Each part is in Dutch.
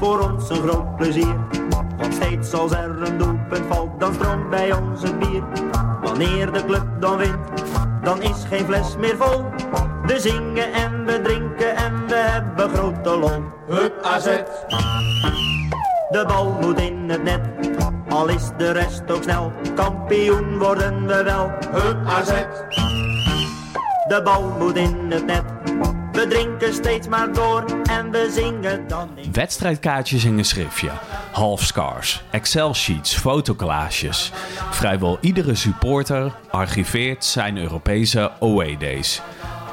voor ons een groot plezier. Want steeds als er een doelpunt valt, dan stroomt bij ons bier. Wanneer de club dan wint, dan is geen fles meer vol. We zingen en we drinken en we hebben grote lol. Hup AZ, De bal moet in het net, al is de rest ook snel. Kampioen worden we wel. hup AZ, De bal moet in het net. We drinken steeds maar door en we zingen dan in. Wedstrijdkaartjes in een schriftje, halfscars, Excel-sheets, fotocollages. Vrijwel iedere supporter archiveert zijn Europese away days.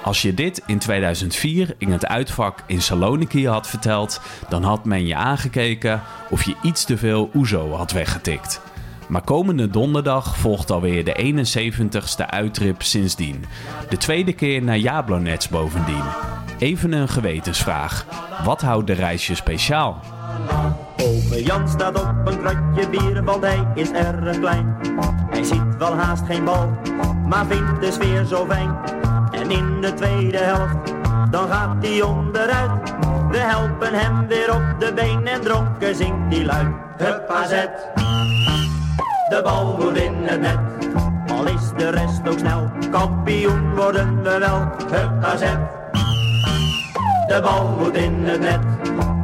Als je dit in 2004 in het uitvak in Saloniki had verteld, dan had men je aangekeken of je iets te veel Oezo had weggetikt. Maar komende donderdag volgt alweer de 71ste uittrip sindsdien. De tweede keer naar Jablonets bovendien. Even een gewetensvraag. Wat houdt de reisje speciaal? Ome Jan staat op een kratje bier, want hij is erg klein. Hij ziet wel haast geen bal, maar vindt de sfeer zo fijn. En in de tweede helft, dan gaat hij onderuit. We helpen hem weer op de been en dronken zingt hij luid. Hup AZ, de bal moet in het net. Al is de rest ook snel, kampioen worden we wel. Hup AZ, de bal moet in het net.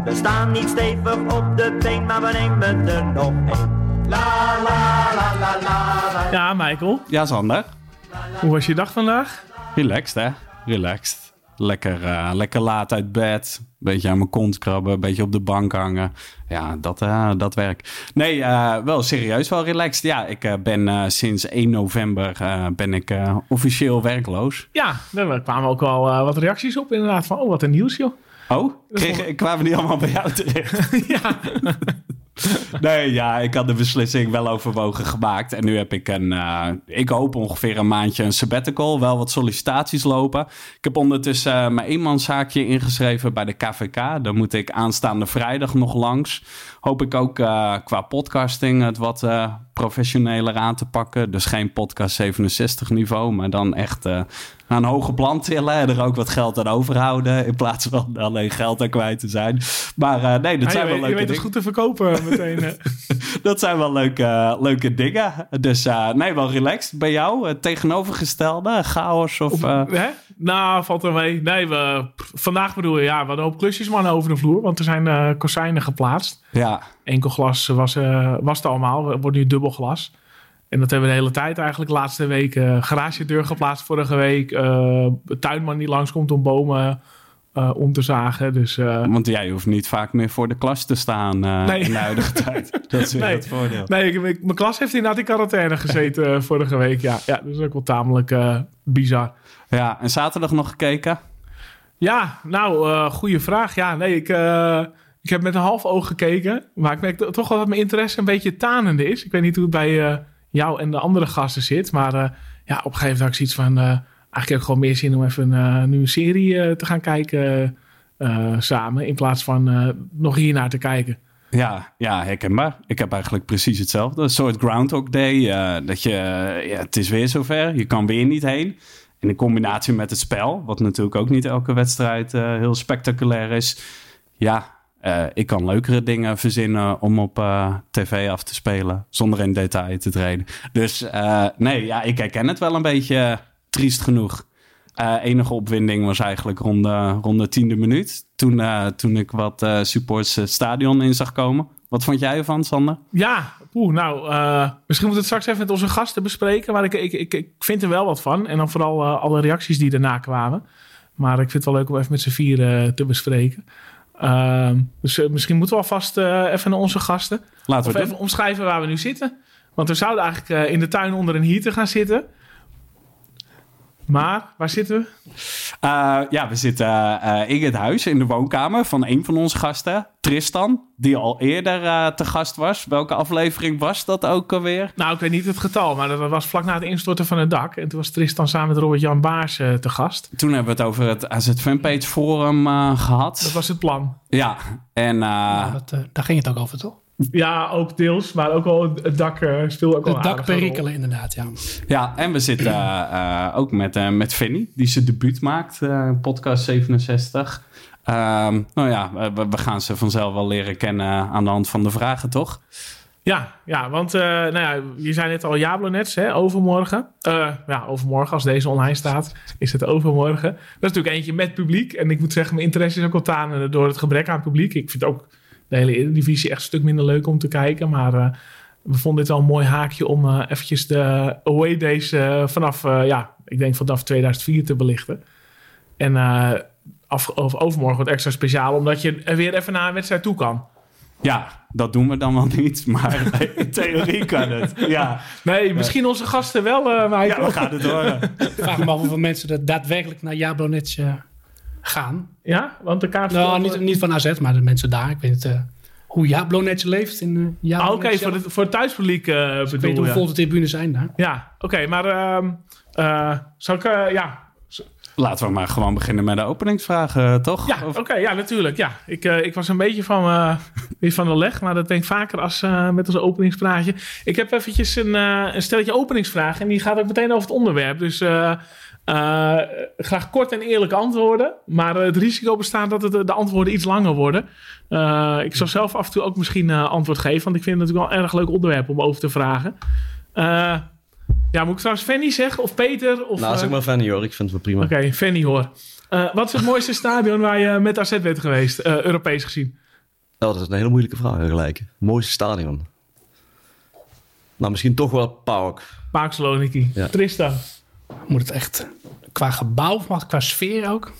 We staan niet stevig op de been, maar we nemen er nog één. La la la la la la. Ja, Michael. Ja, Sander. Hoe was je dag vandaag? Relaxed, hè? Relaxed. Lekker, eh, lekker laat uit bed. Beetje aan mijn kont krabben. Beetje op de bank hangen. Ja, dat, eh, dat werkt. Nee, eh, wel serieus wel relaxed. Ja, ik ben sinds 1 november ben ik officieel werkloos. Ja, er kwamen ook wel wat reacties op inderdaad. Van, oh, wat een nieuws joh. Oh, kregen, kwamen die allemaal bij jou terecht? ja. Nee, ja, ik had de beslissing wel overwogen gemaakt. En nu heb ik een, eh, ik hoop ongeveer een maandje een sabbatical. Wel wat sollicitaties lopen. Ik heb ondertussen eh, mijn eenmanszaakje ingeschreven bij de KVK. Daar moet ik aanstaande vrijdag nog langs. Hoop ik ook eh, qua podcasting het wat eh, professioneler aan te pakken. Dus geen podcast 67 niveau, maar dan echt eh, aan een hoge plan tillen. En er ook wat geld aan overhouden. In plaats van alleen geld aan kwijt te zijn. Maar nee, dat Ja, zijn je, wel weet, je leuke weet het dingen. goed te verkopen meteen. Dat zijn wel leuke, leuke dingen. Dus nee, wel relaxed. Bij jou, het tegenovergestelde, chaos of... Hè? Nou, valt er mee. Nee, we, vandaag bedoel je, ja, we hadden een hoop klusjesmannen over de vloer. Want er zijn kozijnen geplaatst. ja, Enkel glas was, eh, was het allemaal. Het wordt nu dubbel glas. En dat hebben we de hele tijd eigenlijk. De laatste week uh, garagedeur geplaatst vorige week. eh tuinman die langskomt om bomen om te zagen. Dus want jij hoeft niet vaak meer voor de klas te staan Nee. in de huidige tijd. Dat is weer Nee. het voordeel. nee, ik, ik- mijn klas heeft inderdaad in quarantaine gezeten vorige week. Ja, ja, dat is ook wel tamelijk bizar. Ja, en zaterdag nog gekeken? Ja, nou, goede vraag. Ja, nee, ik, ik heb met een half oog gekeken. Maar ik merk to- toch wel dat mijn interesse een beetje tanende is. Ik weet niet hoe het bij eh, jou en de andere gasten zit. Maar eh, ja, op een gegeven moment had ik zoiets van... eh, eigenlijk heb ik gewoon meer zin om even nu een serie te gaan kijken samen. In plaats van nog hiernaar te kijken. Ja, ja, herkenbaar. Ik heb eigenlijk precies hetzelfde. Een soort Groundhog Day. dat je, ja, het is weer zover. Je kan weer niet heen. En in combinatie met het spel, wat natuurlijk ook niet elke wedstrijd heel spectaculair is. Ja, eh, ik kan leukere dingen verzinnen om op eh, tv af te spelen. Zonder in detail te treden. Dus eh, nee, ja, ik herken het wel een beetje triest genoeg. Enige opwinding was eigenlijk rond de, rond de tiende minuut. Toen, toen ik wat supports het stadion in zag komen. Wat vond jij ervan, Sander? Ja, poeh, nou, misschien moeten we het straks even met onze gasten bespreken. Maar ik, ik, ik, ik vind er wel wat van. En dan vooral alle reacties die daarna kwamen. Maar ik vind het wel leuk om even met z'n vieren te bespreken. Ehm, dus eh, misschien moeten we alvast eh, even naar onze gasten. Laten Of we even omschrijven waar we nu zitten. Want we zouden eigenlijk eh, in de tuin onder een heater gaan zitten. Maar, waar zitten we? Eh, ja, we zitten eh, in het huis, in de woonkamer van een van onze gasten, Tristan, die al eerder eh, te gast was. Welke aflevering was dat ook alweer? Nou, ik weet niet het getal, maar dat was vlak na het instorten van het dak. En toen was Tristan samen met Robert-Jan Baars eh, te gast. Toen hebben we het over het AZ Fanpage Forum eh, gehad. Dat was het plan. Ja, en eh, Nou, dat, eh, daar ging het ook over, toch? Ja, ook deels, maar ook wel het dak uh, speelde ook wel Het dak rol. perikelen, inderdaad, ja. ja, en we zitten eh, eh, ook met, eh met Vinny, die zijn debuut maakt, eh, podcast 67. Ehm, nou ja, we, we gaan ze vanzelf wel leren kennen aan de hand van de vragen, toch? Ja, ja want uh, nou ja, je zei net al Jablonets, hè, overmorgen. Uh, ja, overmorgen, als deze online staat, is het overmorgen. Dat is natuurlijk eentje met publiek. En ik moet zeggen, mijn interesse is ook ontstaan door het gebrek aan publiek. Ik vind ook de hele divisie echt een stuk minder leuk om te kijken. Maar uh, we vonden dit wel een mooi haakje om uh, eventjes de away days vanaf, ja, ik denk vanaf 2004 te belichten. En af, overmorgen wordt extra speciaal, omdat je er weer even naar een wedstrijd toe kan. Ja, dat doen we dan wel niet, maar in theorie kan het. Ja. Nee, misschien onze gasten wel, uh, Ja, we gaan het horen. Vraag me af hoeveel mensen er daadwerkelijk naar Jablonec uh, gaan. Ja, want de kaart... Nou, niet, niet van AZ, maar de mensen daar. Ik weet het, uh, hoe Jablonec leeft in uh, ah, Oké, okay, voor, voor het thuispubliek uh, dus Ik weet hoe vol de tribunes zijn daar. Ja, oké, okay, maar uh, zal ik... ja, Laten we maar gewoon beginnen met de openingsvragen, toch? Ja, oké, okay, ja, natuurlijk. Ja. Ik, uh, ik was een beetje van, uh, weer van de leg, maar dat denk ik vaker als uh, met ons openingsvraagje. Ik heb eventjes een, een stelletje openingsvragen en die gaat ook meteen over het onderwerp. Dus graag kort en eerlijk antwoorden, maar het risico bestaat dat het, de antwoorden iets langer worden. ik zal zelf af en toe ook misschien antwoord geven, want ik vind het natuurlijk wel een erg leuk onderwerp om over te vragen. Ja, moet ik trouwens Fanny zeggen of Peter? Of, nou, zeg maar Fanny hoor. Ik vind het wel prima. Oké, okay, Fanny hoor. Wat is het mooiste stadion waar je met AZ bent geweest, Europees gezien? Oh, dat is een hele moeilijke vraag gelijk. Mooiste stadion? Nou, misschien toch wel Pauk. Pauk Saloniki. Ja. Tristan? Moet het echt qua gebouw, maar qua sfeer ook?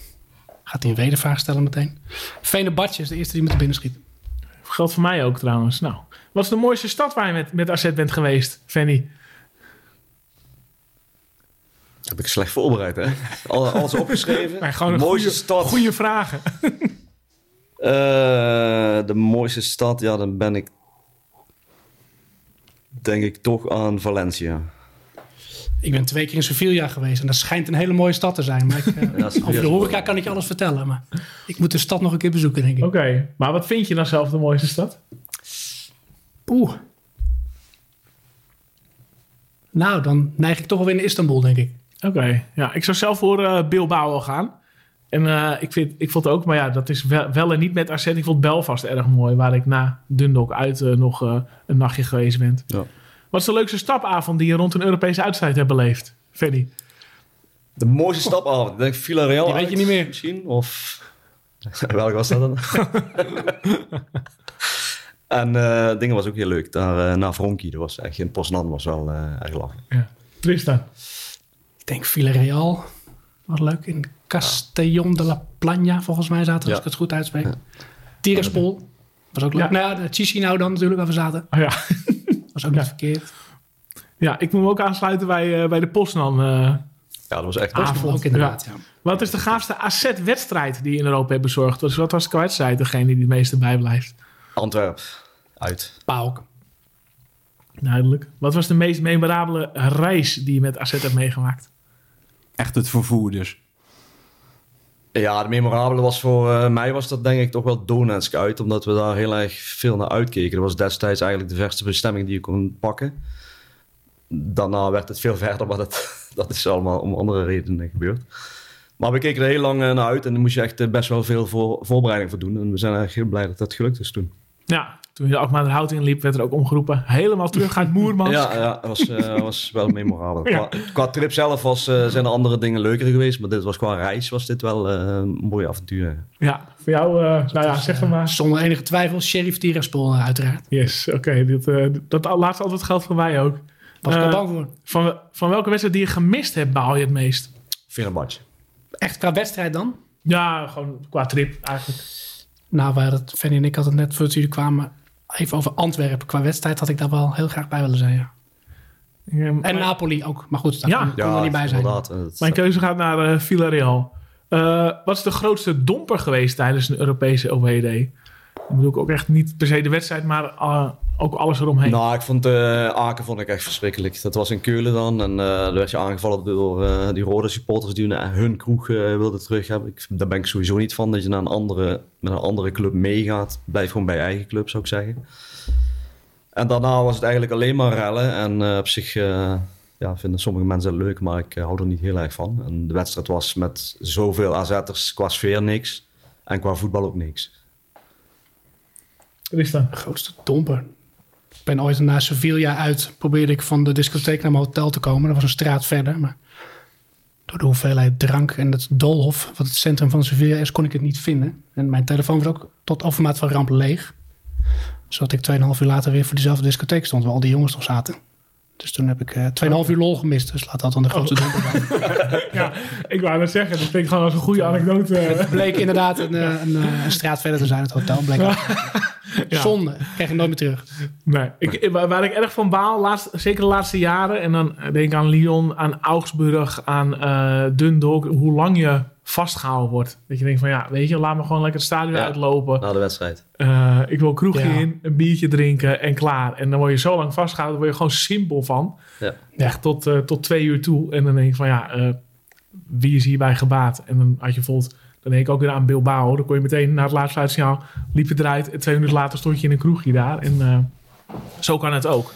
Gaat hij een wedervraag stellen meteen. Venebadje is de eerste die met de binnen schiet. Geldt voor mij ook trouwens. Nou, wat is de mooiste stad waar je met, met AZ bent geweest, Fanny? heb ik slecht voorbereid, hè? Alles opgeschreven. Maar gewoon een mooiste goede, stad. Goede vragen. uh, de mooiste stad, ja, dan ben ik denk ik toch aan Valencia. Ik ben twee keer in Sevilla geweest en dat schijnt een hele mooie stad te zijn. Maar ik, uh, ja, over de horeca kan ik je alles vertellen, maar ik moet de stad nog een keer bezoeken, denk ik. Oké, okay. maar wat vind je dan zelf de mooiste stad? Oeh. Nou, dan neig ik toch wel weer naar Istanbul, denk ik. Oké, okay. ja. Ik zou zelf voor uh, Bilbao gaan. En uh, ik, vind, ik vond ook, maar ja, dat is wel, wel en niet met AZ. Ik vond Belfast erg mooi, waar ik na Dundalk uit uh, nog een nachtje geweest ben. Ja. Wat is de leukste stapavond die je rond een Europese uitstrijd hebt beleefd, Freddy? De mooiste stapavond? Ik denk Villarreal Die weet je niet meer. Misschien, of... Welke was dat dan? en uh, dingen was ook heel leuk. Daar uh, naar Fronkie, dat was echt in Poznan was wel uh, erg lachen. Ja. Tristan? ik denk Villarreal. Wat leuk. In Castellón de la Plana, volgens mij zaten, als ik het goed uitspreek. Ja. Tiraspol. Was ook leuk. Ja. Nou ja, de nou dan natuurlijk, waar we zaten. Oh, ja. Was ook niet verkeerd. Ja, ik moet me ook aansluiten bij, uh, bij de Postnan. Uh, ja, dat was echt avond. Ook inderdaad, ja. Wat is de gaafste AZ-wedstrijd die je in Europa hebt bezorgd? Wat, wat was de wedstrijd, degene die het meeste bijblijft? Antwerp, uit. Pauk. Duidelijk. Wat was de meest memorabele reis die je met AZ hebt meegemaakt? Echt het vervoer dus. Ja, de memorabele was voor uh, mij was dat denk ik toch wel Donetsk uit. Omdat we daar heel erg veel naar uitkeken. Dat was destijds eigenlijk de verste bestemming die je kon pakken. Daarna werd het veel verder, maar dat, dat is allemaal om andere redenen gebeurd. Maar we keken er heel lang naar uit en daar moest je echt best wel veel voor, voorbereiding voor doen. En we zijn eigenlijk heel blij dat dat gelukt is toen. Ja, toen je de hout inliep, werd er ook omgeroepen. Helemaal terug uit Moermans. ja, ja, dat was, uh, was wel memorabel. ja. qua, qua, trip zelf was, uh, zijn er andere dingen leuker geweest. Maar dit was qua reis was dit wel uh, een mooi avontuur. Ja, voor jou, nou ja, zeg maar. Zonder enige twijfel, Sheriff Tiraspol uiteraard. Yes, oké. Okay, dat laatste altijd geldt voor mij ook. Was ik bang voor. Van, van welke wedstrijd die je gemist hebt, baal je het meest? Fenerbahce. Echt qua wedstrijd dan? Ja, gewoon qua trip eigenlijk. Nou, waar het, Fanny en ik hadden net voor jullie kwamen even over Antwerpen. Qua wedstrijd had ik daar wel heel graag bij willen zijn, ja. en Napoli ook. Maar goed, daar ja, kon, kon er niet bij zijn. Mijn keuze gaat naar uh, Villarreal. Uh, wat is de grootste domper geweest tijdens een Europese OWD? Dan bedoel ik ook echt niet per se de wedstrijd, maar uh, ook alles eromheen. Nou, ik vond uh, Aken vond ik echt verschrikkelijk. Dat was in Keulen dan. En uh, daar werd je aangevallen door uh, die rode supporters die hun kroeg wilden terug hebben. Ik, daar ben ik sowieso niet van. Dat je naar een andere, met een andere club meegaat. Blijf gewoon bij je eigen club, zou ik zeggen. En daarna was het eigenlijk alleen maar rellen. En op zich ja, vinden sommige mensen leuk, maar ik hou er niet heel erg van. En de wedstrijd was met zoveel AZ'ers qua sfeer niks. En qua voetbal ook niks. Wat is dat? De grootste domper. Ben ooit na Sevilla uit, probeerde ik van de discotheek naar mijn hotel te komen. Dat was een straat verder, maar door de hoeveelheid drank en het doolhof, wat het centrum van Sevilla is, kon ik het niet vinden. En mijn telefoon was ook tot overmaat van ramp leeg. Zodat ik 2,5 uur later weer voor diezelfde discotheek stond, waar al die jongens nog zaten. Dus toen heb ik eh 2,5 uur lol gemist. Dus laat dat dan de grootste domper zijn. Ja, ik wou net zeggen. Dat vind ik gewoon als een goede anekdote. Het bleek inderdaad een, eh, een, eh, een straat verder te zijn, het hotel. Bleek Ja. Zonde, krijg je nooit meer terug. Nee, ik, waar ik erg van baal, laatst, zeker de laatste jaren, en dan denk ik aan Lyon, aan Augsburg, aan eh Dundalk, hoe lang je vastgehouden wordt. Dat je denkt van ja, weet je, laat me gewoon lekker het stadion Ja. uitlopen. Na de wedstrijd. Eh, ik wil een kroegje Ja. in, een biertje drinken en klaar. En dan word je zo lang vastgehouden, daar word je gewoon simpel van. Ja. Echt tot, eh, tot twee uur toe. En dan denk ik van ja, eh, wie is hierbij gebaat? En dan had je bijvoorbeeld, dan denk ik ook weer aan Bilbao. Dan kon je meteen na het laatste fluitsignaal, liep je eruit. En twee minuten later stond je in een kroegje daar. En eh, zo kan het ook.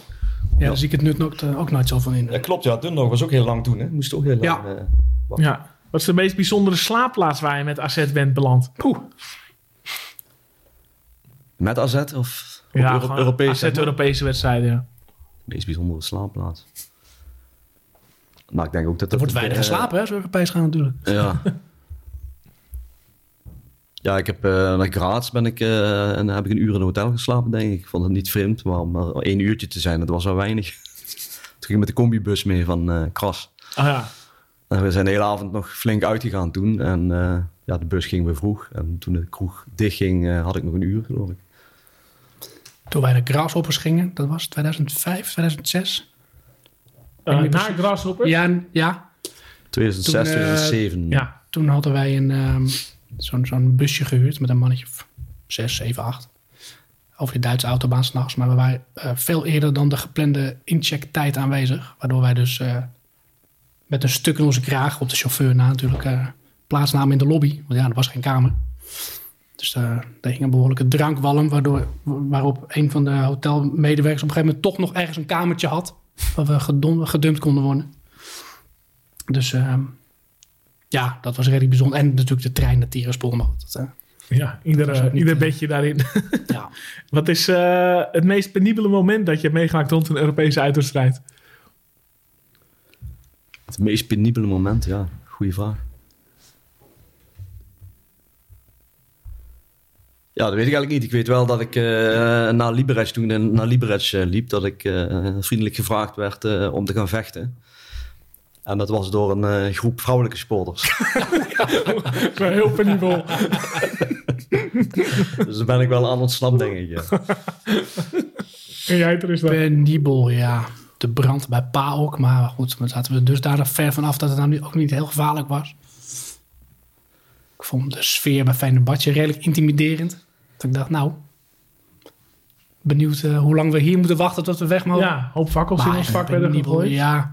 Ja, daar zie ik het nut ook, ook nooit zo van in. Ja, klopt. Ja, Dundalk was ook heel lang toen. Hè? Moest ook heel lang. Ja. Ja. Wat is de meest bijzondere slaapplaats waar je met AZ bent beland? Poeh. met AZ of op Ja, Euro- gewoon Europees? AZ zeg maar? Europese wedstrijden. Ja. meest bijzondere slaapplaats. Maar ik denk ook dat Er wordt het, weinig eh, geslapen, hè, als we Europees gaan natuurlijk. Ja. ja, ik heb eh, naar Graz ben ik, eh, en heb ik een uur in een hotel geslapen, denk ik. Ik vond het niet vreemd, maar om maar één uurtje te zijn, dat was wel weinig. Toen ging ik met de combibus mee van eh Kras. Oh ja. En we zijn de hele avond nog flink uitgegaan toen. En eh, ja, de bus ging weer vroeg. En toen de kroeg dichtging, eh had ik nog een uur, geloof ik. Toen wij de Grasshoppers gingen, dat was 2005, 2006. Uh, niet naar precies. Grasshopper? Ja, ja, 2006, Toen, eh, 2007. Ja. toen hadden wij een, ehm, zo'n, zo'n busje gehuurd met een mannetje of 6, 7, 8. Over de Duitse autobaan s'nachts. Maar we waren eh, veel eerder dan de geplande inchecktijd aanwezig. Waardoor wij dus eh, met een stuk in onze kraag, op de chauffeur na natuurlijk, eh, plaatsnamen in de lobby. Want ja, er was geen kamer. Dus eh daar ging een behoorlijke drankwalm. Waardoor, waarop een van de hotelmedewerkers op een gegeven moment toch nog ergens een kamertje had. Waar we gedumpt konden worden. Dus ehm, ja, dat was redelijk bijzonder. En natuurlijk de trein naar Tiraspol. Eh, Ja, ieder, ieder eh, bedje daarin. ja. Wat is eh, het meest penibele moment dat je hebt meegemaakt rond een Europese uitwedstrijd? Het meest penibele moment, ja. Goeie vraag. Ja, dat weet ik eigenlijk niet. Ik weet wel dat ik eh naar Liberec, toen ik naar Liberec eh, liep, dat ik eh, vriendelijk gevraagd werd eh, om te gaan vechten. En dat was door een eh, groep vrouwelijke sporters. Dat is wel heel penibel. dus daar ben ik wel aan ontsnapt, denk ik. Ja. en jij er is dat? Penibel, ja. De brand bij PAOK. Maar goed, zaten we dus daar ver van af dat het nou ook niet heel gevaarlijk was. Ik vond de sfeer bij Feyenoordje redelijk intimiderend. Dat ik dacht, nou, benieuwd eh, hoe lang we hier moeten wachten tot we weg mogen. Ja, hoop fakkels in ons vak werden gegooid. Ja,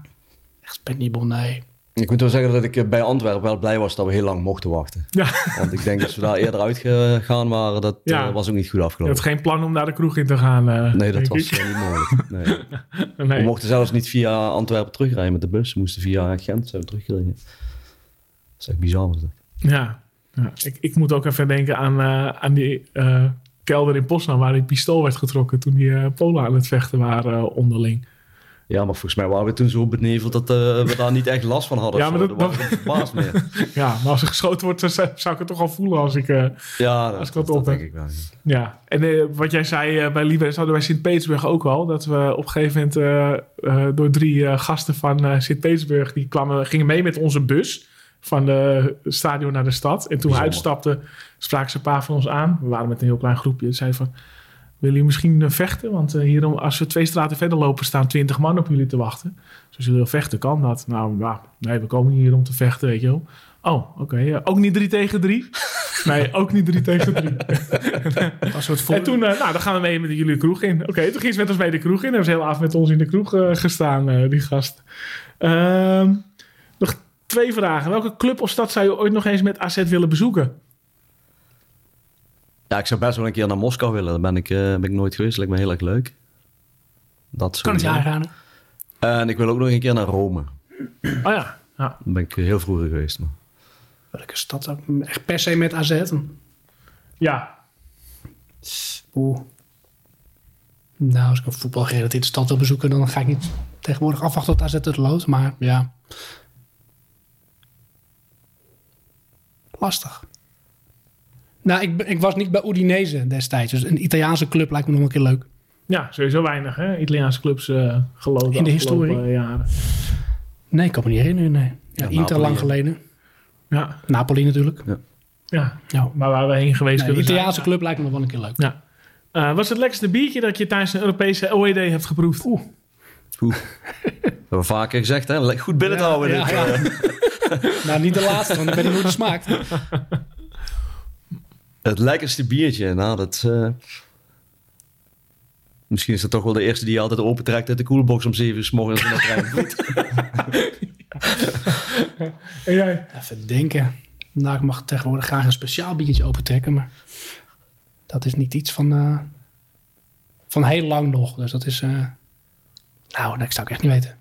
echt penibel, nee. Ik moet wel zeggen dat ik eh, bij Antwerpen wel blij was dat we heel lang mochten wachten. Ja, Want ik denk dat we daar eerder uitgegaan waren, dat eh, was ook niet goed je had afgelopen. geen plan om naar de kroeg in te gaan. eh, Nee, dat was niet mogelijk. Nee. We mochten zelfs niet via Antwerpen terugrijden met de bus. We moesten via Gent zijn we teruggereden. Dat is echt bizar. Was dat. Ja, ja. Ik, ik moet ook even denken aan, aan die kelder in Poznan waar die pistool werd getrokken toen die Polen aan het vechten waren onderling. Ja, maar volgens mij waren we toen zo beneveld dat eh, we daar niet echt last van hadden. Ja, maar dat- ik verbaasd mee. Ja, maar als er geschoten wordt, dan zou ik het toch al voelen als ik... eh, Ja, Als dat, ik wat dat, op heb. ik wel. ja. Ja, en eh, wat jij zei bij Liberec hadden wij Sint-Petersburg ook al. Dat we op een gegeven moment door drie gasten van Sint-Petersburg... die kwamen, gingen mee met onze bus van de stadion naar de stad. En toen we uitstapten, spraken ze een paar van ons aan. We waren met een heel klein groepje. Ze zeiden van, willen jullie misschien eh, vechten? Want eh, hier, om- als we twee straten verder lopen, staan twintig man op jullie te wachten. Dus als jullie willen vechten, kan dat. Nou, ja, nee, we komen hier om te vechten, weet je wel. Oh, oké. Ook niet drie tegen drie? Nee, ook niet drie tegen drie. Was. En toen, eh, nou, dan gaan we mee met jullie de kroeg in. Oké, toen ging ze met ons mee de kroeg in. Hebben ze heel avond met ons in de kroeg gestaan, die gast. Ehm, nog twee vragen. Welke club of stad zou je ooit nog eens met AZ willen bezoeken? Ja, ik zou best wel een keer naar Moskou willen. Daar ben ik, eh, ben ik nooit geweest. Lijkt me heel erg leuk. Dat kan het sowieso. jaar gaan. En ik wil ook nog een keer naar Rome. Oh ja, ja. Daar ben ik heel vroeger geweest. Maar. Welke stad ook echt per se met AZ? Ja. Oeh. Nou, als ik een voetbalgerelateerde stad wil bezoeken, dan ga ik niet tegenwoordig afwachten tot AZ het loodt. Maar ja. Lastig. Nou, ik, ben- ik was niet bij Udinese destijds. Dus een Italiaanse club lijkt me nog een keer leuk. Ja, sowieso weinig, hè? Italiaanse clubs eh gelopen. In de afgelopen, historie? eh, jaren. Nee, ik kan me niet herinneren. Nee. Ja, Ja, Inter lang ja. geleden. Ja, Napoli natuurlijk. ja. Ja. Maar waar we heen geweest Nee, de kunnen zijn, Italiaanse club lijkt me nog wel een keer leuk. Ja. Eh, was het lekkerste biertje dat je tijdens een Europese OED hebt geproefd? Oeh. Oeh. Dat hebben we vaker gezegd, hè? Goed binnen te houden. Ja, dit, ja. eh. nou, niet de laatste, want ik weet niet hoe het smaakt. Het lekkerste biertje, nou dat... eh, Misschien is dat toch wel de eerste die je altijd opentrekt uit de koelbox om 7 uur s morgens in de trein. En jij? Even denken. Nou, ik mag tegenwoordig graag een speciaal biertje opentrekken, maar dat is niet iets van, eh, van heel lang nog. Dus dat is, eh, nou, dat zou ik echt niet weten.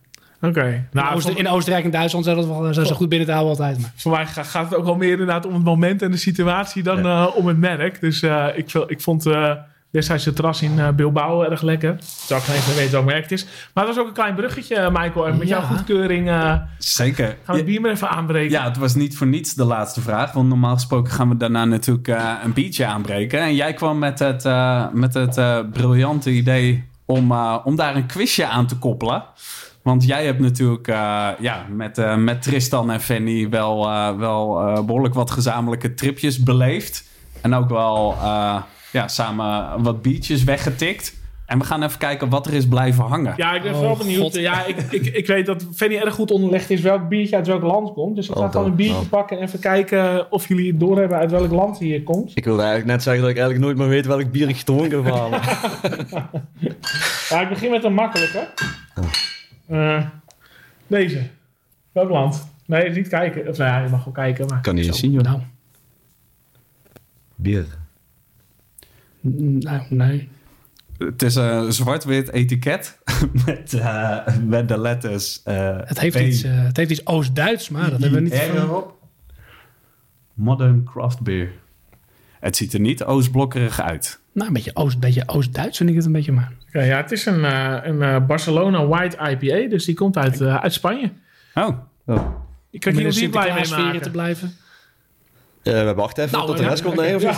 Oké. in, Nou, Oost- in Oostenrijk en Duitsland zijn, dat wel, zijn ze goed binnen te houden altijd. Maar. voor mij ga- gaat het ook wel meer inderdaad om het moment en de situatie dan eh, om het merk. Dus eh, ik, ik vond eh, destijds het terras in eh, Bilbao erg lekker. Zou ik geen even weten welk merk het is. Maar het was ook een klein bruggetje, eh, Michael. En met Ja. jouw goedkeuring eh, Zeker. gaan we het bier maar even aanbreken. Ja, het was niet voor niets de laatste vraag. Want normaal gesproken gaan we daarna natuurlijk eh, een biertje aanbreken. En jij kwam met het, eh, met het eh, briljante idee om, eh, om daar een quizje aan te koppelen. Want jij hebt natuurlijk eh, ja, met, eh, met Tristan en Fanny wel, eh, wel eh, behoorlijk wat gezamenlijke tripjes beleefd. En ook wel eh, ja, samen wat biertjes weggetikt. En we gaan even kijken wat er is blijven hangen. Ja, ik ben Oh, vooral benieuwd. God. Ja, ik, ik, ik weet dat Fanny erg goed onderlegd is welk biertje uit welk land komt. Dus ik ga Oh, gewoon een biertje Oh. pakken en even kijken of jullie het doorhebben uit welk land hier komt. ik wilde eigenlijk net zeggen dat ik eigenlijk nooit meer weet welk bier ik gedronken heb. halen. Ja, ik begin met een makkelijke. Eh, deze. Welk land? Nee, niet kijken. Of nou ja, je mag wel kijken. Maar... kan niet eens zien, joh. Nou, Bier. nou, nee. Het is een zwart-wit etiket met, eh, met de letters. eh, Het heeft, B, iets, eh, het heeft iets Oost-Duits, maar dat hebben we niet van. erop. Modern craft beer. Het ziet er niet oostblokkerig uit. Nou, een beetje Oost- beetje Oost-Duits vind ik het een beetje, maar... Oké, ja, het is een, eh, een eh, Barcelona White IPA. Dus die komt uit, eh, uit Spanje. Oh, Oh. Ik kan hier niet blij mee Sinterklaasfeer te maken. blijven. Eh, we wachten even Nou, tot de rest komt. Nee, of Ja.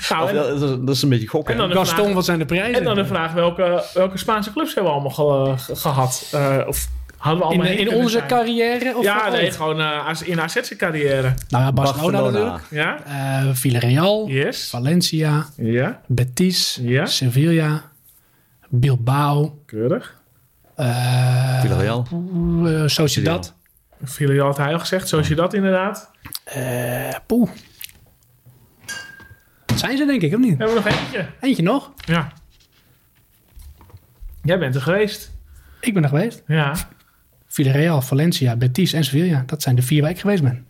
Of Nou, en, ja, dat, is, dat is een beetje gokken. En dan hè? een Gaston, vraag- wat zijn de prijzen? en dan de vraag, welke, welke Spaanse clubs hebben we allemaal ge- ge- gehad? Eh, of hadden we in, allemaal in kunnen onze zijn? carrière? Of Ja, nee, gewoon eh, als- in AZ's carrière. Nou ja, Barcelona, natuurlijk. Ja? Eh Villarreal, Yes. Valencia, Ja, Betis, Ja. Sevilla, Bilbao, keurig. eh Villarreal. Sociedad. Filial had hij al gezegd, zoals je dat inderdaad. Eh poeh. Dat zijn ze denk ik, of niet? Hebben we nog eentje? Eentje nog. Ja. Jij bent er geweest. Ik ben er geweest. Ja. Villarreal, Valencia, Betis en Sevilla. Dat zijn de vier waar ik geweest ben.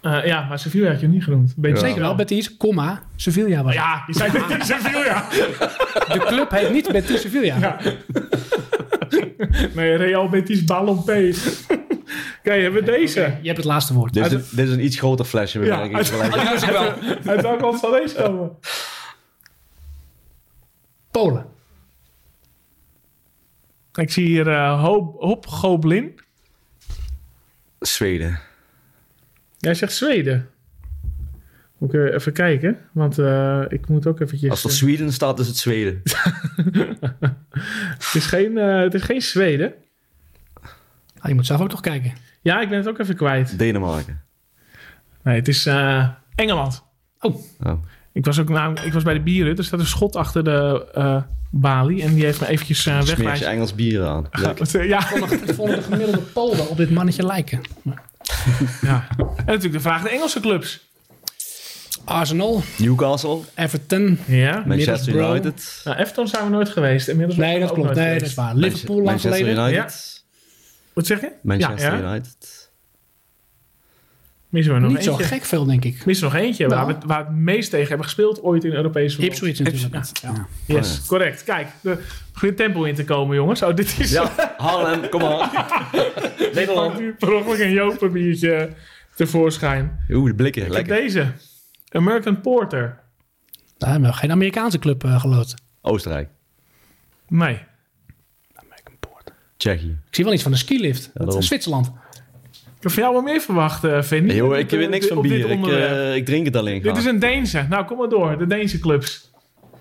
Eh, ja, maar Sevilla had je niet genoemd. Beetje Zeker wel, Betis, comma, Sevilla was. Ja, die zijn met in Sevilla. De club heet niet Betis Sevilla. Ja. Nee, Real Betis Ballon P. Kijk, hebben we deze. Je hebt het laatste woord. Dit is, een, dit is een iets groter flesje. Ja, uit, uit, uit welk land zal deze komen? Polen. Ik zie hier eh Hop, Hop Goblin. Zweden. Jij zegt Zweden. Moet ik eh, even kijken, want eh, ik moet ook eventjes... Als er Zweden staat, is het Zweden. het, is geen, eh, het is geen Zweden. Ah, je moet zelf ook toch kijken. Ja, ik ben het ook even kwijt. Denemarken. Nee, het is eh, Engeland. Oh. Ik was ook nou, ik was bij de bieren. Er staat een schot achter de eh, balie. En die heeft me eventjes eh Smeer je wegwijs. Engels bier aan. Ja, Ik vond de gemiddelde Polen op dit mannetje lijken. ja. En natuurlijk de vraag de Engelse clubs. Arsenal, Newcastle. Everton. Ja. Manchester. United. Nou, Everton zijn we nooit geweest. Inmiddels Nee, dat klopt. Nee, geweest. dat is waar. Liverpool lang Manchester geleden. United. Wat zeg je? Manchester Ja, ja. United. Missen we nog Niet zo eentje. gek veel, denk ik. Missen nog eentje. Nou. Waar, we, waar we het meest tegen hebben gespeeld ooit in Europese voetbal. Ipswich natuurlijk. Ja. Yes, correct. Kijk, er begint tempo in te komen, jongens. Oh, dit is... Ja, Harlem, kom maar. Nederland. nu per ongeluk een Jopen biertje tevoorschijn. Oeh, de blikken, lekker. deze. American Porter. Daar hebben we geen Amerikaanse club uh, geloot. Oostenrijk. Nee. American Porter. Tsjechië. Ik zie wel iets van een skilift. Is Zwitserland. Ik heb van jou wel meer verwacht, uh, Vinnie. Joh, ik weet niks van bier. Ik, eh, ik drink het alleen Dit is een Deense. Nou, kom maar door. De Deense clubs.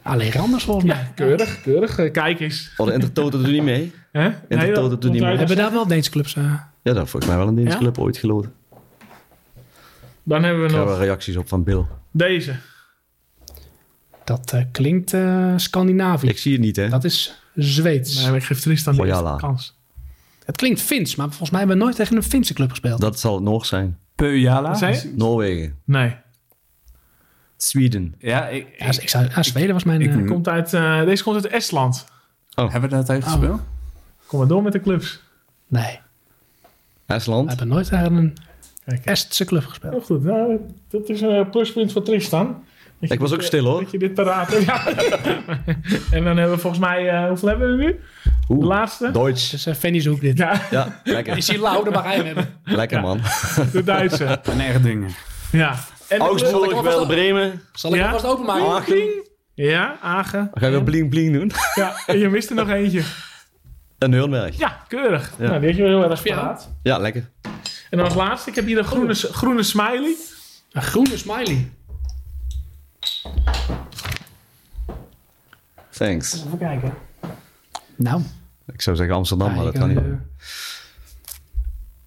Alleen anders volgens mij. Keurig, keurig. Eh, Kijk eens. Oh, de Intertoto doet niet mee. Hè? Intertoto doet niet mee. Hebben we daar wel Deense clubs? eh? Ja, dat volgens mij wel een Deense Ja? club ooit geloten. Dan hebben Ik we heb nog wel reacties op van Bill. deze. dat eh, klinkt eh Scandinavisch. Ik zie het niet, hè? Dat is Zweeds. Nee, maar ik geef Tristan de kans. Het klinkt Fins, maar volgens mij hebben we nooit tegen een Finse club gespeeld. Dat zal het Noors zijn. Je? Noorwegen. Nee. Zweden. Ja, ik, Ja, ik zou, ja, Zweden was mijn... ik- eh, Komt uit, eh, deze komt uit Estland. hebben we dat even gespeeld? Kom maar door met de clubs. nee, we Estland. hebben nooit tegen een Kijk. Estse club gespeeld. Heel goed. Nou, dat is een pluspunt voor Tristan. Ik was ook eh, stil, hoor. Dat je dit paraat hebt. Ja. en dan hebben we volgens mij... eh, hoeveel hebben we nu? De laatste? Duits. Dus uh, Fanny's hoek dit. Ja, Ja, lekker. Is hij lauw, dan mag hij hem hebben. Lekker, Ja. man. de Duitse. En Erdingen. Ja. En Augsburg, Werder Bremen. Zal ik Ja? hem vast openmaken? Aachen. Ja, Agen. Ga je weer bling bling doen? Ja, en je mist er nog eentje. En Nürnberg. Ja, keurig. Ja. Nou, die heb je wel heel erg paraat. Ja, lekker. En dan als laatste, ik heb hier een groene, groene smiley. Een groene smiley. Thanks. Even kijken. Nou, Ik zou zeggen Amsterdam, maar dat kan niet. eh,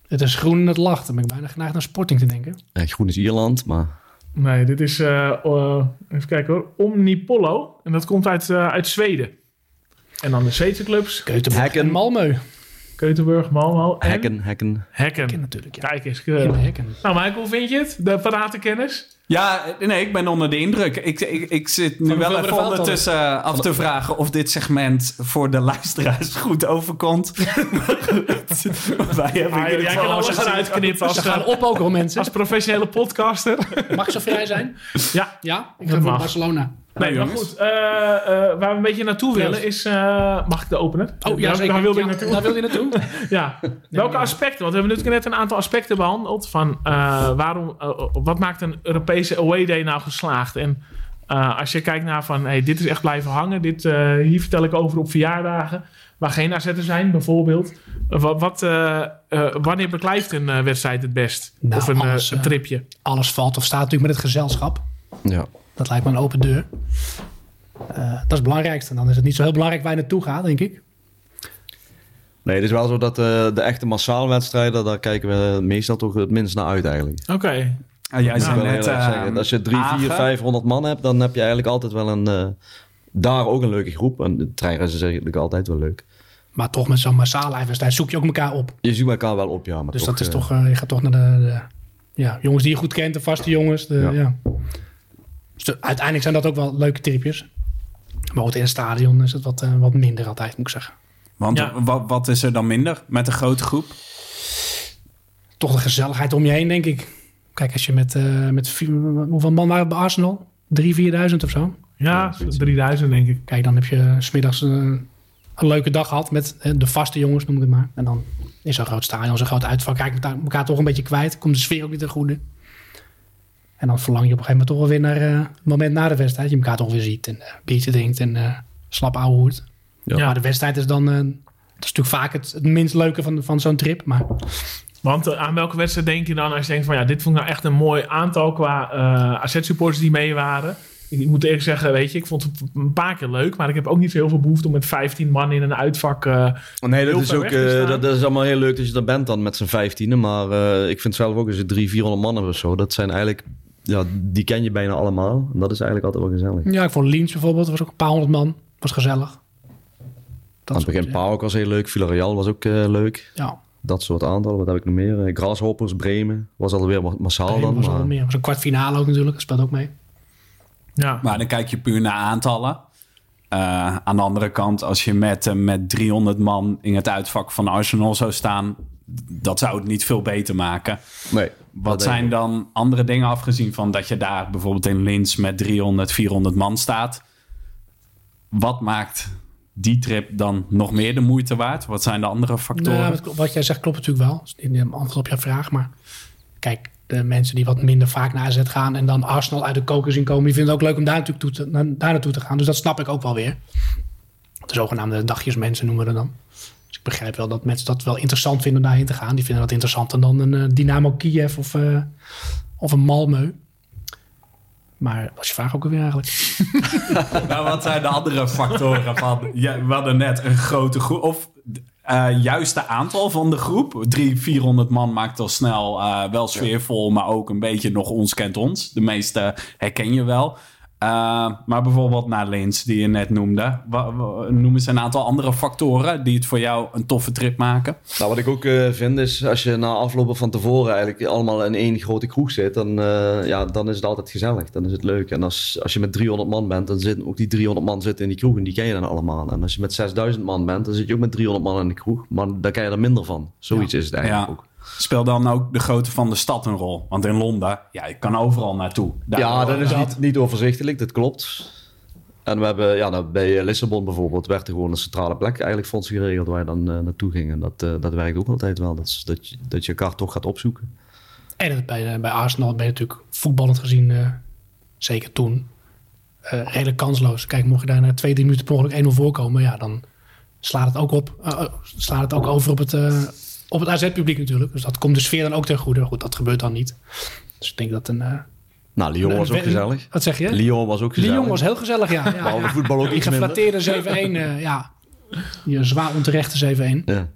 het is groen en het lacht. Dan ben ik bijna geneigd naar Sporting te denken. Ja, groen is Ierland, maar... Nee, dit is, eh, eh, even kijken hoor, Omnipollo. En dat komt uit, eh, uit Zweden. En dan de Zweedse clubs, Hekken. en Malmö. Keutenburg, Malmo en Hekken, hekken. Hekken. Ken natuurlijk, ja. Kijk eens. Hekken. Nou Michael, hoe vind je het? De paratenkennis? Ja, nee, ik ben onder de indruk. Ik, ik, ik zit nu wel even er ondertussen eh, af te vragen of dit segment voor de luisteraars goed overkomt. Wij hebben Ah, ieder jij kan alles gezien- eruit knippen als, Ze gaan eh, opokeren, mensen. als professionele podcaster. Mag ik zo vrij zijn? ja. Ja, ik ga voor. Barcelona. Nee, maar jongens. goed. eh, eh, waar we een beetje naartoe willen is... eh, mag ik de openen? Oh ja, daar, zeker. daar wilde ik naartoe. Daar wil je naartoe. Ja, welke aspecten? Want we hebben natuurlijk net een aantal aspecten behandeld. Van eh, waarom, wat maakt een Europese away day nou geslaagd? En eh, als je kijkt naar van, hey, dit is echt blijven hangen. Dit, eh, hier vertel ik over op verjaardagen. Waar geen AZ'en zijn, bijvoorbeeld. Wat, wat, wanneer beklijft een wedstrijd het best? Nou, of een, alles, een tripje? Alles valt of staat natuurlijk met het gezelschap. Ja. Dat lijkt me een open deur. Eh, dat is het belangrijkste. Dan is het niet zo heel belangrijk waar je naartoe gaat, denk ik. Nee, het is wel zo dat eh, de echte massaal wedstrijden, daar kijken we meestal toch het minst naar uit eigenlijk. Oké. Ah, jij net, eh, Als je 3, 4, Agen. 500 man hebt, dan heb je eigenlijk altijd wel een... eh, daar ook een leuke groep. En de treinreizen is eigenlijk altijd wel leuk. Maar toch met zo'n massale wedstrijd zoek je ook elkaar op. Je zoekt elkaar wel op, ja. Maar Dus toch, dat is toch, eh, je gaat toch naar de, de ja, jongens die je goed kent, de vaste jongens. De, ja. Ja. Dus de- uiteindelijk zijn dat ook wel leuke tripjes. Maar goed, in het stadion is het wat, eh, wat minder altijd, moet ik zeggen. Want Ja. wat, wat is er dan minder met een grote groep? Toch de gezelligheid om je heen, denk ik. Kijk, als je met, eh, met vier- hoeveel man waren we bij Arsenal? Drie, vierduizend of zo? Ja, 3000 denk ik. Kijk, dan heb je smiddags eh, een leuke dag gehad met eh, de vaste jongens, noem ik het maar. En dan in zo'n groot stadion, zo'n groot uitvak, kijk elkaar, elkaar toch een beetje kwijt. Komt de sfeer ook niet ten goede. En dan verlang je op een gegeven moment toch wel weer naar eh, het moment na de wedstrijd. Je elkaar toch weer ziet en eh biertje drinkt en eh slap ouwe hoert. Ja. Maar de wedstrijd is dan, eh, dat is natuurlijk vaak het, het minst leuke van, van zo'n trip. Maar Want eh, aan welke wedstrijd denk je dan als je denkt van ja, dit vond ik nou echt een mooi aantal qua eh AZ-supporters die mee waren? Ik moet eerlijk zeggen, weet je, ik vond het een paar keer leuk, maar ik heb ook niet zo heel veel behoefte om met 15 man in een uitvak. eh, Nee, dat is ook eh, dat, dat is allemaal heel leuk dat je er bent dan met z'n vijftienen. Maar eh, ik vind zelf ook als je drie, 400 man hebt of zo. Dat zijn eigenlijk, ja, die ken je bijna allemaal. En dat is eigenlijk altijd wel gezellig. ja, ik vond Liens bijvoorbeeld, was ook een paar honderd man. Was gezellig. Aan Dat het begin was heel leuk. Villarreal was ook eh, leuk. Ja, Dat soort aantallen. Wat heb ik nog meer? Eh, Grasshoppers, Bremen. Was alweer ma- massaal Bremen dan. was wel maar- meer. was een kwartfinale ook natuurlijk, dat speelt ook mee. ja. Maar dan kijk je puur naar aantallen. Eh, aan de andere kant, als je met, met 300 man in het uitvak van Arsenal zou staan, dat zou het niet veel beter maken. Nee. Wat zijn dan andere dingen afgezien van dat je daar bijvoorbeeld in Linz met 300, 400 man staat? Wat maakt die trip dan nog meer de moeite waard? Wat zijn de andere factoren? Nou, wat, jij zegt klopt natuurlijk wel. Niet een antwoord op jouw vraag. Maar kijk, de mensen die wat minder vaak naar AZ gaan en dan Arsenal uit de koker zien komen, die vinden het ook leuk om daar, natuurlijk toe te, daar naartoe te gaan. Dus dat snap ik ook wel weer. De zogenaamde dagjesmensen noemen we dat dan. Begrijp wel dat mensen dat wel interessant vinden om daarheen te gaan. Die vinden dat interessanter dan een eh, Dynamo Kiev of, eh, of een Malmö. Maar was je vraag ook alweer eigenlijk? Nou, wat zijn de andere factoren van... Ja, we hadden net een grote groep... Of eh juiste aantal van de groep. Drie, 400 man maakt al snel wel sfeervol... maar ook een beetje nog ons kent ons. De meeste herken je wel. Eh, maar bijvoorbeeld naar Lins, die je net noemde. Noem eens een aantal andere factoren... die het voor jou een toffe trip maken. Nou, wat ik ook eh, vind is, als je na aflopen van tevoren eigenlijk allemaal in één grote kroeg zit, dan, eh, ja, dan is het altijd gezellig. Dan is het leuk. En als, als je met 300 man bent, dan zitten ook die 300 man zitten in die kroeg en die ken je dan allemaal. En als je met 6000 man bent, dan zit je ook met 300 man in de kroeg, maar dan ken je er minder van. Zoiets is het eigenlijk Ja. ook. Speel dan ook de grootte van de stad een rol? Want in Londen, ja, je kan overal naartoe. Daar- Ja, dat is niet, niet overzichtelijk, dat klopt. En we hebben, ja, nou, bij Lissabon bijvoorbeeld, werd er gewoon een centrale plek eigenlijk voor ons geregeld waar je dan eh, naartoe ging. En dat, eh, dat werkt ook altijd wel, dat, dat, je, dat je elkaar toch gaat opzoeken. En bij, eh, bij Arsenal ben je natuurlijk voetballend gezien, eh, zeker toen, eh, redelijk kansloos. Kijk, mocht je daar na twee, drie minuten per ongeluk 1-0 voorkomen, ja, dan slaat het ook, op, eh, eh, slaat het ook over op het, eh, op het AZ-publiek natuurlijk. Dus dat komt de sfeer dan ook ten goede. Goed, dat gebeurt dan niet. Dus ik denk dat een... eh, Nou, Lyon was ook gezellig. Wat zeg je? Lyon was ook gezellig. Lyon was heel gezellig, ja. ja, voetbal ook Die geflatteerde 7-1, eh, ja. Die zwaar onterechte 7-1. Ja.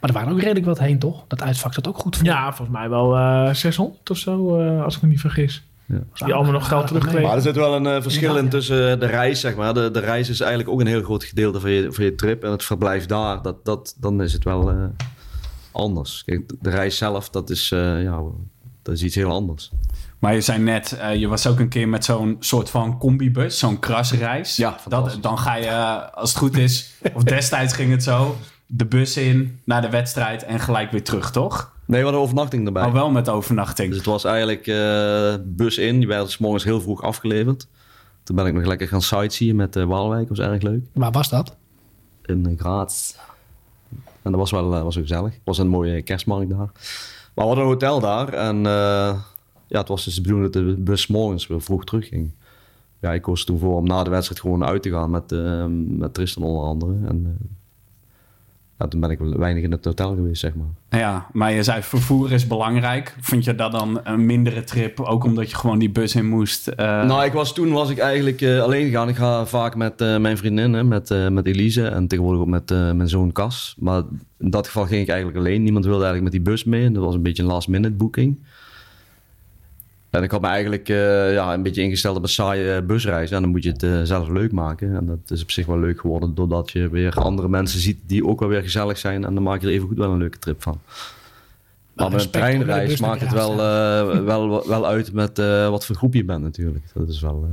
Maar er waren ook redelijk wat heen, toch? Dat uitvak zat ook goed voor. Ja, volgens mij wel eh 600 of zo, eh, als ik me niet vergis. Die allemaal nog geld terugkregen. Maar er zit wel een eh, verschil in tussen de reis, zeg maar. De, de reis is eigenlijk ook een heel groot gedeelte van je, van je trip. En het verblijf daar, dat, dat, dan is het wel eh, anders. Kijk, de reis zelf, dat is, eh, ja, dat is iets heel anders. Maar je zei net, eh, je was ook een keer met zo'n soort van combibus, zo'n krasreis. Ja, dat, dan ga je, eh, als het goed is, of destijds ging het zo, de bus in, naar de wedstrijd en gelijk weer terug, toch? Nee, we hadden overnachting erbij. Al wel met overnachting. Dus het was eigenlijk eh, bus in. Die werd 's morgens heel vroeg afgeleverd. Toen ben ik nog lekker gaan sightseeën met eh Waalwijk. was erg leuk. Waar was dat? in eh, Graz. En dat was wel, was gezellig. Het was een mooie kerstmarkt daar. Maar we hadden een hotel daar. En eh, ja, het was dus de bedoeling dat de bus 's morgens weer vroeg terugging. Ja, ik koos toen voor om na de wedstrijd gewoon uit te gaan met, met Tristan onder andere. En ja, toen ben ik weinig in het hotel geweest, zeg maar. Ja, maar je zei vervoer is belangrijk. Vind je dat dan een mindere trip, ook omdat je gewoon die bus in moest? eh, Nou, ik was, toen was ik eigenlijk eh, alleen gegaan. Ik ga vaak met eh, mijn vriendin, hè, met, eh, met Elise en tegenwoordig ook met eh, mijn zoon Cas. Maar in dat geval ging ik eigenlijk alleen. Niemand wilde eigenlijk met die bus mee. En dat was een beetje een last minute boeking. En ik had me eigenlijk eh, ja, een beetje ingesteld op een saaie eh, busreis. En dan moet je het eh, zelf leuk maken. En dat is op zich wel leuk geworden doordat je weer andere mensen ziet die ook wel weer gezellig zijn. En dan maak je er even goed wel een leuke trip van. Maar met een treinreis maakt het wel, wel, wel uit met wat voor groep je bent natuurlijk. Dat is wel,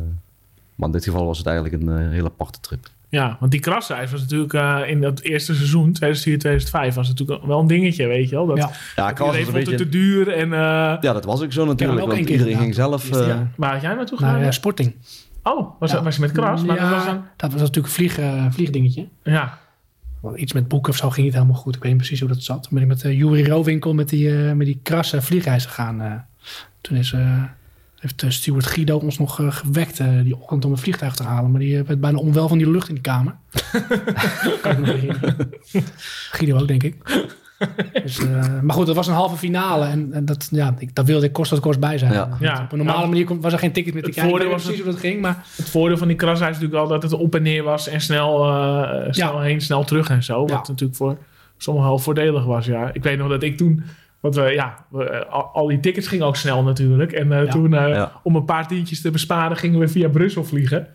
maar in dit geval was het eigenlijk een hele aparte trip. Ja, want die krasreis was natuurlijk eh, in dat eerste seizoen, 2004, 2005, was natuurlijk wel een dingetje, weet je wel. Dat, Ja. Ja, Kras was een beetje... te duur en... eh, Ja, dat was ook zo natuurlijk. ook want iedereen ging zelf... eh, waar had jij naartoe Naar gegaan? eh, Sporting. oh, was, Ja. dat, was je met kras? Maar ja, dat was dan... dat was natuurlijk een vlieg, vliegdingetje. Ja, Want Iets met boeken of zo ging niet helemaal goed. Ik weet niet precies hoe dat zat. Toen ben ik met uh, Juri Rowinkel met die, eh, met die krasse vliegreis gegaan. eh. toen is, eh, heeft uh, Stuart Guido ons nog uh, gewekt uh, die ochtend om een vliegtuig te halen. Maar die werd bijna onwel van die lucht in die kamer. kan ik. Guido ook, denk ik. Dus, uh, maar goed, dat was een halve finale. En, en dat, ja, ik, dat wilde ik kost dat kost bij zijn. Ja. Ja. Op een normale Ja. manier kon- was er geen ticket meer te Het krijgen. Ik voordeel weet was precies hoe dat ging. Maar het voordeel van die krasreis is natuurlijk al dat het op en neer was en snel, eh, snel Ja. heen, snel terug en zo. Wat Ja. natuurlijk voor sommigen wel voordelig was, ja. Ik weet nog dat ik toen... Want we, ja, we, eh, al, al die tickets gingen ook snel natuurlijk. En eh, Ja. toen, eh, Ja. om een paar tientjes te besparen, gingen we via Brussel vliegen.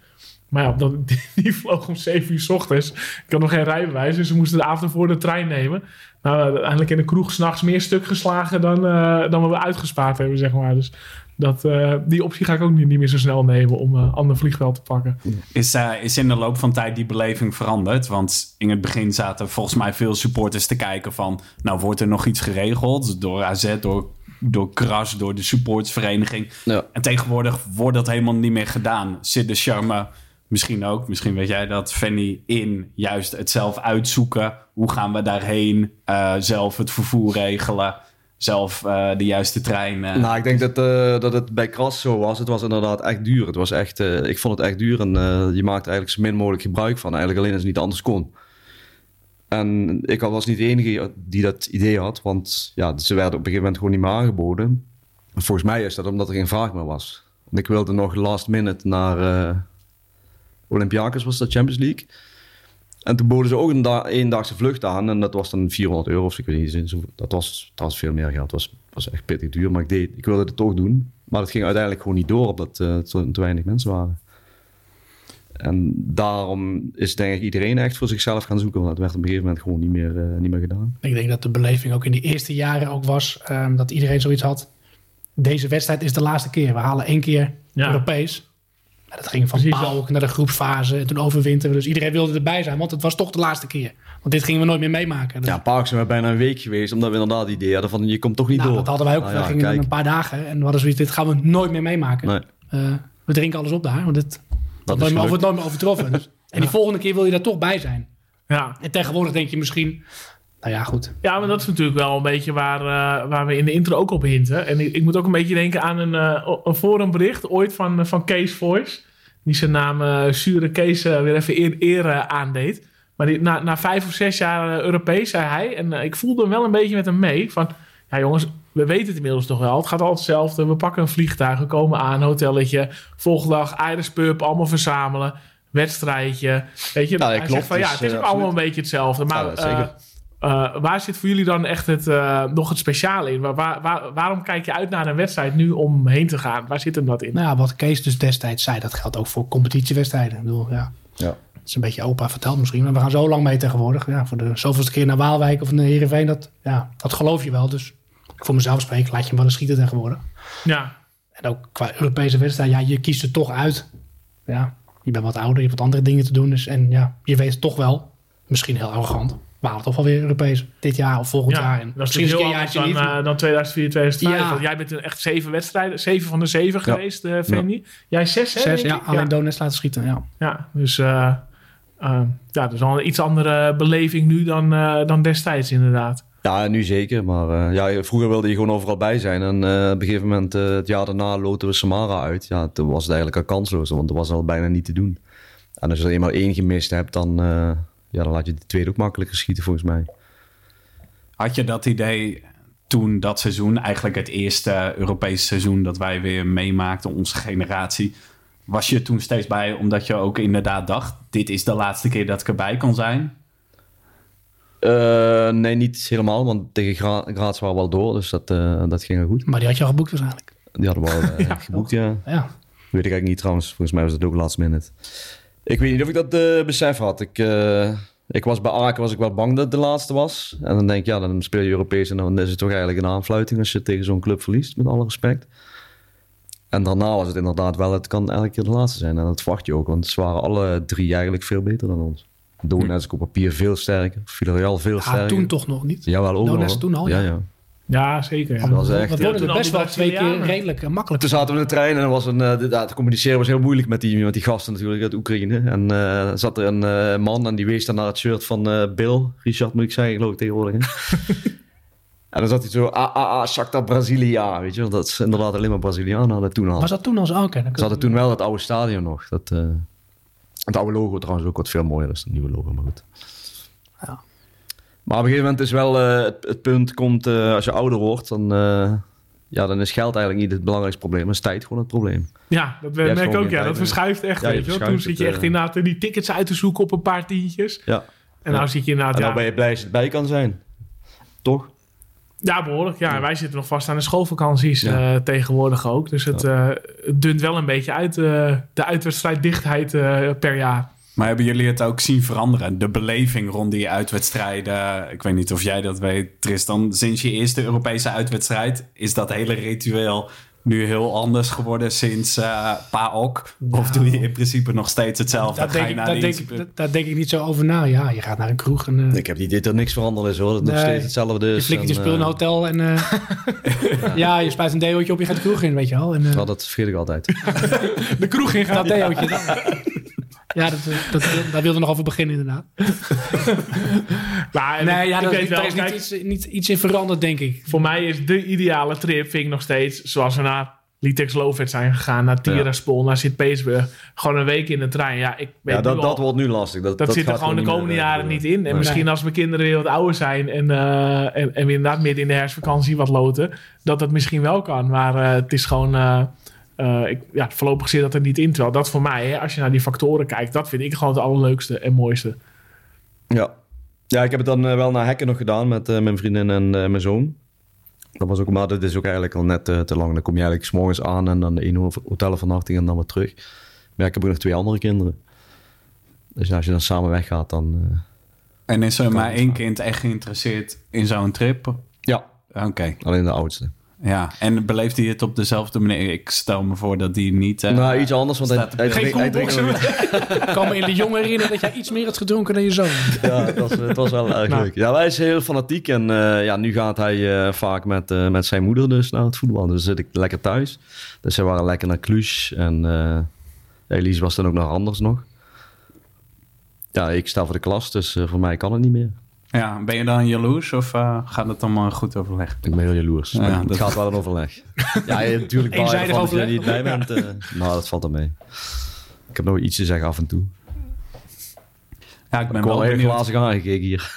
Maar ja, dat, die, die vloog om 7 uur s ochtends. Ik had nog geen rijbewijs, dus we moesten de avond ervoor de trein nemen. Nou, uiteindelijk in de kroeg s'nachts meer stuk geslagen dan, eh, dan we uitgespaard hebben, zeg maar. Dus dat, eh, die optie ga ik ook niet, niet meer zo snel nemen om een ander vliegveld te pakken. Is, eh, is in de loop van tijd die beleving veranderd? Want in het begin zaten volgens mij veel supporters te kijken van... nou, wordt er nog iets geregeld door AZ, door, door Kras, door de supportersvereniging? Ja. En tegenwoordig wordt dat helemaal niet meer gedaan. Zit de charme misschien ook, misschien weet jij dat, Fanny, in juist het zelf uitzoeken. Hoe gaan we daarheen? Eh, zelf het vervoer regelen. zelf eh, de juiste trein... eh, Nou, ik denk dat, dat het bij Kras zo was. Het was inderdaad echt duur. Het was echt, ik vond het echt duur en je maakte eigenlijk zo min mogelijk gebruik van. Eigenlijk alleen als het niet anders kon. En ik was niet de enige die dat idee had, want ja, ze werden op een gegeven moment gewoon niet meer aangeboden. En volgens mij is dat omdat er geen vraag meer was. Ik wilde nog last minute naar Olympiakos, was dat Champions League. En toen boden ze ook een da eendagse vlucht aan. En dat was dan 400 euro of zo, ik weet niet. zo- Dat was, dat was veel meer geld. Dat was, was echt pittig duur. Maar ik, deed, ik wilde het toch doen. Maar het ging uiteindelijk gewoon niet door, omdat eh, er te, te weinig mensen waren. En daarom is denk ik iedereen echt voor zichzelf gaan zoeken. Want het werd op een gegeven moment gewoon niet meer, eh, niet meer gedaan. Ik denk dat de beleving ook in die eerste jaren ook was ehm, dat iedereen zoiets had. Deze wedstrijd is de laatste keer. We halen één keer Ja. Europees. Maar dat ging van Precies, naar de groepsfase. En toen overwinten we. Dus iedereen wilde erbij zijn, want het was toch de laatste keer. Want dit gingen we nooit meer meemaken. Dus, Ja, Park zijn we bijna een week geweest. Omdat we inderdaad het idee hadden van je komt toch niet nou, door. dat hadden wij ook. Nou we ja, gingen kijk. een paar dagen en we hadden zoiets. Dit gaan we nooit meer meemaken. Nee, Eh, we drinken alles op daar. Want dit dat wordt is nooit, meer- gelukt. wordt nooit meer overtroffen. Dus, en die volgende keer wil je daar toch bij zijn. Ja. En tegenwoordig denk je misschien... Nou ja, goed. ja, maar dat is natuurlijk wel een beetje waar, eh, waar we in de intro ook op hinten. En ik, ik moet ook een beetje denken aan een, eh, een forumbericht ooit van, eh, van Kees Voice. Die zijn naam Sure Kees weer even eer, eer aandeed. Maar die, na, na vijf of zes jaar Europees zei hij, en ik voelde hem wel een beetje met hem mee, van ja jongens, we weten het inmiddels toch wel. Het gaat altijd hetzelfde. We pakken een vliegtuig, we komen aan, hotelletje. Volgende dag Iris Pub, allemaal verzamelen. Wedstrijdje. Weet je, Ja, hij klopt. zegt van ja, Dus, het is ook allemaal een beetje hetzelfde. Maar Ja, zeker. Eh, waar zit voor jullie dan echt het, eh, nog het speciale in? Waar, waar, waar- waarom kijk je uit naar een wedstrijd nu om heen te gaan? Waar zit hem dat in? Nou ja, wat Kees dus destijds zei, dat geldt ook voor competitiewedstrijden. Ik bedoel, ja, Ja. het is een beetje opa verteld misschien, maar we gaan zo lang mee tegenwoordig. Ja, voor de zoveelste keer naar Waalwijk of naar Heerenveen, dat, ja, dat geloof je wel. Dus voor mezelf spreek, laat je hem wel eens schieten tegenwoordig. Ja, En ook qua Europese wedstrijd, ja, je kiest er toch uit. Ja, je bent wat ouder, je hebt wat andere dingen te doen. Dus, en ja, je weet het toch wel, misschien heel arrogant, we halen toch wel weer Europees dit jaar of volgend ja jaar. En dat is misschien heel anders dan, eh, dan 2004, 2005. Ja. Want jij bent echt zeven wedstrijden, zeven van de zeven geweest, eh Fanny. Jij zes, hè? Zes, ja, ik? alleen ja. Donetsk laten schieten, ja. Ja, dus eh, ja, dat is al een iets andere beleving nu dan, eh, dan destijds inderdaad. Ja, nu zeker. Maar eh, ja, vroeger wilde je gewoon overal bij zijn. En eh, op een gegeven moment, eh, het jaar daarna, loten we Samara uit. Ja, toen was het eigenlijk al kansloos, want er was al bijna niet te doen. En als je er eenmaal één gemist hebt, dan, eh, ja, dan laat je de tweede ook makkelijker schieten, volgens mij. Had je dat idee toen dat seizoen, eigenlijk het eerste Europese seizoen dat wij weer meemaakten, onze generatie, was je toen steeds bij omdat je ook inderdaad dacht, dit is de laatste keer dat ik erbij kan zijn? Eh, nee, niet helemaal, want tegen Gra Graz waren we al door, dus dat, eh, dat ging wel goed. Maar die had je al geboekt waarschijnlijk. Die hadden we al eh, geboekt, ja. Ja, Weet ik eigenlijk niet trouwens. Volgens mij was het ook last minute. Ik weet niet of ik dat eh, besef had. Ik, eh, ik was bij Aken was ik wel bang dat het de laatste was. En dan denk ik, ja, dan speel je Europees en dan is het toch eigenlijk een aanfluiting als je tegen zo'n club verliest, met alle respect. En daarna was het inderdaad wel, het kan elke keer de laatste zijn. En dat verwacht je ook, want ze waren alle drie eigenlijk veel beter dan ons. Donetsk op papier veel sterker, Villarreal veel sterker. toen toch nog niet. Jawel, ook Donetsk nog. toen al, ja. ja. ja. Ja, zeker. Ja. Dat was echt... Dat ja. worden er best wel twee keer redelijk eh, makkelijk. Toen zaten we in de trein en was een, eh, de- ja, te communiceren was heel moeilijk met die, met die gasten natuurlijk uit Oekraïne. En eh, zat er een eh, man en die wees dan naar het shirt van eh, Bill, Richard moet ik zeggen, geloof ik tegenwoordig. en dan zat hij zo, ah, ah, ah, Shakhtar Brasilia, weet je wel. Dat is inderdaad alleen maar Brazilianen hadden toen al. Was dat toen al zo? Oké, Ze hadden toen wel het oude stadion nog. Dat, eh, het oude logo trouwens ook wat veel mooier is dan het nieuwe logo, maar goed. Ja. Maar op een gegeven moment is wel eh, het, het punt komt, eh, als je ouder wordt, dan, eh, ja, dan is geld eigenlijk niet het belangrijkste probleem. Dan is tijd gewoon het probleem. Ja, dat merk ik ook. Ja, dat verschuift echt. Ja, je weet je wel. Toen zit je het, echt inderdaad die tickets uit te zoeken op een paar tientjes. Ja. En nou zit je inderdaad... En dan Ja, ben je blij als je erbij kan zijn. Toch? Ja, behoorlijk. Ja, wij zitten nog vast aan de schoolvakanties Ja. tegenwoordig ook. Dus het, het dunt wel een beetje uit eh, de uitwedstrijddichtheid per jaar. Maar hebben jullie het ook zien veranderen? De beleving rond die uitwedstrijden. Ik weet niet of jij dat weet, Tristan. Sinds je eerste Europese uitwedstrijd is dat hele ritueel nu heel anders geworden sinds eh PAOK? Of doe je in principe nog steeds hetzelfde? Daar denk, ik, denk, daar denk ik niet zo over na. Ja, je gaat naar een kroeg en eh, Ik heb niet dit er niks veranderd is hoor. Dat het nog steeds hetzelfde je is. flikkert je spul in een eh, hotel en eh, ja, je spuit een deootje op, je gaat de kroeg in, weet je wel. En, eh, ja, dat vergeet ik altijd. De kroeg in dat deootje dan. Ja, dat, dat, dat, daar wilde nog over beginnen inderdaad. Maar en Nee, ja, dat, wel, is niet kijk, iets, niet iets in veranderd, denk ik. voor mij is de ideale trip, vind ik nog steeds, zoals we naar Litex Lovet zijn gegaan, naar Tiraspol, naar Sint-Petersburg. Gewoon een week in de trein. Ja, ik Ja, dat, al- dat wordt nu lastig. Dat, Dat, zit er gewoon de niet meer, komende eh, jaren niet in. En nee. misschien als mijn kinderen weer wat ouder zijn en, eh, en, en we inderdaad midden in de herfstvakantie wat loten, dat dat misschien wel kan. Maar eh, het is gewoon, eh, eh, ik, ja, voorlopig zit dat er niet in. Terwijl dat voor mij, hè, als je naar die factoren kijkt, dat vind ik gewoon het allerleukste en mooiste. Ja. ja, ik heb het dan eh, wel naar hekken nog gedaan met eh, mijn vriendin en eh, mijn zoon. Dat was ook, maar dat is ook eigenlijk al net te lang. Dan kom je eigenlijk 's morgens aan en dan één hotelovernachting en dan weer terug. Maar ja, ik heb ook nog twee andere kinderen. Dus als je dan samen weggaat, dan... eh, En is er maar één gaan. kind echt geïnteresseerd in zo'n trip? ja, Oké, alleen de oudste. Ja. En beleeft hij het op dezelfde manier? Ik stel me voor dat die niet... eh, nou, iets anders, want hij, staat hij, hij drinkt? Ik kan me in de jongen herinneren dat jij iets meer had gedronken dan je zoon. Ja, het was, het was wel erg Nou. leuk. Ja, hij is heel fanatiek en eh, ja, nu gaat hij eh, vaak met, eh, met zijn moeder dus naar het voetbal. Dus zit ik lekker thuis. Dus ze waren lekker naar Cluj en eh Elise was dan ook nog anders nog. Ja, ik sta voor de klas, dus voor mij kan het niet meer. Ja, ben je dan jaloers of eh, gaat het allemaal goed overleg? Ik ben heel jaloers. Ja, maar het dat- gaat wel een overleg. ja, je- natuurlijk baal je Eenzijdig ervan dat je er overleg? niet bij bent. eh. nou, dat valt er mee. Ik heb nog iets te zeggen af en toe. Ja, ik ben Ik wel heel glazig aangekeken hier.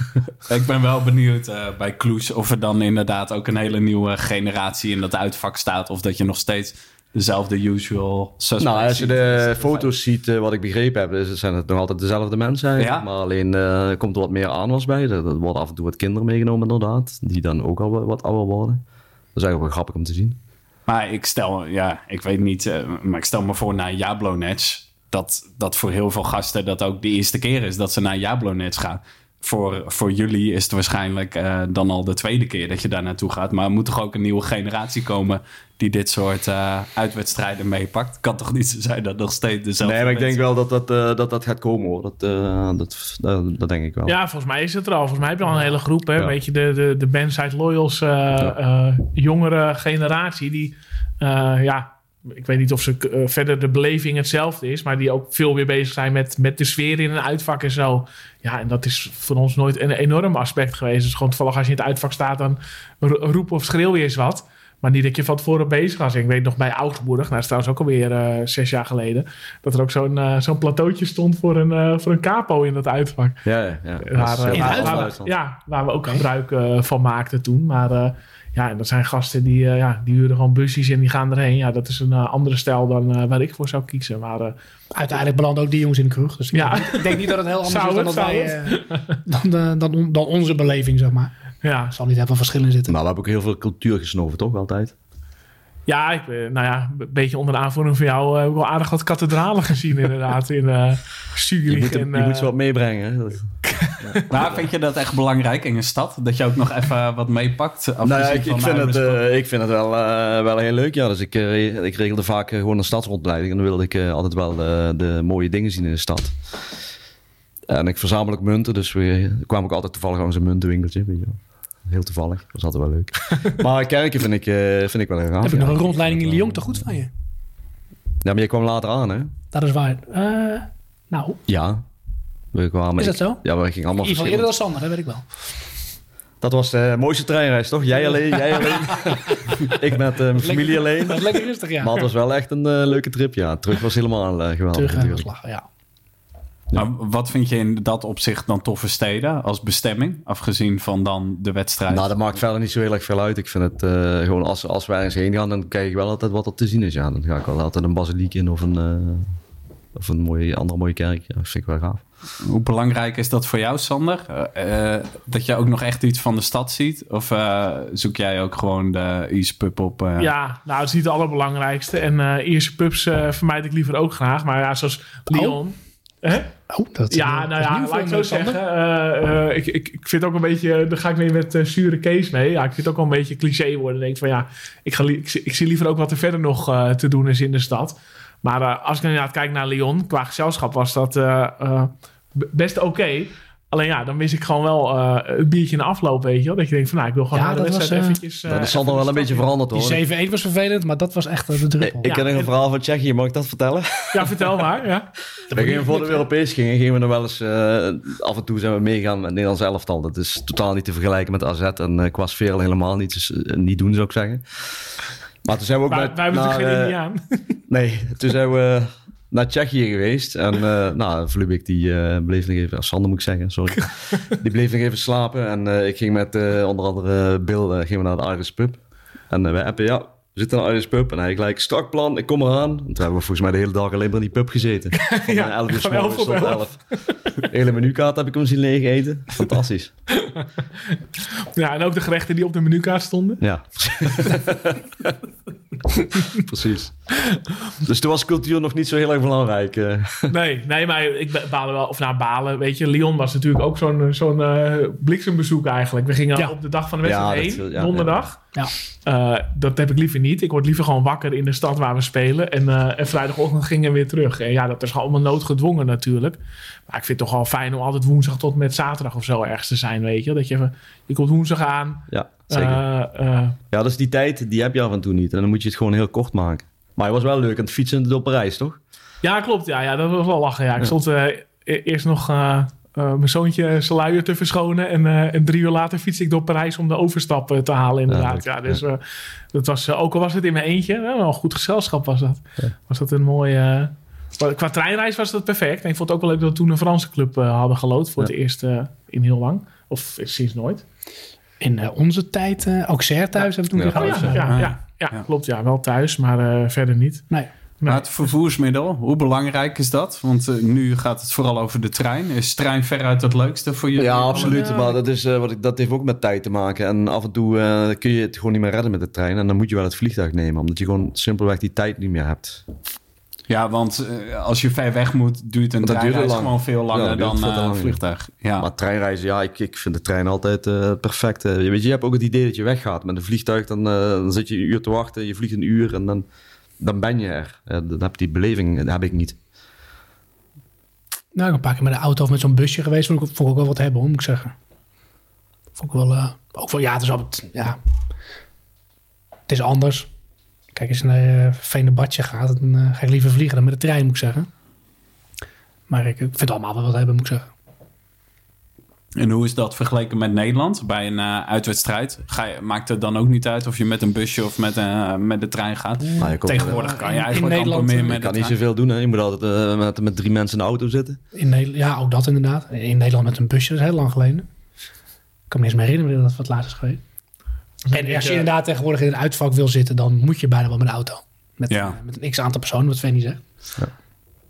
Ik ben wel benieuwd eh, bij Kloes of er dan inderdaad ook een hele nieuwe generatie in dat uitvak staat. Of dat je nog steeds dezelfde usual suspects Nou, als je de foto's ziet, eh, wat ik begrepen heb, dus zijn het nog altijd dezelfde mensen. Ja. Maar alleen eh, komt er wat meer aanwas bij. Er, er worden af en toe wat kinderen meegenomen inderdaad, die dan ook al wat- ouder worden. Dat is eigenlijk wel grappig om te zien. Maar ik stel, ja, ik weet niet, eh, maar ik stel me voor na Jablonets dat, dat voor heel veel gasten dat ook de eerste keer is dat ze naar Jablonets gaan. Voor, voor jullie is het waarschijnlijk dan al de tweede keer dat je daar naartoe gaat. Maar er moet toch ook een nieuwe generatie komen die dit soort eh, uitwedstrijden meepakt. Kan toch niet zo zijn dat nog steeds dezelfde nee, maar ik denk wel dat dat, eh, dat, dat gaat komen hoor. Dat, eh, dat, dat, dat denk ik wel. Ja, volgens mij is het er al. Volgens mij heb je al een hele groep. Hè? Ja. Een beetje de, de, de Bandside Loyals eh, eh, jongere generatie. Die, eh, ja, ik weet niet of ze verder de beleving hetzelfde is. Maar die ook veel meer bezig zijn met, met de sfeer in een uitvak en zo. Ja, en dat is voor ons nooit een enorm aspect geweest. Dus gewoon toevallig als je in het uitvak staat, dan ro- roep of schreeuw je eens wat. Maar niet dat je van tevoren bezig was. Ik weet nog bij Augsburg, nou dat is trouwens ook alweer eh, zes jaar geleden, dat er ook zo'n eh, zo'n plateautje stond voor een, eh, voor een capo in dat uitvak. ja, ja. ja. Waar, we- ja, waar we ook gebruik van maakten toen. Maar ja, en dat zijn gasten die, ja, die huren gewoon busjes en die gaan erheen. Ja, dat is een andere stijl dan waar ik voor zou kiezen. Maar Uiteindelijk belanden ook die jongens in de kroeg. Dus ik, Ja. denk, ik denk niet dat het heel anders Zou is dan, het, dat wij, dan, dan onze beleving, zeg maar. Ja, Er zal niet heel veel verschil in zitten. Maar we hebben ook heel veel cultuur gesnoven, toch? Altijd. ja, ik, nou ja, een beetje onder de aanvoering van jou eh, heb ik wel aardig wat kathedralen gezien inderdaad. In eh Je Zurich moet, en, je eh, moet ze wat meebrengen. Maar vind je dat echt belangrijk in een stad? Dat je ook nog even wat meepakt? Nou ja, ik, ik, vind het, eh, ik vind het wel, eh, wel heel leuk. Ja. Dus ik, eh, ik regelde vaak eh, gewoon een stadsrondleiding. En dan wilde ik eh, altijd wel eh, de mooie dingen zien in de stad. En ik verzamel ook munten. Dus we kwamen ook altijd toevallig langs een muntenwinkeltje. Weet je wel. Heel toevallig. Dat was altijd wel leuk. maar kerken vind ik, eh, vind ik wel heel gaaf. heb ik ja. nog een rondleiding in Lyon te goed van je. Ja, maar je kwam later aan, hè? Dat is waar. Eh, nou, Ja. We kwamen, Is dat zo? Ja, we gingen allemaal in ieder geval eerder dan Sander, dat weet ik wel. Dat was de mooiste treinreis, toch? Jij alleen, jij alleen. ik met eh, mijn familie alleen. Dat is lekker rustig, ja. Maar het was wel echt een leuke trip, ja. Terug was helemaal geweldig Terug aan de natuurlijk. slag, ja. Maar wat vind je in dat opzicht dan toffe steden als bestemming? Afgezien van dan de wedstrijd. Nou, dat maakt verder niet zo heel erg veel uit. Ik vind het eh, gewoon, als, als wij eens heen gaan, dan kijk ik wel altijd wat er te zien is. Ja, dan ga ik wel altijd een basiliek in of een, eh, of een mooie, andere mooie kerk. Ja, dat vind ik wel gaaf. Hoe belangrijk is dat voor jou, Sander? Eh, dat je ook nog echt iets van de stad ziet? Of eh, zoek jij ook gewoon de East Pub op? Ja, nou, het is niet het allerbelangrijkste. En eh Ierse pubs eh, vermijd ik liever ook graag. Maar ja, zoals Lyon. Hè? Oh, dat Ja, dat nou ja, laat ik zo zeggen. eh, eh, ik, ik, ik vind ook een beetje, daar ga ik mee met eh zure Kees mee. Ja, ik vind het ook wel een beetje cliché worden. Ik denk van ja, ik, ga, ik, zie- ik zie liever ook wat er verder nog eh, te doen is in de stad. Maar eh, als ik inderdaad kijk naar Lyon, qua gezelschap was dat eh, eh, best oké. Alleen ja, dan mis ik gewoon wel eh, het biertje in de afloop, weet je wel. Dat je denkt van, nou, ik wil gewoon Ja, de dat was, wedstrijd eh, eventjes... eh, dat is even al wel een beetje veranderd hoor. Die 7-1 was vervelend, maar dat was echt de druppel. Ik Ja, ken nog een en- verhaal van Tsjechië, mag ik dat vertellen? Ja, vertel maar, ja. We gingen voor de Europees gingen, gingen we nog wel eens... eh, af en toe zijn we meegaan met Nederlands elftal. Dat is totaal niet te vergelijken met AZ. En eh, qua sfeer al helemaal niet, dus, niet doen zou ik zeggen. Maar toen zijn we ook Wij, met, wij hebben er naar, geen eh, Indiaan. Nee, toen zijn we naar Tsjechië geweest. En uh, nou, Vlubik die uh, bleef nog even... Sander moet ik zeggen, sorry. die bleef nog even slapen. En uh, ik ging met onder andere Bill gingen we naar de Irish Pub. En wij appen, ja, we zitten in Irish Pub. En hij gelijk, strak plan, ik kom eraan. En toen hebben we volgens mij de hele dag alleen maar in die pub gezeten. Van Ja, 11 uur van 11 s'morgens tot tot 11. 11. De hele menukaart heb ik hem zien leeg eten. Fantastisch. Ja, en ook de gerechten die op de menukaart stonden. Ja. Precies. Dus toen was cultuur nog niet zo heel erg belangrijk. eh. Nee, nee, maar ik ba- baalde wel. Of nou, balen. Weet je, Lyon was natuurlijk ook zo'n zo'n eh, bliksembezoek eigenlijk. We gingen Ja. op de dag van de Ja, wedstrijd dat- heen, ja, donderdag. Ja. Eh, dat heb ik liever niet. Ik word liever gewoon wakker in de stad waar we spelen. En, eh, en vrijdagochtend gingen we weer terug. En ja, dat is gewoon allemaal noodgedwongen natuurlijk. Maar ik vind het toch wel fijn om altijd woensdag tot met zaterdag of zo ergens te zijn, weet je. Dat je, even- je komt woensdag aan. Ja, zeker. eh, eh, Ja, dat is die tijd, die heb je af en toe niet. En dan moet je het gewoon heel kort maken. Maar het was wel leuk aan het fietsen door Parijs, toch? Ja, klopt. Ja, ja, dat was wel lachen. Ja. Ik stond eh, e- eerst nog eh, mijn zoontje zijn luier te verschonen. En, eh, en drie uur later fietste ik door Parijs om de overstap eh, te halen, inderdaad. Ja, Ja, leuk. dus eh, dat was, ook al was het in mijn eentje, wel een goed gezelschap was dat. Was dat een mooie... qua treinreis was dat perfect. En ik vond het ook wel leuk dat we toen een Franse club hadden gelood. Voor Ja. het eerst in heel lang. Of sinds nooit. In eh, onze tijd, eh Auxerre thuis hebben we toen Ja. Oh, ja, ja, ja. ja, ja, Ja. klopt. Ja, wel thuis, maar eh, verder niet. Nee. Nee. Maar het vervoersmiddel, hoe belangrijk is dat? Want eh, nu gaat het vooral over de trein. Is trein veruit het leukste voor jullie? Ja, absoluut. Ja. Maar dat, is, eh, wat ik, dat heeft ook met tijd te maken. En af en toe eh, kun je het gewoon niet meer redden met de trein. En dan moet je wel het vliegtuig nemen. Omdat je gewoon simpelweg die tijd niet meer hebt. Ja, want als je ver weg moet, duurt een Dat duurt treinreis gewoon veel langer dan eh, een vliegtuig. Ja. Maar treinreizen, ja, ik, ik vind de trein altijd eh, perfect. Je, weet, je hebt ook het idee dat je weggaat. Met een vliegtuig, dan, eh, dan zit je een uur te wachten. Je vliegt een uur en dan, dan ben je er. Eh, dan heb die beleving, heb ik niet. Nou, ik een paar keer met de auto of met zo'n busje geweest. Vond ik, ik ook wel wat hebben, hoor, moet ik zeggen. Vond ik wel, eh, ook wel, ja, het is ja. Het is anders. Kijk, als je naar uh, gaat, dan ga ik liever vliegen dan met de trein, moet ik zeggen. Maar ik, ik vind het allemaal wel wat hebben, moet ik zeggen. En hoe is dat vergeleken met Nederland bij een eh, uitwedstrijd? Ga je, maakt het dan ook niet uit of je met een busje of met, eh, met de trein gaat? Komt- Tegenwoordig kan je in- in eigenlijk amper Nederland, meer eh, met Je kan de niet zoveel doen. Hè. Je moet altijd met, met drie mensen in de auto zitten. In Nederland, ja, ook dat inderdaad. In Nederland met een busje, dat is heel lang geleden. Ik kan me niet eens meer herinneren dat het wat later is geweest. En als je inderdaad tegenwoordig in een uitvak wil zitten, dan moet je bijna wel met een auto. Met, Ja. met een x aantal personen, wat Fanny zegt. Ja.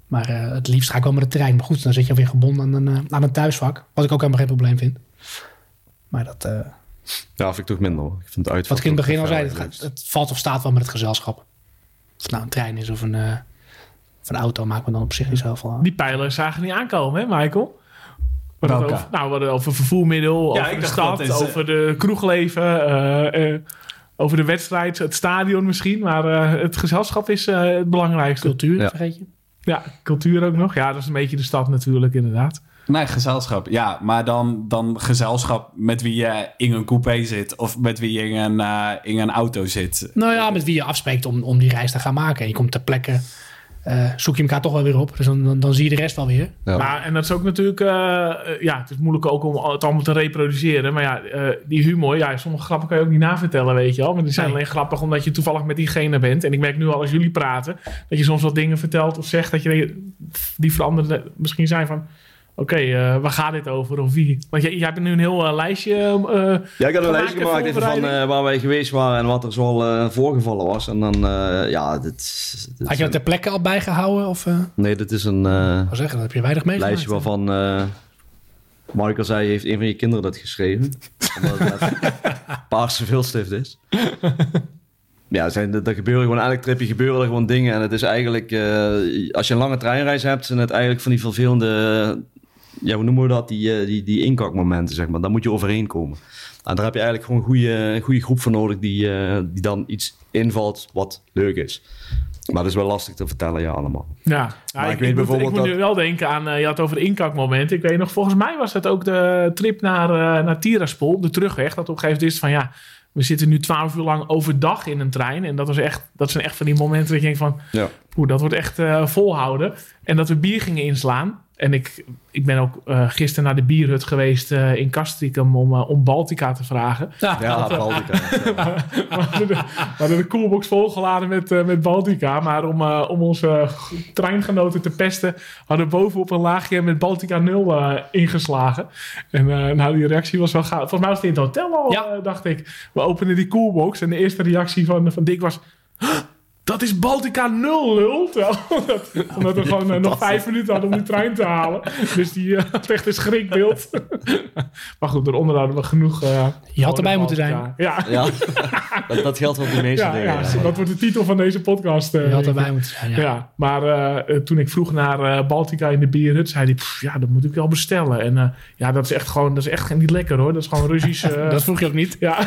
Maar eh, het liefst ga ik wel met de trein. Maar goed, dan zit je alweer gebonden aan een, eh, aan een thuisvak. Wat ik ook helemaal geen probleem vind. Maar dat, eh, Ja, vind ik toch minder. hoor. Ik vind het uit. wat ik in het begin al zei, het, gaat- het valt of staat wel met het gezelschap. Of het nou een trein is of een, of een auto, maakt me dan op zich niet zoveel aan. Die pijlen zagen niet aankomen, hè, Michael? We hadden over, nou, we hadden het over vervoermiddel, Ja, over ik de dacht stad, is, over de kroegleven, eh, eh, over de wedstrijd, het stadion misschien. Maar eh, het gezelschap is eh, het belangrijkste. Cultuur, Ja. vergeet je. Ja, cultuur ook nog. Ja, dat is een beetje de stad natuurlijk, inderdaad. Nee, gezelschap. Ja, maar dan, dan gezelschap met wie je in een coupé zit of met wie je in een, eh, in een auto zit. Nou ja, met wie je afspreekt om, om die reis te gaan maken. En je komt ter plekke, eh, zoek je elkaar toch wel weer op. Dus dan, dan, dan zie je de rest wel weer. Ja. Maar, en dat is ook natuurlijk, eh, eh, ja, het is moeilijk ook om het allemaal te reproduceren. Maar ja, eh, die humor, ja, sommige grappen kan je ook niet navertellen, weet je wel. Maar die zijn Nee. alleen grappig omdat je toevallig met diegene bent. En ik merk nu al als jullie praten, dat je soms wat dingen vertelt of zegt dat je denkt, die veranderen misschien zijn van, oké, eh, waar gaat dit over of wie? Want jij, jij hebt nu een heel eh, lijstje. eh, Ja, ik had een lijstje gemaakt even van eh, waar wij geweest waren en wat er zoal eh, voorgevallen was. En dan, eh, ja, dit, dit Had je dat ter plekke al bijgehouden? Of, eh Nee, dit is een eh, zeggen, dat heb je weinig meegemaakt. lijstje waarvan eh Michael zei, heeft een van je kinderen dat geschreven. Omdat het paarse vilstift is. Ja, er zijn, er gebeuren gewoon elk tripje gebeuren er gewoon dingen. En het is eigenlijk, eh, als je een lange treinreis hebt, zijn het eigenlijk van die vervelende, ja, hoe noemen we dat? Die, eh, die, die inkakmomenten, zeg maar. Daar moet je overheen komen. En daar heb je eigenlijk gewoon een goede, een goede groep voor nodig die, eh, die dan iets invalt wat leuk is. Maar dat is wel lastig te vertellen, ja, allemaal. Ja, ja ik ik, weet moet, bijvoorbeeld ik moet dat- nu wel denken aan, eh, je had over de inkakmoment. Ik weet nog, volgens mij was dat ook de trip naar, eh naar Tiraspol, op de terugweg. Dat op een gegeven moment is van ja, we zitten nu twaalf uur lang overdag in een trein. En dat, was echt, dat zijn echt van die momenten dat je denkt van, Ja. Oeh, dat wordt echt volhouden. En dat we bier gingen inslaan. En ik, ik ben ook eh, gisteren naar de bierhut geweest eh, in Castricum om, eh, om Baltica te vragen. Ja, Ja, Baltica. We hadden de, we hadden de coolbox volgeladen met, eh, met Baltica. Maar om, eh, om onze treingenoten te pesten... hadden we bovenop een laagje met Baltica 0 eh, ingeslagen. En eh, nou, die reactie was wel gaaf. Volgens mij was het in het hotel al, Ja. dacht ik. We openden die coolbox en de eerste reactie van, van Dick was... "Huh, Dat is Baltica 0, lul. Terwijl, omdat we gewoon eh, nog vijf minuten hadden om die trein te halen. Dus die had echt een schrikbeeld. maar goed, daaronder hadden we genoeg... eh, Je had erbij moeten zijn. Ja, Ja, dat, dat geldt wel voor de meeste ja, dingen. ja, ja. dat wordt de titel van deze podcast. eh, Je had erbij moeten zijn, Ja. ja. maar toen ik vroeg naar eh, Baltica in de bierhut, zei hij, "Pff, ja, dat moet ik wel bestellen. En eh, ja, dat is echt gewoon, dat is echt niet lekker hoor. Dat is gewoon Russisch. eh, Dat vroeg je ook niet. ja.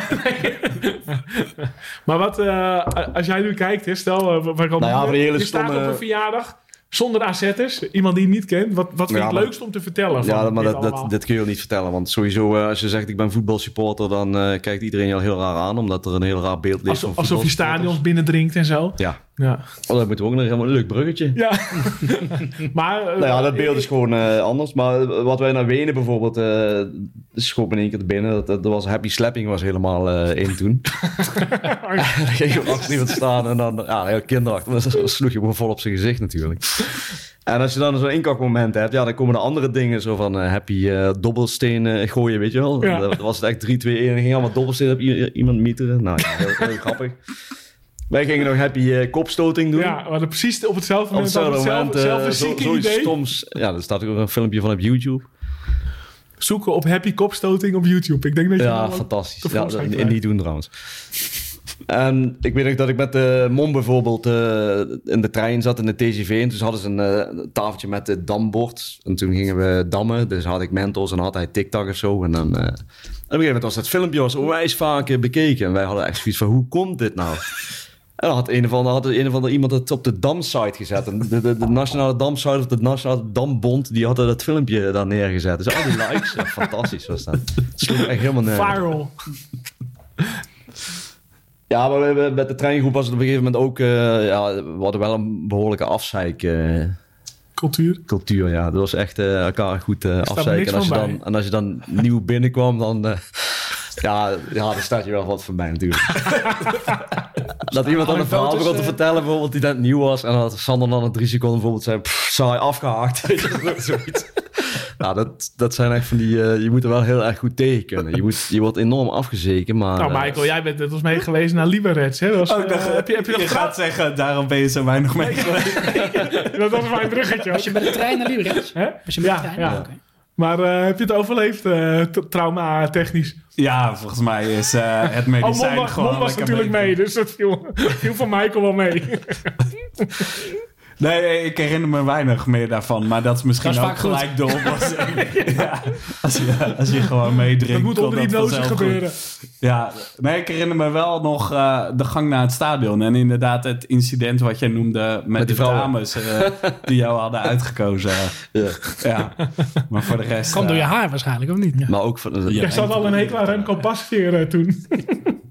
maar wat, eh, als jij nu kijkt, hè, stel, eh, Nou ja, hele je staat op een verjaardag zonder AZ'ers, iemand die je niet kent. Wat, wat vind je Ja, het maar- leukst om te vertellen? Ja, van maar dit dat, dat, kun je niet vertellen. Want sowieso, eh, als je zegt ik ben voetbalsupporter, dan eh, kijkt iedereen je al heel raar aan. Omdat er een heel raar beeld ligt Alsof, van alsof je stadions binnendringt en zo. Ja, Ja. oh, dat moeten we ook nog helemaal een leuk bruggetje. ja. maar, eh, Nou ja, dat beeld is gewoon eh, anders. Maar wat wij naar Wenen bijvoorbeeld, eh schoot me in één keer te binnen. Dat, dat was Happy Slapping was helemaal eh in toen. dan ging je op achter iemand staan en dan, ja, heel kinderachtig. Dan sloeg je gewoon vol op zijn gezicht natuurlijk. En als je dan zo'n inkakmoment hebt, ja, dan komen er andere dingen. Zo van eh, happy eh, dobbelsteen eh, gooien, weet je wel. Ja. Dat was het echt 3, 2, 1. En ging allemaal dobbelsteen op iemand mieteren. Nou ja, heel, heel grappig. Wij gingen nog happy eh, kopstoting doen. Ja, we hadden precies op hetzelfde Op moment, hetzelfde hetzelfde, moment, eh, hetzelfde zo- zieke zoiets idee. stoms. Ja, er staat ook een filmpje van op YouTube. Zoeken op happy kopstoting op YouTube. Ik denk dat je Ja, dan wel- fantastisch. Ja, dat- niet doen trouwens. En ik weet nog dat ik met de mom bijvoorbeeld eh, in de trein zat in de TGV. En toen hadden ze een eh, tafeltje met het dambord. En toen gingen we dammen. Dus had ik Mentos en had hij TikTok of zo. En dan... eh, op een gegeven moment was dat filmpje was onwijs vaak eh, bekeken. En wij hadden echt zoiets van, hoe komt dit nou? En dan had een of ander, had een of ander iemand het op de damsite gezet. En de, de, de nationale damsite of de nationale dambond, die hadden dat filmpje daar neergezet. Dus al die likes, ja, fantastisch was dat. Het sloeg echt helemaal nergens. Viral. Ja, maar we, met de treingroep was het op een gegeven moment ook... eh, ja, we hadden wel een behoorlijke afzeikcultuur. Cultuur. ja. Dat was echt eh, elkaar goed niks afzeiken. En als, je dan, en als je dan nieuw binnenkwam, dan... eh, ja, ja, daar staat je wel wat van bij natuurlijk. dat iemand dan een verhaal begon te vertellen, bijvoorbeeld, die net nieuw was. En dan had Sander dan in drie seconden bijvoorbeeld zei... "Pff, saai afgehaakt. Zoiets. Nou, dat, dat zijn echt van die... eh, je moet er wel heel erg goed tegen kunnen. Je, moet, je wordt enorm afgezeken, maar... Nou, eh, Michael, jij bent net als mee geweest naar Liberec. Hè? Dat, was, Oh, ik eh, heb je, heb je, gaat gehad? zeggen, daarom ben je zo weinig mee geweest. Dat was mijn bruggetje. Als je met de trein naar Liberec? Hè? Als je met Ja, de trein? ja. Oké. Maar eh, heb je het overleefd, eh, t- trauma-technisch? Ja, volgens mij is eh, het Oh, medicijn gewoon Mon was natuurlijk mee, dus dat viel, viel van Michael wel mee. Nee, nee, ik herinner me weinig meer daarvan. Maar dat is misschien Dat is ook vaak goed. gelijk de oplossing. ja, als, je, als je gewoon meedrinkt. Dat moet onder hypnose goed. gebeuren. Ja, nee, ik herinner me wel nog eh, de gang naar het stadion. En inderdaad het incident wat jij noemde met, die de vrouwen. dames eh, die jou hadden uitgekozen. ja. Ja, maar voor de rest... Kwam door je eh, haar waarschijnlijk, of niet? Maar ook van... Ja. Jij zat al een hekel aan Remco Pasveer eh,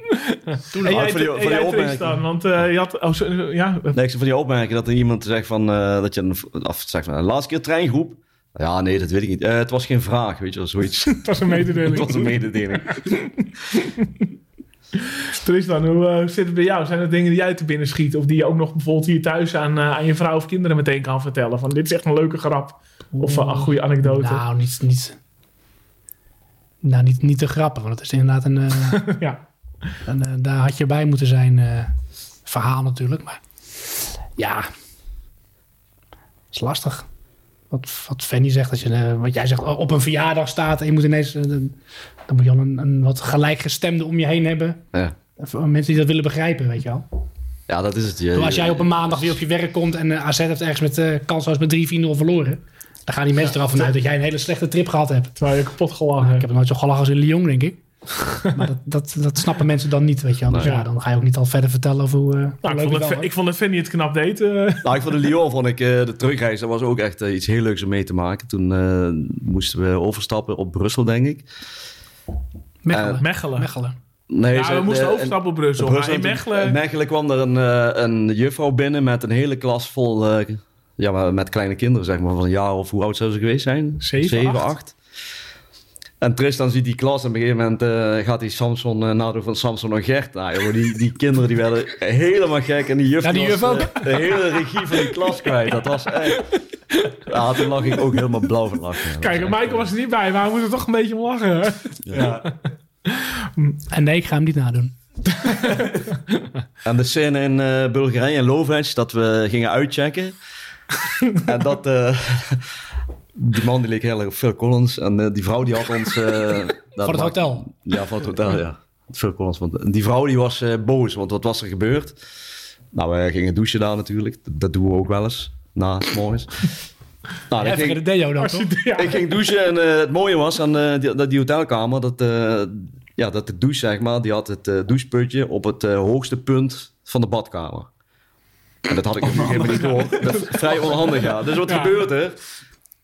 toen. en jij, voor die- opmerking. Tristan, want eh, je had... Oh, zo- ja, Nee, ik van die opmerking dat er iemand zegt van... eh, dat je een, of zegt van, de laatste keer treingroep. Ja, nee, dat weet ik niet. Eh, het was geen vraag, weet je wel, zoiets. het was een mededeling. het was een mededeling. Tristan, hoe eh, zit het bij jou? Zijn er dingen die jij te binnen schiet? Of die je ook nog bijvoorbeeld hier thuis aan, eh, aan je vrouw of kinderen meteen kan vertellen? Van dit is echt een leuke grap. Of eh, een goede anekdote. Nou, niet, niet, nou, niet, niet te grappig. Want het is inderdaad een... eh, ja. Een eh, daar had je bij moeten zijn. eh, verhaal natuurlijk. Maar ja, is lastig. Wat, wat Fanny zegt, als je, eh, wat jij zegt, op een verjaardag staat en je moet ineens, dan dan moet je al een, een wat gelijkgestemde om je heen hebben. Ja. Mensen die dat willen begrijpen, weet je wel. ja, dat is het. Je, Als jij op een maandag weer op je werk komt en AZ heeft ergens met eh kansloos met 3-4-0 verloren. Dan gaan die mensen er al vanuit dat jij een hele slechte trip gehad hebt. Terwijl je kapot gelachen Ik hebt. heb nooit zo gelachen als in Lyon, denk ik. Maar dat, dat, dat snappen mensen dan niet, weet je wel. Dus Nee. ja, dan ga je ook niet al verder vertellen over hoe, eh, hoe Nou, ik, vond het het, wel ik vond dat Fanny het knap deed. eh. Nou, ik vond de Lyon vond ik, eh, de terugreis, dat was ook echt iets heel leuks om mee te maken. Toen eh, moesten we overstappen op Brussel, denk ik. Mechelen. Mechelen. Mechelen. Nee, ja, ze- we moesten de- overstappen op Brussel. Brussel, in Mechelen... in Mechelen kwam er een, eh, een juffrouw binnen met een hele klas vol, eh, ja, maar met kleine kinderen, zeg maar, van een jaar of hoe oud zou ze geweest zijn? Zeven, acht. acht. En Tristan ziet die klas en op een gegeven moment eh, gaat die Samson uh, nadoen van Samson en Gert. Nou, die, die kinderen die werden helemaal gek. En die juf, Ja, die was, juf ook. eh, de hele regie van die klas kwijt. Dat was echt... Ja, toen lag ik ook helemaal blauw van lachen. Kijk, Michael echt, was er niet bij, maar we moeten toch een beetje om lachen. ja. En nee, ik ga hem niet nadoen. En de scène in Bulgarije en Lovec, dat we gingen uitchecken. en dat... eh, die man die leek heel erg op Phil Collins. En eh, die vrouw die had ons... eh, dat Van het hotel. Ja, van het hotel, ja. Phil Collins. Want die vrouw die was eh, boos, want wat was er gebeurd? Nou, we gingen douchen daar natuurlijk. Dat, doen we ook wel eens. Na, 's morgens. Nou, Even ging, de deo dan, toch? ik ging douchen en eh, het mooie was aan eh, die, dat die hotelkamer... Dat, eh, ja, dat de douche, zeg maar, die had het eh, doucheputje op het eh, hoogste punt van de badkamer. En dat had ik natuurlijk helemaal niet door. Dat is vrij onhandig, ja. Dus wat Ja. gebeurt er?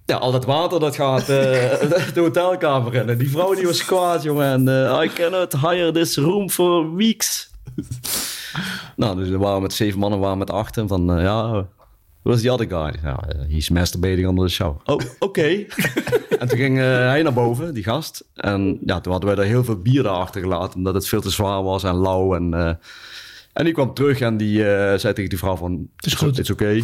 Ja, al dat water dat gaat eh, de hotelkamer in. En die vrouw die was kwaad, jongen. En eh, I cannot hire this room for weeks. nou, dus we waren met zeven mannen, we waren met acht. En van, eh, ja, where's the other guy? Eh, he's masturbating under the shower. Oh, oké. en toen ging hij naar boven, die gast. En ja, toen hadden wij er heel veel bier achter gelaten. Omdat het veel te zwaar was en lauw. En, en die kwam terug en die zei tegen die vrouw van... Het is goed. Het is oké.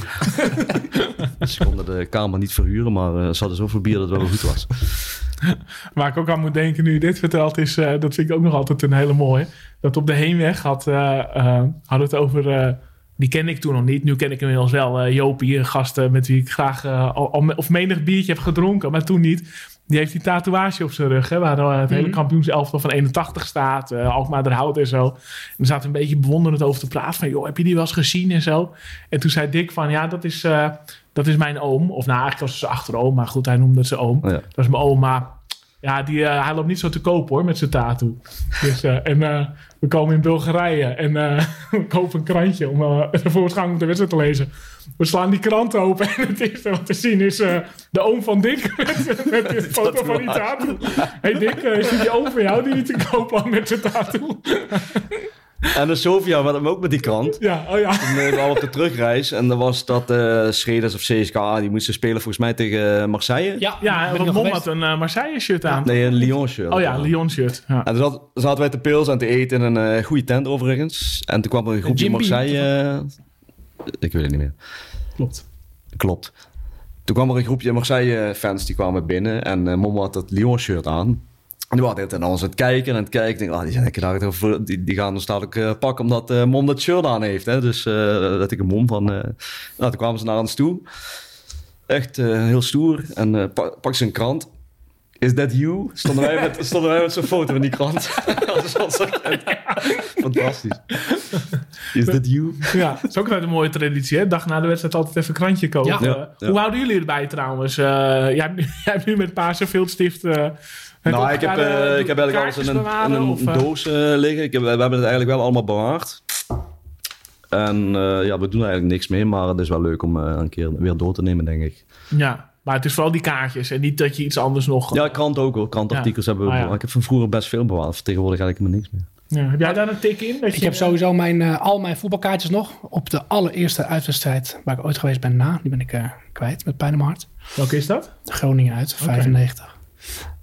Ze konden de kamer niet verhuren, maar eh, ze hadden zoveel bier dat het wel goed was. Waar ik ook aan moet denken nu je dit vertelt, is eh, dat vind ik ook nog altijd een hele mooie. Dat op de heenweg had, eh, eh, hadden we het over. eh, die ken ik toen nog niet. Nu ken ik inmiddels wel. eh Jopie, een gast met wie ik graag al, al- of menig biertje heb gedronken, maar toen niet. Die heeft die tatoeage op zijn rug, hè, waar het hele Mhm. kampioenselftal van 81 staat. eh Alkmaar de Hout en zo. En we zaten een beetje bewonderend over te praten. Van, joh, heb je die wel eens gezien en zo? En toen zei Dick van, ja, dat is, eh, dat is mijn oom. Of nou, eigenlijk was het zijn achteroom. Maar goed, hij noemde het zijn oom. Oh ja. Dat is mijn oma. Ja, die, eh, hij loopt niet zo te koop hoor, met zijn tattoo. Dus, eh, en eh, we komen in Bulgarije en we kopen een krantje om de voortgang op de wedstrijd te lezen. We slaan die krant open en het eerste wat te zien is de oom van Dick met, met de foto van die tattoo. hey Dick, is die oom van jou die niet te koop had met zijn tattoo? En de Sofia had hem ook met die krant. ja, oh ja. Toen eh, waren we op de terugreis. En dan was dat eh Schreders of CSKA. Die moesten spelen volgens mij tegen eh, Marseille. Ja, Ja, want Mom had een eh, Marseille shirt aan. Nee, een Lyon shirt. Oh ja, Lyon shirt. Ja. En toen zat- zaten wij te pils en te eten in een goede tent overigens. En toen kwam er een groepje Marseille... ik weet het niet meer. Klopt. Klopt. Toen kwam er een groepje Marseille-fans die kwamen binnen. En Mom had dat Lyon-shirt aan. En die waren altijd aan ons aan het kijken en aan het kijken. Ik denk, ah, die, zijn lekker daar die, die gaan ons dadelijk eh, pakken omdat eh, Mom dat shirt aan heeft. Hè? Dus eh, dat ik een Mom van... nou, toen kwamen ze naar ons toe. Echt heel stoer. En pak, pak ze een krant. Is that you? Stonden wij met, stonden wij met zo'n foto in die krant. Fantastisch. Is that you? Ja, dat is ook altijd een mooie traditie. Hè? Dag na de wedstrijd altijd even een krantje kopen. Ja. Ja, ja. Hoe houden jullie erbij trouwens? Jij, hebt nu, jij hebt nu met eh het Nou, ik heb, eh, ik heb eigenlijk alles in een, bewaren, in een of, eh? doos eh, liggen. Ik heb, we hebben het eigenlijk wel allemaal bewaard. En eh, ja, we doen er eigenlijk niks mee, maar het is wel leuk om eh, een keer weer door te nemen, denk ik. Ja, maar het is vooral die kaartjes en niet dat je iets anders nog... Ja, krant ook hoor. Krantartikels hebben we Ah, ja. Ik heb van vroeger best veel bewaard. Tegenwoordig eigenlijk helemaal niks meer. Ja, Heb jij daar een tik in? Dat Ik je, heb sowieso mijn, eh, al mijn voetbalkaartjes nog op de allereerste uitwedstrijd waar ik ooit geweest ben na. Die ben ik eh, kwijt met pijn in mijn hart. Welke is dat? Groningen uit, 95.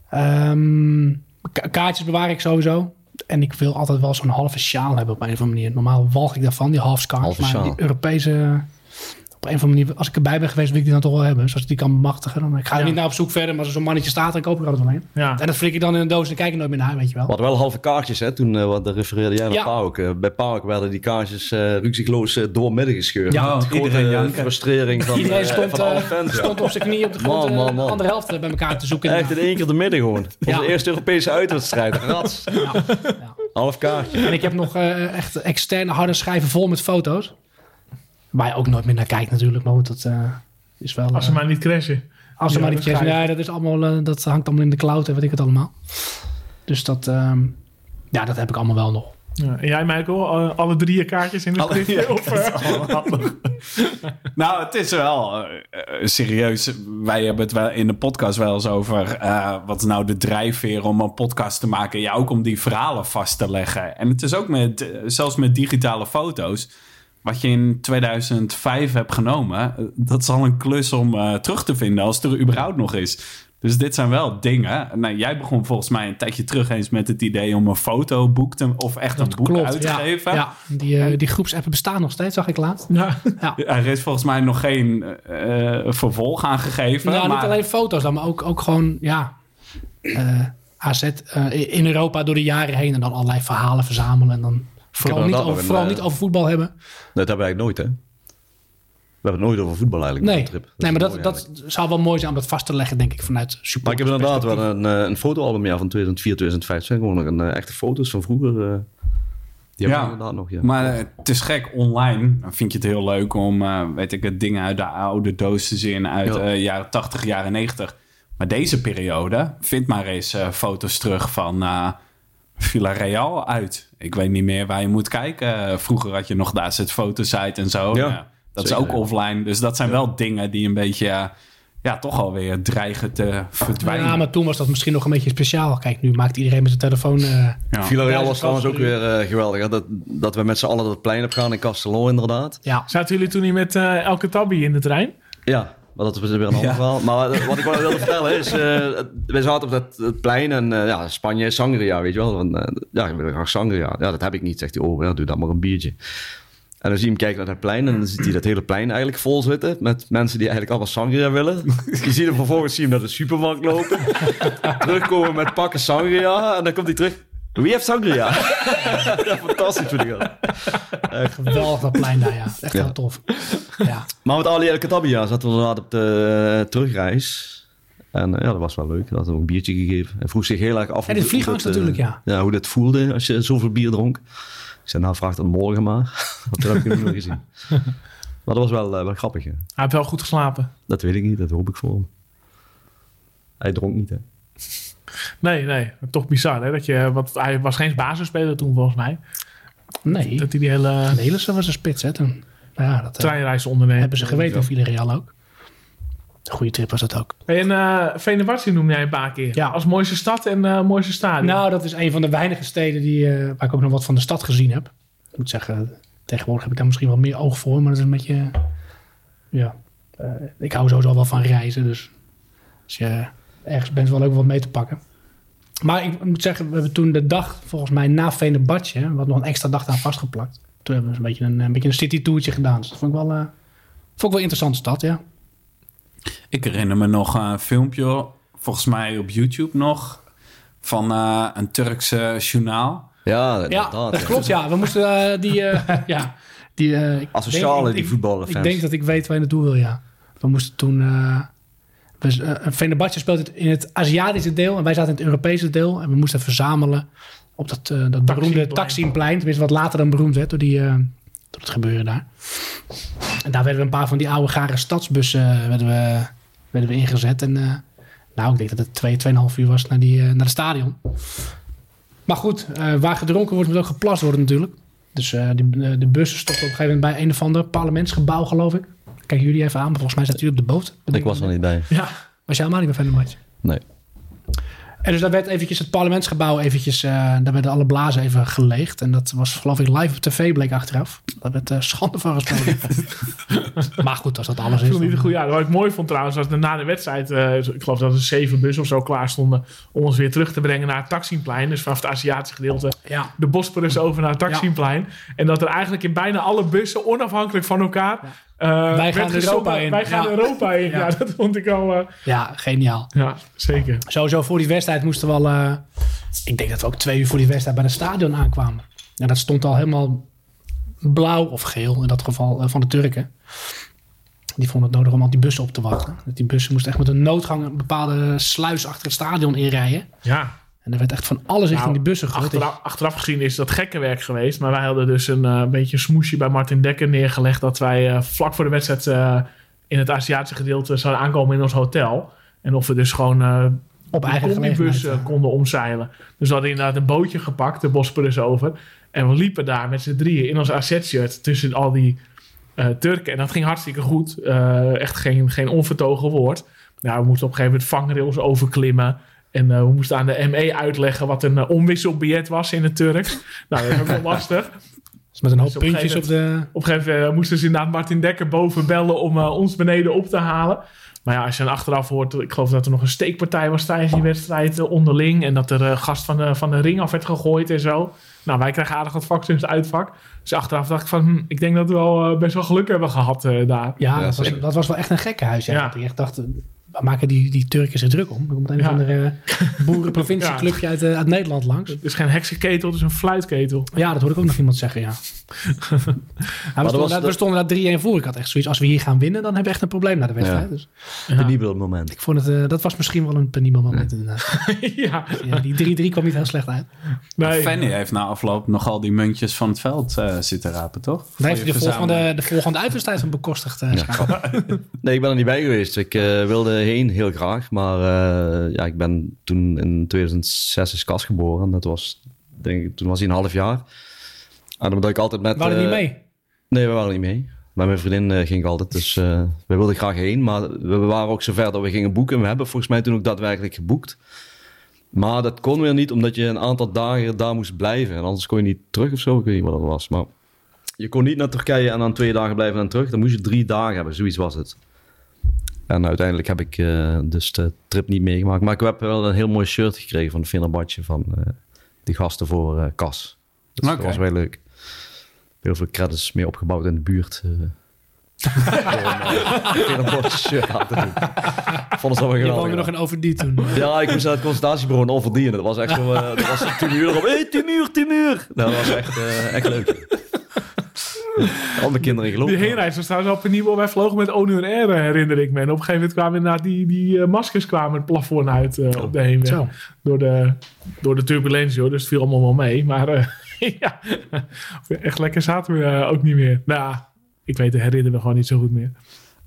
Ehm, ka- kaartjes bewaar ik sowieso. En ik wil altijd wel zo'n halve sjaal hebben op een of andere manier. Normaal walg ik daarvan, die half scarf. Maar sjaal. die Europese... Een of andere manier, als ik erbij ben geweest, wil ik die dan toch wel hebben. Dus als ik die kan bemachtigen, dan... Ik ga er Ja. niet naar op zoek verder, maar als er zo'n mannetje staat, dan koop ik er altijd wel een. Ja. En dat flik ik dan in een doos en dan kijk ik nooit meer naar, weet je wel. We hadden wel halve kaartjes, hè? Toen, eh, wat, refereerde jij naar Ja. Pauk. Eh, bij Pauk werden die kaartjes eh rukzichtloos eh, doormidden gescheurd. Ja, Met iedereen janken. frustrering van, Iedereen stond, van alle fans. stond op zijn knieën op de grond Man, man, man. de andere helft bij elkaar te zoeken. Echt in één keer de midden gewoon. Onze eerste Europese uitwedstrijd. Rats. Ja. Ja. Half kaartje. En ik heb nog eh, echt externe harde schijven vol met foto's. Waar je ook nooit meer naar kijkt natuurlijk. Maar goed, dat eh, is wel... Als ze eh, maar niet crashen. als ze ja, maar niet dat crashen. Ja, dat, is allemaal, eh, dat hangt allemaal in de cloud en weet ik het allemaal. Dus dat... ehm, Ja, dat heb ik allemaal wel nog. Ja, en jij, Michael, alle drie je kaartjes in de Alle- ja, of, nou, het is wel serieus. Wij hebben het wel in de podcast wel eens over eh, wat is nou de drijfveer om een podcast te maken. Ja, ook om die verhalen vast te leggen. En het is ook met, zelfs met digitale foto's. Wat je in 2005 hebt genomen, dat is al een klus om eh, terug te vinden als het er überhaupt nog is. Dus dit zijn wel dingen. Nou, jij begon volgens mij een tijdje terug eens met het idee om een fotoboek te, of echt een boek klopt. uit te ja, geven. Ja, die, eh, die groepsappen bestaan nog steeds, zag ik laatst. Ja. Ja. Er is volgens mij nog geen eh, vervolg aan gegeven. Nou, maar niet alleen foto's dan, maar ook, ook gewoon, ja, eh, AZ in Europa door de jaren heen en dan allerlei verhalen verzamelen en dan vooral, niet over, nog vooral een, niet eh, over voetbal hebben. Dat hebben we eigenlijk nooit, hè? We hebben het nooit over voetbal eigenlijk. Nee, op de trip. nee maar dat, dat zou wel mooi zijn om dat vast te leggen, denk ik, vanuit support. Maar ik heb inderdaad wel een, eh, een fotoalbum ja, van 2004, 2005. Het zijn gewoon nog een, eh, echte foto's van vroeger. eh, die hebben Ja. we inderdaad nog, ja. Maar eh, het is gek, online dan vind je het heel leuk om, eh, weet ik het, dingen uit de oude doos te zien uit Ja. eh jaren 80, jaren 90. Maar deze periode, vind maar eens eh, foto's terug van eh Villarreal uit. Ik weet niet meer waar je moet kijken. Eh, vroeger had je nog daar zit fotosite en zo. Ja, Nou, dat zeker, is ook ja. offline. Dus dat zijn wel dingen die een beetje, eh, ja, toch alweer dreigen te verdwijnen. Ja, maar toen was dat misschien nog een beetje speciaal. Kijk, nu maakt iedereen met zijn telefoon... eh, Ja. Villarreal was trouwens ook weer eh, geweldig. Hè? Dat, dat we met z'n allen dat plein op gaan in Castellon inderdaad. ja, Zaten jullie toen niet met eh, Elke Tabby in de trein? Ja, maar dat is weer een ander verhaal. Maar wat ik wel wilde vertellen is... eh, we zaten op dat, dat plein en eh, ja, Spanje is sangria, weet je wel. Eh, ja, ik wil graag sangria. Ja, dat heb ik niet, zegt hij. Oh, ja, doe dan maar een biertje. En dan zie je hem kijken naar dat plein en dan ziet hij dat hele plein eigenlijk vol zitten met mensen die eigenlijk allemaal sangria willen. Je ziet hem vervolgens zie je hem naar de supermarkt lopen, terugkomen met pakken sangria en dan komt hij terug. Wie heeft sangria? fantastisch vind ik dat. geweldig dat plein daar, ja. Echt Ja. heel tof. Ja. Maar met Ali El Katabia zaten we inderdaad op de eh, terugreis. En eh, ja, dat was wel leuk. Dat had een biertje gegeven. En vroeg zich heel erg af... En de vliegangst dat, eh, natuurlijk, ja. Ja, hoe dat voelde als je zoveel bier dronk. Ik zei, nou, vraag dat morgen maar. Want toen heb ik hem niet meer gezien. Maar dat was wel, eh, wel grappig, ja. Hij heeft wel goed geslapen. Dat weet ik niet, dat hoop ik voor hem. Hij dronk niet, hè. Nee, nee. Toch bizar, hè? Dat je, want hij was geen basisspeler toen, volgens mij. Nee, Dat hij die hele Nelissen was een spits, hè. Toen. Nou ja, dat eh, treinreis onderneemt. hebben ze geweten in Villarreal ook. Een goede trip was dat ook. En uh, Venebatje noemde jij een paar keer. Ja. Als mooiste stad en eh, mooiste stadion. Nou, dat is een van de weinige steden die, eh, waar ik ook nog wat van de stad gezien heb. Ik moet zeggen, tegenwoordig heb ik daar misschien wel meer oog voor, maar dat is een beetje. Ja, eh, ik hou sowieso wel van reizen, dus als je ergens bent, wel leuk om wat mee te pakken. Maar ik moet zeggen, we hebben toen de dag, volgens mij na Venebadje, wat nog een extra dag aan vastgeplakt. Toen hebben we een beetje een, een, beetje een city tourtje gedaan. Dus dat vond ik wel, eh, vond ik wel een interessante stad, ja. Ik herinner me nog een filmpje, volgens mij op YouTube nog, van eh, een Turkse journaal. Ja, dat klopt, ja. We moesten eh, die... eh, ja, die eh, Asociale, denk- die voetbalfans. Ik denk dat ik weet waar je naartoe wil, ja. We moesten toen... Fenerbahce speelt het in het Aziatische deel en wij zaten in het Europese deel. En we moesten verzamelen op dat, eh, dat beroemde Taksimplein. Tenminste, wat later dan beroemd werd door, die, eh, door het gebeuren daar. En daar werden we een paar van die oude gare stadsbussen werden we, werden we ingezet. En nou, ik denk dat het twee, tweeënhalf uur was naar, die, naar het stadion. Maar goed, waar gedronken wordt, moet ook geplast worden natuurlijk. Dus die, de, de bussen stopten op een gegeven moment bij een of ander parlementsgebouw, geloof ik. Kijk jullie even aan, maar volgens mij zaten jullie op de boot. Ik was er niet bij. Ja. Was jij helemaal niet bij Fenerbahce? Nee. En dus daar werd eventjes het parlementsgebouw eventjes, eh, daar werden alle blazen even geleegd. En dat was geloof ik live op tv, bleek achteraf. Daar werd eh, schande van gesproken. maar goed, als dat alles Ik is. vond niet een dan- goede ja, Wat ik mooi vond trouwens, was dat na de wedstrijd, eh, ik geloof dat er zeven bussen of zo klaar stonden om ons weer terug te brengen naar het Taksimplein. Dus vanaf het Aziatische gedeelte Ja, de Bosporus over naar het Taksimplein. En dat er eigenlijk in bijna alle bussen, onafhankelijk van elkaar, eh, Wij gaan Europa in. Wij gaan Ja. Europa in. Ja. Ja. dat vond ik al. eh, ja, geniaal. ja, zeker. Sowieso voor die wedstrijd moesten we al... eh, ik denk dat we ook twee uur voor die wedstrijd bij het stadion aankwamen. En dat stond al helemaal blauw of geel, in dat geval van de Turken. Die vonden het nodig om al die bussen op te wachten. Die bussen moesten echt met een noodgang een bepaalde sluis achter het stadion inrijden. Ja, En er werd echt van alles richting Nou, die bussen gegooid. achteraf, achteraf gezien is dat gekke werk geweest. Maar wij hadden dus een eh, beetje een smoesje bij Martin Dekker neergelegd. Dat wij eh, vlak voor de wedstrijd eh, in het Aziatische gedeelte zouden aankomen in ons hotel. En of we dus gewoon Op eigen ja. konden omzeilen. Dus we hadden inderdaad een bootje gepakt, de Bosporus over. En we liepen daar met z'n drieën in ons AZ-shirt tussen al die Turken. En dat ging hartstikke goed. Echt geen, geen onvertogen woord. Nou, we moesten op een gegeven moment vangrails overklimmen. En eh, we moesten aan de ME uitleggen wat een eh, omwisselbiljet was in het Turks. nou, dat is ook wel lastig. Dus met een hoop Dus op een puntjes op gegeven de... Op een gegeven moment eh, moesten ze inderdaad Martin Dekker boven bellen om ons beneden op te halen. Maar ja, als je dan achteraf hoort, ik geloof dat er nog een steekpartij was tijdens die wedstrijd onderling. En dat er gast van de, van de ring af werd gegooid en zo. Nou, wij kregen aardig wat vakstuks uitvak. Dus achteraf dacht ik van, hm, ik denk dat we wel best wel geluk hebben gehad eh, daar. Ja, Ja, dat, was, dat was wel echt een gekkenhuis. Ja. Ja. Ik echt dacht, waar maken die, die Turken zich druk om? Er komt een Ja. of andere boerenprovincieclubje uit, eh, uit Nederland langs. Het is geen heksenketel, het is een fluitketel. Ja, dat hoorde ik ook nog iemand zeggen, ja. Ja, we, stonden, was daar, we de- stonden daar 3-1 voor. Ik had echt zoiets, als we hier gaan winnen, dan hebben we echt een probleem na de wedstrijd. Ja. Dus Penibel moment. ik vond het, eh, dat was misschien wel een penibel moment inderdaad. ja, Ja, die 3-3 kwam niet heel slecht uit. nee. Fanny heeft na afloop nog al die muntjes van het veld eh, zitten rapen, toch? Daar heeft hij de volgende, de volgende uitwedstrijd van bekostigd. eh. Nee, ik ben er niet bij geweest. Ik eh, wilde heen heel graag. Maar eh, ja, ik ben toen in 2006 is Cas geboren. Dat was, denk ik, toen was hij een half jaar. En omdat ik altijd met... We hadden eh, niet mee. Nee, we waren niet mee. Met mijn vriendin eh, ging ik altijd. Dus eh we wilden graag heen. Maar we waren ook zover dat we gingen boeken. We hebben volgens mij toen ook daadwerkelijk geboekt. Maar dat kon weer niet, omdat je een aantal dagen daar moest blijven. En anders kon je niet terug of zo. Ik weet niet wat dat was. Maar je kon niet naar Turkije en dan twee dagen blijven en terug. Dan moest je drie dagen hebben. Zoiets was het. En uiteindelijk heb ik eh, dus de trip niet meegemaakt. Maar ik heb wel een heel mooi shirt gekregen van Fenerbahce van eh die gasten voor eh Kas. Dus dat was wel leuk. Heel veel credits mee opgebouwd in de buurt. een Fenerbahce shirt aan te doen. Vonden ze Je geweldig. woonde nog in Overdie toen. Ja, ik moest naar het consultatiebureau in Overdienen. Dat was echt zo... eh, dat was tien uur erop. Hé, hey, tien uur! Dat was echt, eh, echt leuk. Al mijn kinderen gelopen. Die heenreis was trouwens al penibel. Wij vlogen met Air, eh, herinner ik me. En op een gegeven moment kwamen inderdaad die, die eh, maskers kwamen het plafond uit eh, op de heenweg. Zo. Door de, door de turbulentie hoor, dus het viel allemaal wel mee. Maar eh, ja, echt lekker zaten we ook niet meer. Nou, ik weet de herinneren we gewoon niet zo goed meer.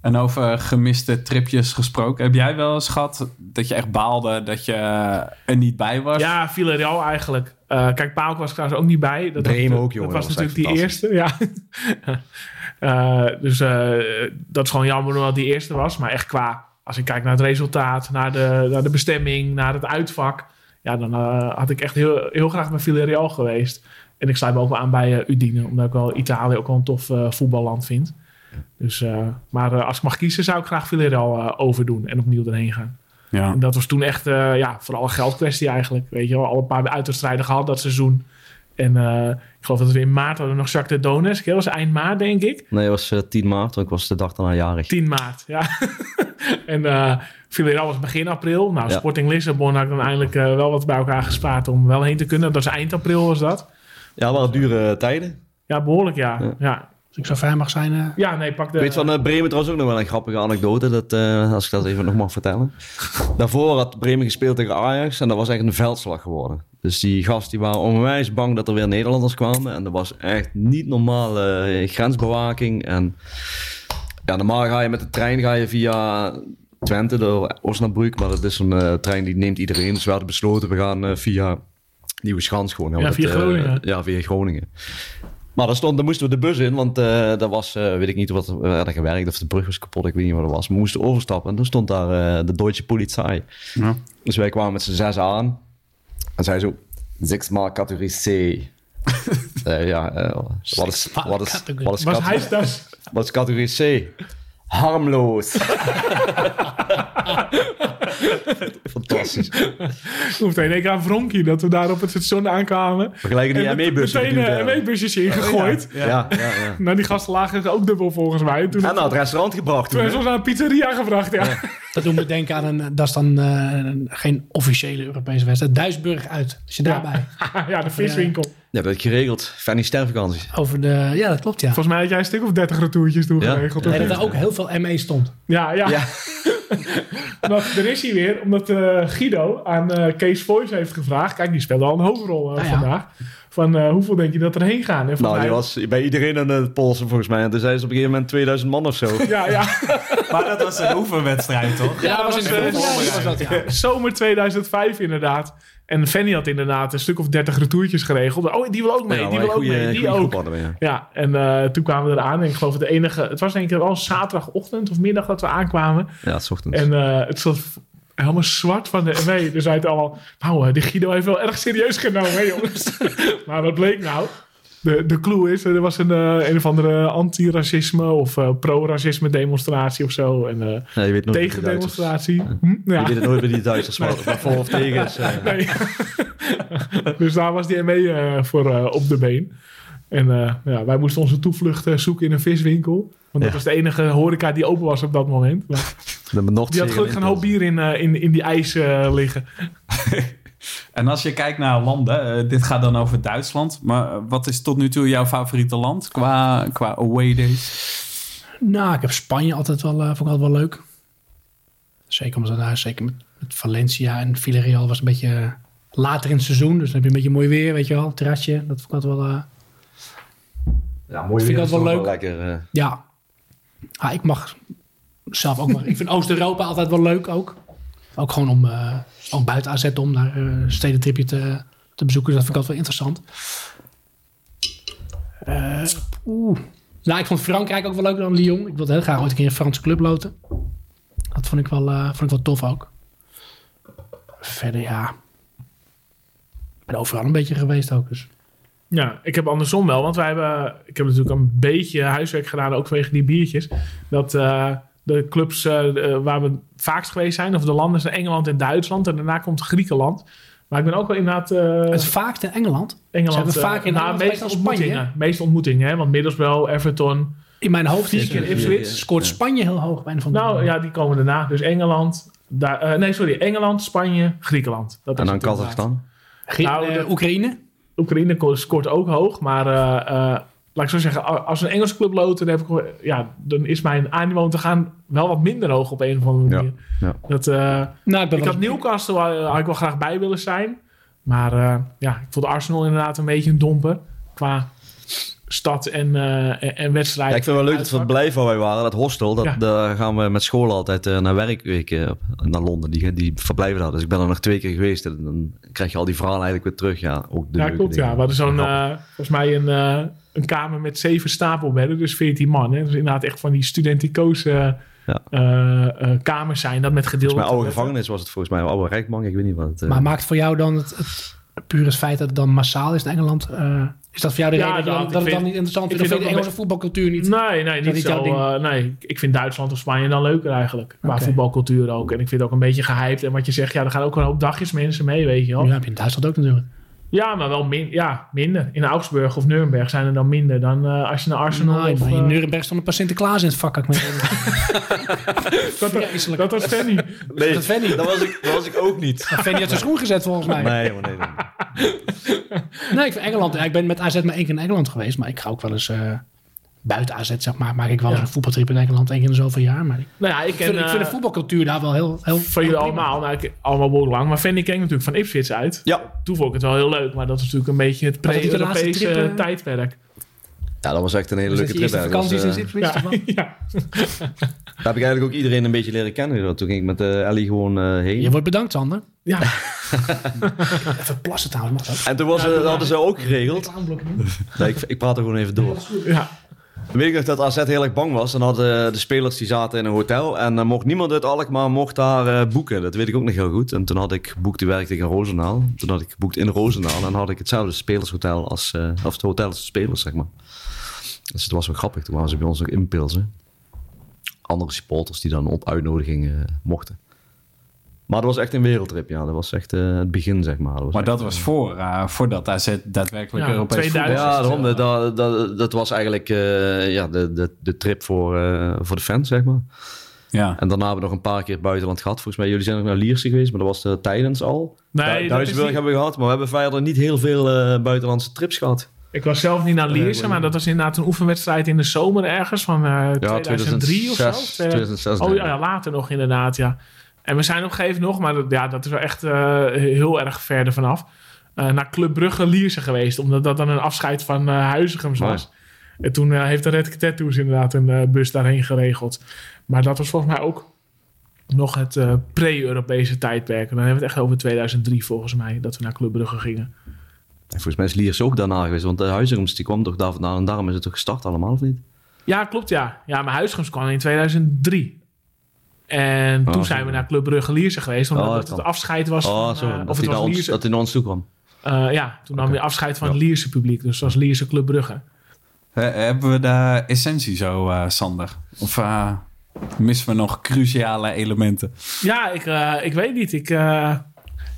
En over gemiste tripjes gesproken. Heb jij wel eens gehad dat je echt baalde dat je er niet bij was? Ja, Villarreal eigenlijk. Eh, kijk, Pauk was trouwens ook niet bij. Dat Bremen was, ook, jongen. Dat was, natuurlijk die eerste, ja. Eh, dus eh, dat is gewoon jammer dat die eerste was. Maar echt qua, als ik kijk naar het resultaat, naar de, naar de bestemming, naar het uitvak. Ja, dan had ik echt heel, heel graag bij Villarreal geweest. En ik sluit me ook wel aan bij Udine. Omdat ik wel Italië ook wel een tof eh, voetballand vind. Dus, eh, maar eh, als ik mag kiezen, zou ik graag Villarreal eh, overdoen. En opnieuw erheen gaan. Ja. En dat was toen echt, eh, ja, vooral een geldkwestie eigenlijk. Weet je wel, al een paar uitwedstrijden gehad dat seizoen. En eh, ik geloof dat we in maart hadden we nog Jacques de Donetsk. Dat was eind maart, denk ik. Nee, het was eh, 10 maart, want ik was de dag daarna jarig. 10 maart, ja. en eh Villarreal was begin april. Nou, Ja. Sporting Lissabon had ik dan eindelijk wel wat bij elkaar gespaard om wel heen te kunnen. Dat was eind april was dat. Ja, het waren dure tijden. Ja, behoorlijk ja. Ja. Ja, Als ik zo vrij mag zijn. eh, ja nee, pak de... Weet van eh, Bremen trouwens ook nog wel een grappige anekdote, dat, eh, als ik dat even nog mag vertellen. Daarvoor had Bremen gespeeld tegen Ajax en dat was echt een veldslag geworden. Dus die gasten die waren onwijs bang dat er weer Nederlanders kwamen. En er was echt niet normale grensbewaking. En ja, normaal ga je met de trein ga je via Twente door Osnabrück. Maar dat is een eh, trein die neemt iedereen. Dus we hadden besloten, we gaan via Nieuwe Schans gewoon. Ja, via Groningen. ja, via Groningen. Maar daar, stond, daar moesten we de bus in, want eh dat was, eh, weet ik niet wat er werd gewerkt of de brug was kapot, ik weet niet wat het was. Maar we moesten overstappen en toen stond daar eh, de Deutsche Polizei. Ja. Dus wij kwamen met z'n zes aan en zij zo, zesmaal categorie C. Ja, wat, is, wat, is, wat, is dat? wat is categorie C? Harmloos. Fantastisch. Hoeft één keer aan Vronkie dat we daar op het station aankwamen. Vergelijken die En ME-bussen. Meteen eh. ME-busjes ingegooid. Ja, ja, ja. Nou, die gasten lagen ook dubbel volgens mij. Toen En naar het restaurant gebracht. toen Toen, hebben ze ons naar een pizzeria gebracht, ja. Dat doet me denken aan een, dat is dan eh, een- geen officiële Europese wedstrijd. Duisburg uit. Als je daarbij ja, de viswinkel. Ja, dat heb ik geregeld. Fanny stervakantie. over de, ja dat klopt ja. Volgens mij had jij een stuk of 30 retourtjes toen Ja. geregeld. Nee, dat er ook heel veel ME stond. Ja, ja. Ja. omdat, er is hij weer, omdat eh, Guido aan eh, Kees Voice heeft gevraagd. Kijk, die speelde al een hoofdrol eh, Ah, ja. vandaag. Van eh, hoeveel denk je dat er heen gaan? En Nou, die mij- was bij iedereen aan het polsen volgens mij. En toen zei ze op een gegeven moment 2000 man of zo. Ja, ja. Maar dat was een oefenwedstrijd, toch? Ja, dat was in de voorbereiding. was dat, ja. zomer 2005 inderdaad. En Fanny had inderdaad een stuk of 30 retourtjes geregeld. Oh, die wil ook mee, Ja, die wil ook goeie- mee, die ook. hadden ja. Ja, en eh, toen kwamen we eraan. En ik geloof het enige... Het was denk ik wel een zaterdagochtend of middag dat we aankwamen. Ja, het ochtends. En eh, het stond helemaal zwart van de MW. Dus uit allemaal... Nou, eh, die Guido heeft wel erg serieus genomen, hè jongens. maar wat bleek nou? De, de clue is, er was een, eh, een of andere anti-racisme of eh, pro-racisme demonstratie of zo. En eh Ja, je weet nooit Duitsers- tegendemonstratie. Hm? Ja. Je weet het nooit bij die Duitsers het maar voor of tegen eh. Nee. dus daar was die ME eh, voor eh, op de been. En eh, ja, wij moesten onze toevlucht eh, zoeken in een viswinkel. Want dat Ja. was de enige horeca die open was op dat moment. Maar die had gelukkig een hoop bier in, eh, in, in die ijs eh, liggen. En als je kijkt naar landen, dit gaat dan over Duitsland. Maar wat is tot nu toe jouw favoriete land qua, qua away days? Nou, ik heb Spanje altijd wel, eh, vond ik altijd wel leuk. Zeker omdat daar, zeker met, met Valencia en Villarreal was een beetje later in het seizoen. Dus dan heb je een beetje mooi weer, weet je wel. Terrasje, dat vond ik altijd wel... Ja, mooi Vind ik weer dat wel leuk. Lekker, eh. ja. Ah, ik mag zelf ook maar... ik vind Oost-Europa altijd wel leuk ook. Ook gewoon om, eh, ook buiten AZ om daar eh, een stedentripje te, te bezoeken. Dus dat vind ik altijd wel interessant. Eh, Oeh. Nou, ik vond Frankrijk ook wel leuker dan Lyon. Ik wilde heel graag ooit een keer een Franse club loten. Dat vond ik wel, vond ik wel tof ook. Verder, ja. Ik ben overal een beetje geweest ook. Dus. Ja, ik heb andersom wel. Want wij hebben... Ik heb natuurlijk een beetje huiswerk gedaan, ook vanwege die biertjes. Dat eh, de clubs eh, waar we het vaakst geweest zijn... of de landen zijn Engeland en Duitsland. En daarna komt Griekenland. Maar ik ben ook wel inderdaad... eh, Het vaakst in Engeland. Engeland... Zijn eh, vaak in nou, Engeland Spanje, ontmoetingen. Meestal ontmoetingen, hè. Want Middlesbrough, Everton... In mijn hoofd is Vier keer Ipswich. scoort Spanje heel hoog bij een van de Nou ja, die komen daarna. Dus Engeland... Daar, nee, sorry. Engeland, Spanje, Griekenland. Dat En is dan. Kazachstan. Nou, de- Oekraïne. Oekraïne scoort ook hoog. Maar eh, eh, laat ik zo zeggen, als een Engelse club loten, dan, heb ik, ja, dan is mijn animo om te gaan wel wat minder hoog op een of andere manier. ja. Dat, eh, Nou, ik had Newcastle had ik wel graag bij willen zijn. Maar eh, ja, ik vond Arsenal inderdaad een beetje een domper. Qua stad en, eh, en, wedstrijd. Ja, ik vind het wel leuk dat Uitvak. verblijf waar wij waren, dat hostel, dat, Ja. daar gaan we met school altijd eh, naar werkweken op- naar Londen. Die, die verblijven daar. Dus ik ben er nog twee keer geweest en dan krijg je al die verhalen eigenlijk weer terug. Ja, ook de Ja, klopt. Ja. We hadden zo'n, eh, volgens mij een, eh, een kamer met zeven stapelbedden, dus 14 man. Hè. Dus inderdaad echt van die studenticoze eh, Ja. eh, eh, kamers zijn. Dat met gedeelte. Volgens mij oude gevangenis was het volgens mij, oude Rijkbank, ik weet niet wat het... eh, Maar maakt voor jou dan het, het puur het feit dat het dan massaal is in Engeland? Is dat voor jou de Ja, reden dat, dat- dat, het dan niet interessant is? Of vind je de Engelse voetbalcultuur niet? Nee, nee, niet zo. eh, nee, ik vind Duitsland of Spanje dan leuker eigenlijk. Qua voetbalcultuur ook. En ik vind het ook een beetje gehyped. En wat je zegt, ja, er gaan ook een hoop dagjes mensen mee, weet je wel. Ja, Ja, heb je in Duitsland ook natuurlijk. Maar wel min, ja, minder. In Augsburg of Nuremberg zijn er dan minder dan eh, als je naar Arsenal Nee, of... maar in eh, Nuremberg stond een paar Sinterklaas in het vak. kan ik me dat, Vreselijk. dat was Fanny. nee, dat Fanny? dat was, ik, dat was ik ook niet. Fanny had zijn schoen gezet volgens mij. Nee, maar nee, nee. ik vind Engeland. ja, ik ben met AZ maar één keer in Engeland geweest. Maar ik ga ook wel eens eh, buiten AZ, zeg maar. Maak ik wel eens Ja. een voetbaltrip in Engeland. één keer in zoveel jaar. Maar ik, Nou ja, ik ken... vind, ik vind de eh, voetbalcultuur daar wel heel, heel van jullie allemaal, nou, ik, allemaal behoorlijk lang. Maar Fanny ken ik natuurlijk van Ipswich uit. Ja. Toen vond ik het wel heel leuk. Maar dat is natuurlijk een beetje het pre-Europese eh? tijdperk. ja, dat was echt een hele Dus leuke trip. Dat was, sinds eh, Ipswich. Ja, Ja. ja. Daar heb ik eigenlijk ook iedereen een beetje leren kennen. Toen ging ik met eh, Ellie gewoon eh, heen. Je wordt bedankt, Sander. ja. Even plassen trouwens, mag dat? En toen was, dat hadden ze ook geregeld. Nee, ik, ik praat er gewoon even door. ja. Weet ik nog dat AZ heel erg bang was. Dan hadden de spelers die zaten in een hotel. En dan mocht niemand uit Alkmaar mocht daar eh, boeken. Dat weet ik ook nog heel goed. En toen had ik geboekt, die werkte in Roosendaal. Toen had ik geboekt in Roosendaal. En had ik hetzelfde spelershotel als... eh, of het hotel als de spelers, zeg maar. Dus het was wel grappig. Toen waren ze bij ons nog inpilsen. Andere supporters die dan op uitnodiging eh, mochten. Maar dat was echt een wereldtrip, ja. Dat was echt eh, het begin, zeg maar. Dat was Maar dat was voor, eh, voordat AZ daadwerkelijk Ja, Europees 2000. voetbal- Ja, daarom. Dat, dat, dat was eigenlijk eh, ja, de, de, de trip voor, eh, voor de fans, zeg maar. Ja. En daarna hebben we nog een paar keer buitenland gehad. Volgens mij, jullie zijn nog naar Lierse geweest, maar dat was eh, tijdens al. Nee, Du- dat is Duitsburg niet- hebben we gehad, maar we hebben verder niet heel veel eh, buitenlandse trips gehad. Ik was zelf niet naar Lierse, maar- dat was inderdaad een oefenwedstrijd in de zomer ergens van eh 2003 of zo. 2006, 2006 Oh ja, later nog inderdaad, ja. En we zijn op een gegeven moment nog, maar dat, ja, dat is wel echt eh, heel erg verder vanaf. eh, naar Club Brugge Lierse geweest, omdat dat dan een afscheid van eh Huizigems was. En toen heeft de Red Tattoos inderdaad een bus daarheen geregeld. Maar dat was volgens mij ook nog het pre-Europese tijdperk. En dan hebben we het echt over 2003 volgens mij, dat we naar Club Brugge gingen. En volgens mij is Liers ook daarna geweest, want de Huizingems die kwam toch daar vandaan en daarom is het toch gestart allemaal, of niet? Ja, klopt ja. Ja, maar Huizigems kwam in 2003. En toen Oh, zijn zo. we naar Club Brugge Lierse geweest, omdat Oh, dat het het afscheid was Oh, van... eh, dat, of het hij was naar ons, Lierse, dat hij naar ons toe kwam. Eh, ja, toen nam Oké. je afscheid van Ja. het Lierse publiek. Dus dat was Lierse Club Brugge. He- hebben we de essentie zo, eh, Sander? Of missen we nog cruciale elementen? Ja, ik, eh, ik weet niet. Ik, eh,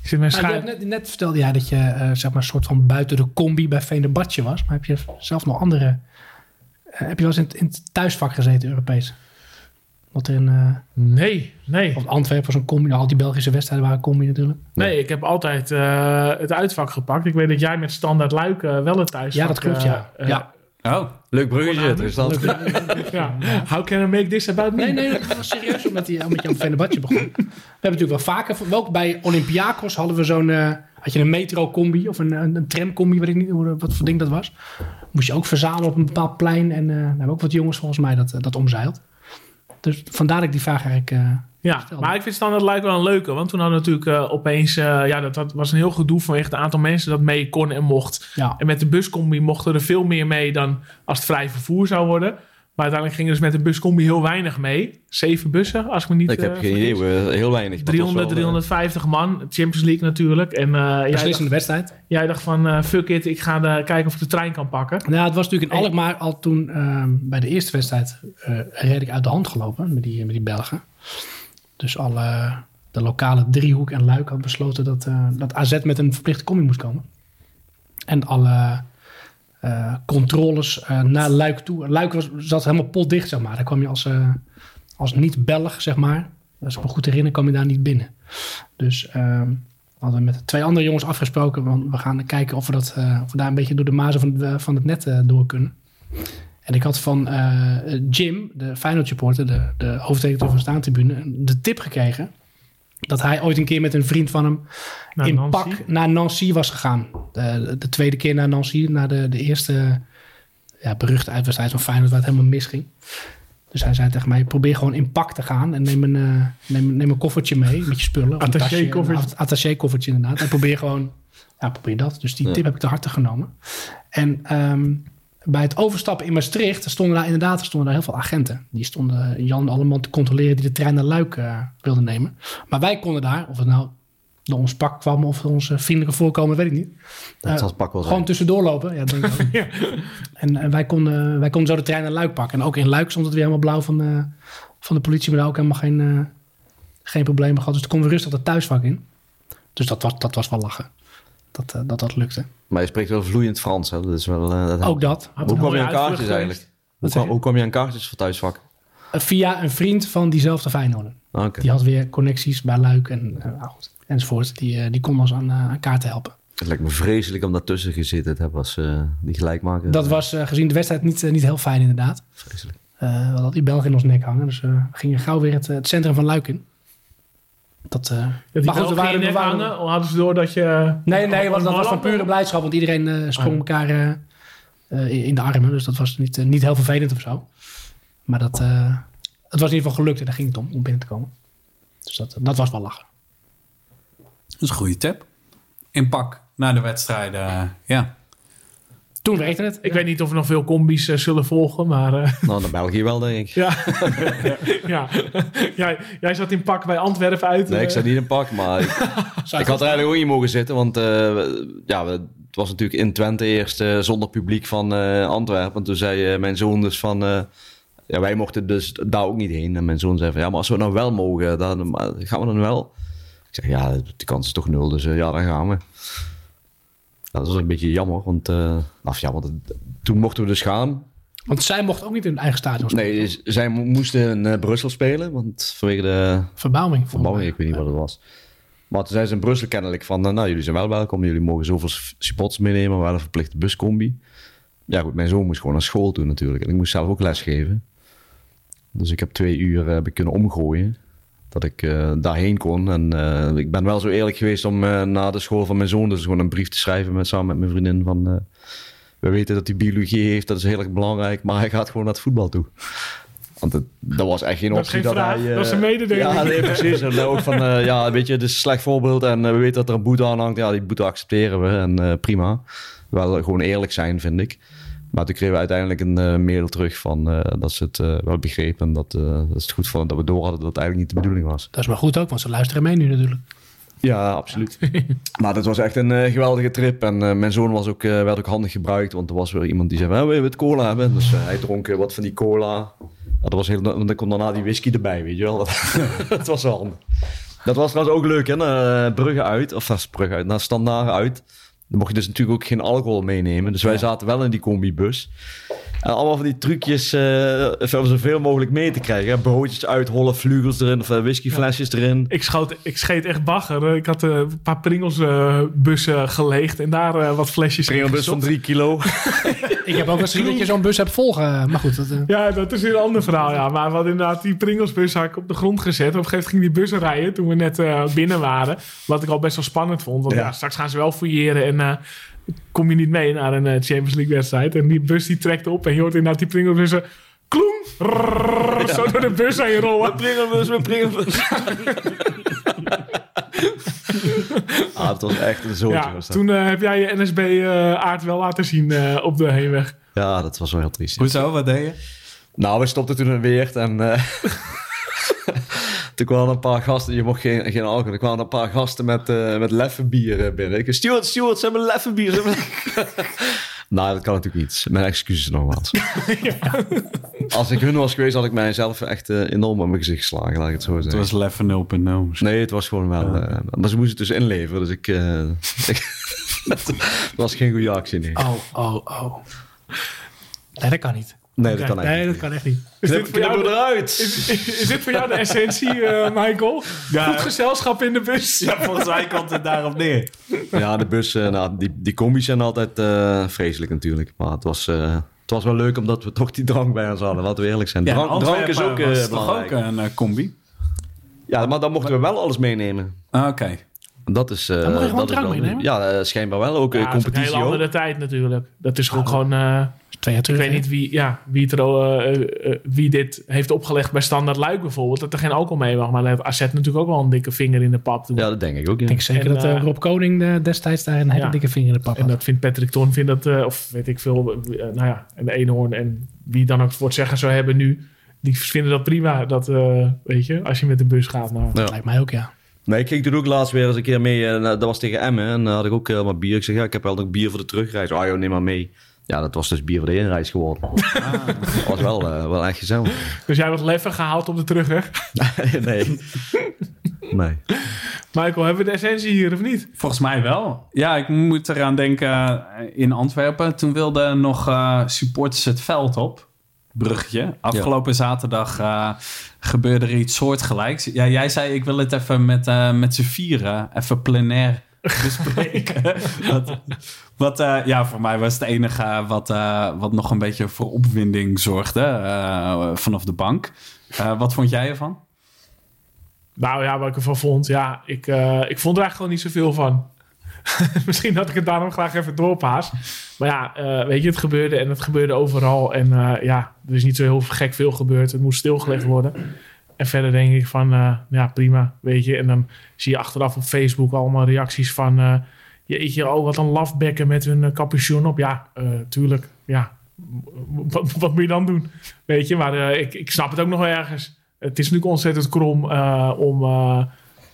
ik zit mijn Nou, schuim... net, net vertelde jij dat je zeg maar een soort van buiten de combi bij Venerbahce was. Maar heb je zelf nog andere... heb je wel eens in, het- in het thuisvak gezeten, Europees? Wat er in eh, Nee, nee. of Antwerpen was een combi. Nou, al die Belgische wedstrijden waren combi natuurlijk. Nee, ik heb altijd eh, het uitvak gepakt. Ik weet dat jij met standaard luik eh, wel het thuisvak... Ja, dat klopt, ja. Ja. Oh, Leuk bruggetje, dus dat. ja. How can I make this about me? Nee, nee, dat was serieus omdat, die, omdat je over Venerbahce begon. We hebben natuurlijk wel vaker... Wel bij Olympiakos hadden we zo'n... had je een metro-combi of een, een, een tram-combi, weet ik niet hoe, wat voor ding dat was. Moest je ook verzamelen op een bepaald plein. En eh daar hebben ook wat jongens volgens mij dat, dat omzeild. Dus vandaar dat ik die vraag eigenlijk... eh, Ja, maar ik vind standaard luik wel een leuke. Want toen hadden we natuurlijk eh, opeens... eh, ja, dat, dat was een heel gedoe vanwege het aantal mensen dat mee kon en mocht. ja. En met de buscombi mochten er veel meer mee dan als het vrij vervoer zou worden. Maar uiteindelijk gingen dus met de buscombi heel weinig mee. Zeven bussen, als ik me niet Ik heb eh, geen idee, we- heel weinig. Maar het was 300, wel, eh, 350 man. Champions League natuurlijk. En eh, jij, dacht, Beslissende wedstrijd. jij dacht van eh, fuck it, ik ga kijken of ik de trein kan pakken. Nou, het was natuurlijk in Alkmaar al toen ehm, bij de eerste wedstrijd eh redelijk uit de hand gelopen met die, met die Belgen. Dus alle, de lokale driehoek en Luik had besloten dat, eh, dat AZ met een verplichte combi moest komen. En alle eh, controles eh, naar Luik toe. Luik was, zat helemaal potdicht, zeg maar. Daar kwam je als, eh, als niet-Belg, zeg maar. Als ik me goed herinner, kwam je daar niet binnen. Dus ehm, we hadden met twee andere jongens afgesproken. Want we gaan kijken of we, dat, of daar een beetje door de mazen van van het net door kunnen. En ik had van Jim, de Feyenoord supporter, de, de hoofdredacteur van de Staantribune, de tip gekregen. Dat hij ooit een keer met een vriend van hem Naar in Nancy. pak naar Nancy was gegaan. De, de tweede keer naar Nancy, na de, de eerste ja, beruchte uitwedstrijd van Feyenoord waar het helemaal misging. Dus hij zei tegen mij, probeer gewoon in pak te gaan en neem een, eh, neem, neem een koffertje mee met je spullen. Of een Attaché tasje, koffertje. Een attaché koffertje inderdaad. En probeer gewoon, ja probeer dat. Dus die Ja. tip heb ik te harte genomen. En ehm, bij het overstappen in Maastricht stonden daar inderdaad er stonden daar heel veel agenten. Die stonden Jan allemaal te controleren die de trein naar Luik eh, wilden nemen. Maar wij konden daar, of het nou door ons pak kwam of door ons eh, vriendelijke voorkomen, weet ik niet. Dat Eh, zal het pak wel zijn. Gewoon tussendoor lopen. Ja, denk ik ook. En, en wij, konden, wij konden zo de trein naar Luik pakken. En ook in Luik stond het weer helemaal blauw van, de van de politie. Maar daar ook helemaal geen, eh, geen problemen gehad. Dus toen konden we rustig het thuisvak in. Dus dat was, dat was wel lachen. Dat, eh, dat dat lukte. Maar je spreekt wel vloeiend Frans, hè? Dat is wel, eh, dat Ook dat. Hoe kwam je aan kaartjes eigenlijk? Hoe kwam, je? hoe kwam je aan kaartjes voor thuisvak? Eh, Via een vriend van diezelfde Feyenoorder. Ah, Oké. Die had weer connecties bij Luik en, eh, nou goed, enzovoort. Die, eh, die kon ons aan, eh, aan kaarten helpen. Het lijkt me vreselijk om daartussen gezeten te hebben als eh, die gelijk maken. Dat was eh, gezien de wedstrijd niet, niet heel fijn inderdaad. vreselijk. Eh, we hadden die Belgen in ons nek hangen. Dus eh, we gingen gauw weer het, het centrum van Luik in. Dat, eh, Ja, die maar goed, waren, we waren- of hadden ze door dat je... Nee, nee, want dat was van pure blijdschap. Want iedereen eh, sprong Ah. elkaar eh, in de armen. Dus dat was niet, niet heel vervelend of zo. Maar dat, eh, het was in ieder geval gelukt. En daar ging het om, om binnen te komen. Dus dat, dat was wel lachen. dat is een goede tip. In pak na de wedstrijden. eh, ja. Toen werkte het. Ik weet niet of er nog veel combi's eh, zullen volgen, maar... eh, Nou, naar België wel, denk ik. ja. ja. jij, jij zat in pak bij Antwerpen uit. Nee, ik eh, zat niet in pak, maar ik, ik had er eigenlijk ook niet mogen zitten. Want eh, ja, we- het was natuurlijk in Twente eerst zonder publiek van eh, Antwerpen. En toen zei eh, mijn zoon dus van... eh, ja, wij mochten dus daar ook niet heen. En mijn zoon zei van... Ja, maar als we nou wel mogen, dan gaan we dan wel? Ik zeg, ja, de kans is toch nul. Dus ja, dan gaan we. Dat was een beetje jammer, want... of ja, want het- toen mochten we dus gaan. Want zij mocht ook niet in hun eigen stadion spelen. Nee, dus zij mo- moesten in eh, Brussel spelen, want vanwege de Verbouwing. verbouwing, ik weet niet wat het was. Maar toen zijn ze in Brussel kennelijk van, eh, nou jullie zijn wel welkom, jullie mogen zoveel supporters meenemen, wel een verplichte buscombi. Ja goed, mijn zoon moest gewoon naar school toe natuurlijk en ik moest zelf ook lesgeven. Dus ik heb twee uur kunnen omgooien, dat ik eh, daarheen kon. En eh, ik ben wel zo eerlijk geweest om eh, na de school van mijn zoon dus gewoon een brief te schrijven met, samen met mijn vriendin van... we weten dat hij biologie heeft, dat is heel erg belangrijk, maar hij gaat gewoon naar het voetbal toe. Want het, dat was echt geen optie dat hij... dat is een mededeling. Ja, nee, precies. En ook van, ja, weet je, dit is een slecht voorbeeld en we weten dat er een boete aan hangt. Ja, die boete accepteren we en prima. Wel gewoon eerlijk zijn, vind ik. Maar toen kregen we uiteindelijk een eh, mail terug van eh, dat ze het eh, wel begrepen. En dat, dat is het goed vonden dat we door hadden dat het eigenlijk niet de bedoeling was. Dat is maar goed ook, want ze luisteren mee nu natuurlijk. Ja, absoluut. maar dat was echt een geweldige trip. En mijn zoon was ook, werd ook handig gebruikt. Want er was weer iemand die zei, "Wel, wil je wat cola hebben? Dus hij dronk wat van die cola. Ja, dat was heel, want dan komt daarna die whisky erbij, weet je wel. Dat, dat was wel handig. Dat was trouwens ook leuk, hè. Naar Brugge uit, of naar Brugge uit, naar Standaard uit. Dan mocht je dus natuurlijk ook geen alcohol meenemen. Dus wij zaten wel in die combibus. En allemaal van die trucjes uh, om zoveel mogelijk mee te krijgen. Hè. Broodjes uithollen, vlugels erin of uh, whiskyflesjes erin. Ik, schoot, ik scheet echt bagger. Ik had uh, een paar Pringles uh, bussen geleegd en daar uh, wat flesjes in Pringelbus van drie kilo. ik heb ook eens gezien dat je zo'n bus hebt volgen. Maar goed. Dat, uh... Ja, dat is weer een ander verhaal. Ja. Maar we hadden inderdaad die Pringles had ik op de grond gezet. Op een gegeven moment ging die bus rijden toen we net uh, binnen waren. Wat ik al best wel spannend vond. Want ja. Ja, straks gaan ze wel fouilleren en uh, kom je niet mee naar een uh, Champions League wedstrijd. En die bus die trekt op en je hoort inderdaad die Pringlebussen... Kloem! Ja. Zo door de bus heen rollen. Met Pringelbus, met Pringelbus. ah, het was echt een zootje. Ja, toen uh, heb jij je NSB-aard uh, wel laten zien uh, op de heenweg. Ja, dat was wel heel triest. Hoezo? Wat deed je? Nou, we stopten toen in Weert en... toen kwamen een paar gasten, je mocht geen, geen alcohol, er kwamen een paar gasten met, uh, met leffenbier binnen. Ik Stuart, Stuart, ze hebben leffenbier. Ze hebben... nou, dat kan natuurlijk niet. Mijn excuses nogmaals. ja. Als ik hun was geweest, had ik mijzelf echt uh, enorm op mijn gezicht geslagen, laat ik het zo zeggen. Het was leffen 0.0. Nee, het was gewoon wel... Ja. Uh, maar ze moesten het dus inleveren, dus ik... ik dat was geen goede actie, nee. Oh, oh, oh. Nee, dat kan niet. Nee, dat kan echt Nee, dat kan echt niet. Is dit knip eruit. Is, dit voor jou de essentie, uh, Michael? Ja. Goed gezelschap in de bus. Ja, volgens mij komt het daarop neer. Ja, de bus, uh, nou, die, die combis zijn altijd uh, vreselijk natuurlijk. Maar het was, uh, het was wel leuk omdat we toch die drank bij ons hadden. Laten we eerlijk zijn. Ja, drank, drank is ook was toch ook een combi? Ja, maar dan mochten we wel alles meenemen. Ah, Oké. Okay. Dat is, uh, dan mag je gewoon dat meenemen? Ja, uh, schijnbaar wel. Ook ja, competitie. Dat is een hele andere tijd natuurlijk. Dat is ook gewoon. Uh, Twee jaar terug, ik weet niet wie, ja, wie, er, wie dit heeft opgelegd bij Standaard Luik bijvoorbeeld. Dat er geen alcohol mee mag. Maar heeft AZ natuurlijk ook wel een dikke vinger in de pap. Toen. Ja, dat denk ik ook. Ja. Ik denk zeker en, dat uh, Rob Koning destijds daar een hele ja. dikke vinger in de pap En dat vindt Patrick Ton, vindt dat, uh, of weet ik veel, uh, nou ja, en de Eenhoorn en wie dan ook voor het zeggen zou hebben nu. Die vinden dat prima, dat, weet je, als je met de bus gaat. Nou. Ja. Dat lijkt mij ook, ja. Nee, ik ging toen ook laatst weer eens een keer mee. Uh, dat was tegen Emmen. En dan had ik ook helemaal bier. Ik zeg, ja, ik heb wel nog bier voor de terugreis. Ah joh, neem maar mee. Ja, dat was dus bier voor de inreis geworden. Ah. Dat was wel, uh, wel echt gezellig. Dus jij wat leffen gehaald op de terugweg? nee. nee. Michael, hebben we de essentie hier of niet? Volgens mij wel. Ja, ik moet eraan denken in Antwerpen. Toen wilden nog uh, supporters het veld op. Bruggetje. Afgelopen ja. zaterdag uh, gebeurde er iets soortgelijks. Ja, jij zei ik wil het even met, uh, met z'n vieren, even plenair bespreken. wat, wat uh, ja, voor mij was het enige wat, wat nog een beetje voor opwinding zorgde vanaf de bank. wat vond jij ervan? Nou ja, wat ik ervan vond, ja, ik, ik vond er eigenlijk gewoon niet zoveel van. Misschien had ik het daarom graag even doorpaas. Maar ja, uh, weet je, het gebeurde en het gebeurde overal. En uh, ja, er is niet zo heel gek veel gebeurd. Het moest stilgelegd worden. En verder denk ik van, uh, ja, prima, weet je. En dan zie je achteraf op Facebook allemaal reacties van... jeetje, oh, wat een lafbekken met hun capuchon op. Ja, tuurlijk, ja. Wat, wat, moet je dan doen? Weet je, maar ik, ik snap het ook nog wel ergens. Het is natuurlijk ontzettend krom om...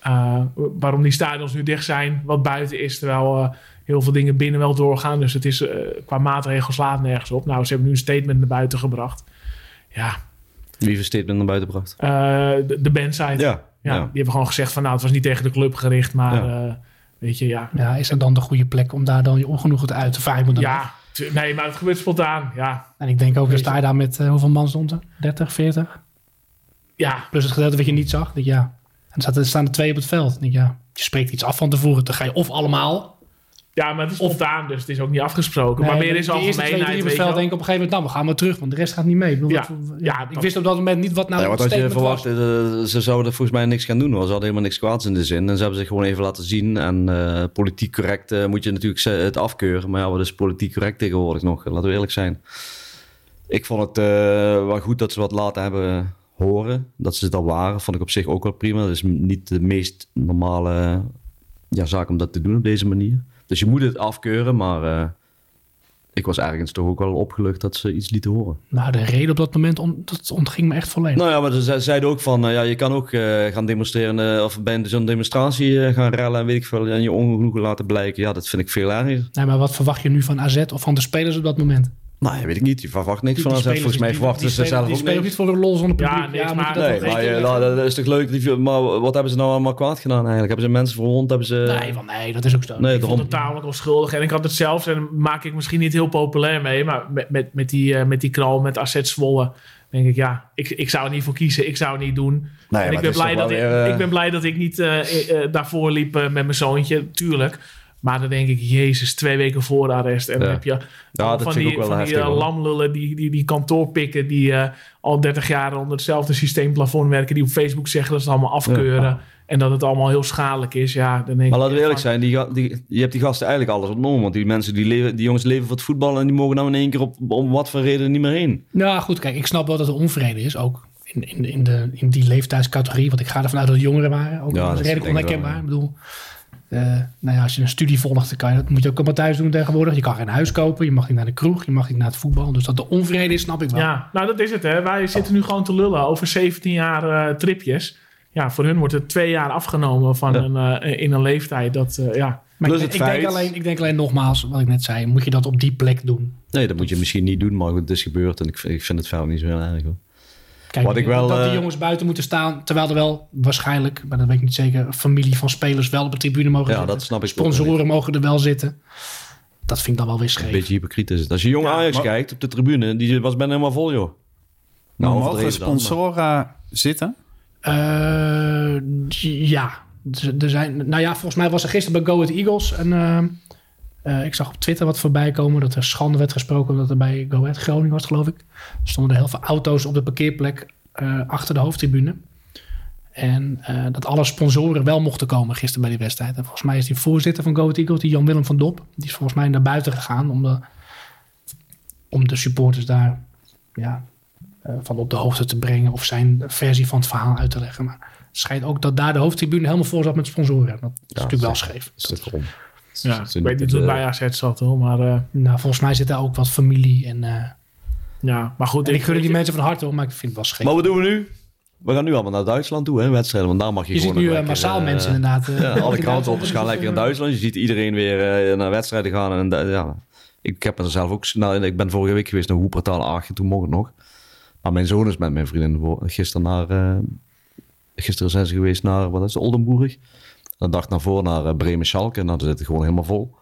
Uh, waarom die stadions nu dicht zijn, wat buiten is, terwijl uh, heel veel dingen binnen wel doorgaan. Dus het is uh, qua maatregelen slaat nergens op. Nou, ze hebben nu een statement naar buiten gebracht. Ja. Wie heeft een statement naar buiten gebracht? de, de bandsite. Ja, ja, ja, Die hebben gewoon gezegd van nou, het was niet tegen de club gericht, maar ja. weet je, ja. Ja, is dat dan de goede plek om daar dan je ongenoegen uit te vijgen? Ja, nee, maar het gebeurt spontaan, ja. En ik denk ook, dan sta je daar met hoeveel man stond er? 30, 40? Ja. Plus het gedeelte wat je niet zag. Dat ja, en er staan er twee op het veld. Ik, ja. je spreekt iets af van tevoren. Dan ga je of allemaal. Ja, maar het is spontaan, dus het is ook niet afgesproken. maar meer is de eerste twee, drie op weet het veld wel. denken op een gegeven moment... nou, we gaan maar terug, want de rest gaat niet mee. Ik, bedoel, Ja. wat- Ja, ik wist op dat moment niet wat nou Ja, wat had je was. verwacht? eh, ze zouden volgens mij niks gaan doen. hoor. Ze hadden helemaal niks kwaads in de zin. En ze hebben zich gewoon even laten zien. En eh, politiek correct eh, moet je natuurlijk het afkeuren. Maar ja, wat is politiek correct tegenwoordig nog? Laten we eerlijk zijn. Ik vond het eh, wel goed dat ze wat laten hebben horen. Dat ze het al waren, vond ik op zich ook wel prima. Dat is niet de meest normale ja, zaak om dat te doen op deze manier. Dus je moet het afkeuren, maar eh, ik was ergens toch ook wel opgelucht dat ze iets lieten horen. Nou, de reden op dat moment on- dat ontging me echt volledig. Nou ja, maar ze ze zeiden ook van, eh, ja, je kan ook eh, gaan demonstreren of bij zo'n demonstratie gaan rellen en weet ik veel, en je ongenoegen laten blijken. Ja, dat vind ik veel erger. Nee, maar wat verwacht je nu van AZ of van de spelers op dat moment? Nou, ja, weet ik niet. Je verwacht niks Die- van die Volgens mij verwachten ze zelf ook spelen ook niet voor een lol zonder Ja, publiek. niks, moet maar- Nee, maar je- nou, dat is toch leuk. Maar wat hebben ze nou allemaal kwaad gedaan eigenlijk? Hebben ze mensen verwond? Hebben ze... Nee, van, nee, dat is ook zo. Nee, Ik vond daarom. het tamelijk onschuldig. En ik had het zelfs, en daar maak ik misschien niet heel populair mee, maar met, met, met, die, eh, met die knal met Asset Zwolle, denk ik, ja, ik, ik zou er niet voor kiezen. Ik zou het niet doen. Nee, en maar ik ben, is blij toch dat ik, weer, eh, ik ben blij dat ik niet eh, daarvoor liep met mijn zoontje, tuurlijk. Maar dan denk ik, jezus, twee weken voor de arrest. En dan Ja. heb je Ja, dat van die, ook wel van die eh, lamlullen, die, die, die kantoorpikken, die eh, al 30 jaar onder hetzelfde systeemplafond werken, die op Facebook zeggen dat ze het allemaal afkeuren. En dat het allemaal heel schadelijk is. Ja, dan denk Maar ik laten we eerlijk van- zijn, die, die, je hebt die gasten eigenlijk alles ontnomen. Want die mensen, die, leven, die jongens leven voor het voetbal en die mogen nou in één keer op, om wat voor reden niet meer heen. Nou goed, kijk, ik snap wel dat er onvrede is. Ook in, in, in, de, in die leeftijdscategorie. Want ik ga ervan uit dat het jongeren waren. Ook Ja, dat is redelijk onherkenbaar. Ik bedoel, eh, nou ja, als je een studie volgt, dan kan je, dat moet je ook allemaal thuis doen tegenwoordig. Je kan geen huis kopen, je mag niet naar de kroeg, je mag niet naar het voetbal. Dus dat er onvrede is, snap ik wel. Ja, nou dat is het hè. Wij zitten nu gewoon te lullen over 17 jaar eh, tripjes. Ja, voor hun wordt er twee jaar afgenomen van Ja. een, eh, in een leeftijd dat, eh, ja. Maar Plus ik, het ik, denk feit- alleen, ik denk alleen nogmaals, wat ik net zei, moet je dat op die plek doen. Nee, dat moet je misschien niet doen, maar goed, het is gebeurd. En ik, vind- ik vind het verder niet zo heel erg. Hoor. Kijk, Wat ik wel, dat die eh, jongens buiten moeten staan, terwijl er wel waarschijnlijk, maar dat weet ik niet zeker, familie van spelers wel op de tribune mogen Ja, zitten. dat snap ik Sponsoren mogen er wel zitten. Dat vind ik dan wel weer Een scheef. beetje hypocriet is het. Als je jong Ajax maar- kijkt op de tribune, die was bijna helemaal vol, joh. Nou, mogen overdreven dan, maar- sponsoren zitten? Eh, ja, er zijn, nou ja, volgens mij was er gisteren bij Go Ahead Eagles en eh, ik zag op Twitter wat voorbij komen dat er schande werd gesproken dat er bij Go Ahead Groningen was, geloof ik. Er stonden er heel veel auto's op de parkeerplek eh, achter de hoofdtribune. En eh, dat alle sponsoren wel mochten komen gisteren bij die wedstrijd. En volgens mij is die voorzitter van Go Ahead Eagles, die Jan-Willem van Dop, die is volgens mij naar buiten gegaan om de, om de supporters daar ja, van op de hoogte te brengen of zijn versie van het verhaal uit te leggen. Maar het schijnt ook dat daar de hoofdtribune helemaal vol zat met sponsoren. Dat is natuurlijk wel scheef. Is dat. Ja Is ik het weet niet hoe het bij AZ zat hoor, maar eh, Nou, volgens mij zit daar ook wat familie en, eh, ja. Maar goed, en ik gun die mensen van harte hoor, maar ik vind het wel scheef. Maar wat doen we nu? We gaan nu allemaal naar Duitsland toe, hè, wedstrijden. Want daar mag je, je ziet gewoon nu nog eh, lekker, massaal eh, mensen inderdaad. eh, Ja, alle kranten op gaan lekker in Duitsland. Je ziet iedereen weer eh, naar wedstrijden gaan. En, eh, ja, ik heb er zelf ook... Nou, ik ben vorige week geweest naar Hoepertaal Aachen. Toen mocht het nog. Maar mijn zoon is met mijn vriendin voor- gisteren naar... eh, gisteren zijn ze geweest naar, wat is het, Oldenburg. Dag daarvoor naar eh, Bremen-Schalke. En dan zit het gewoon helemaal vol.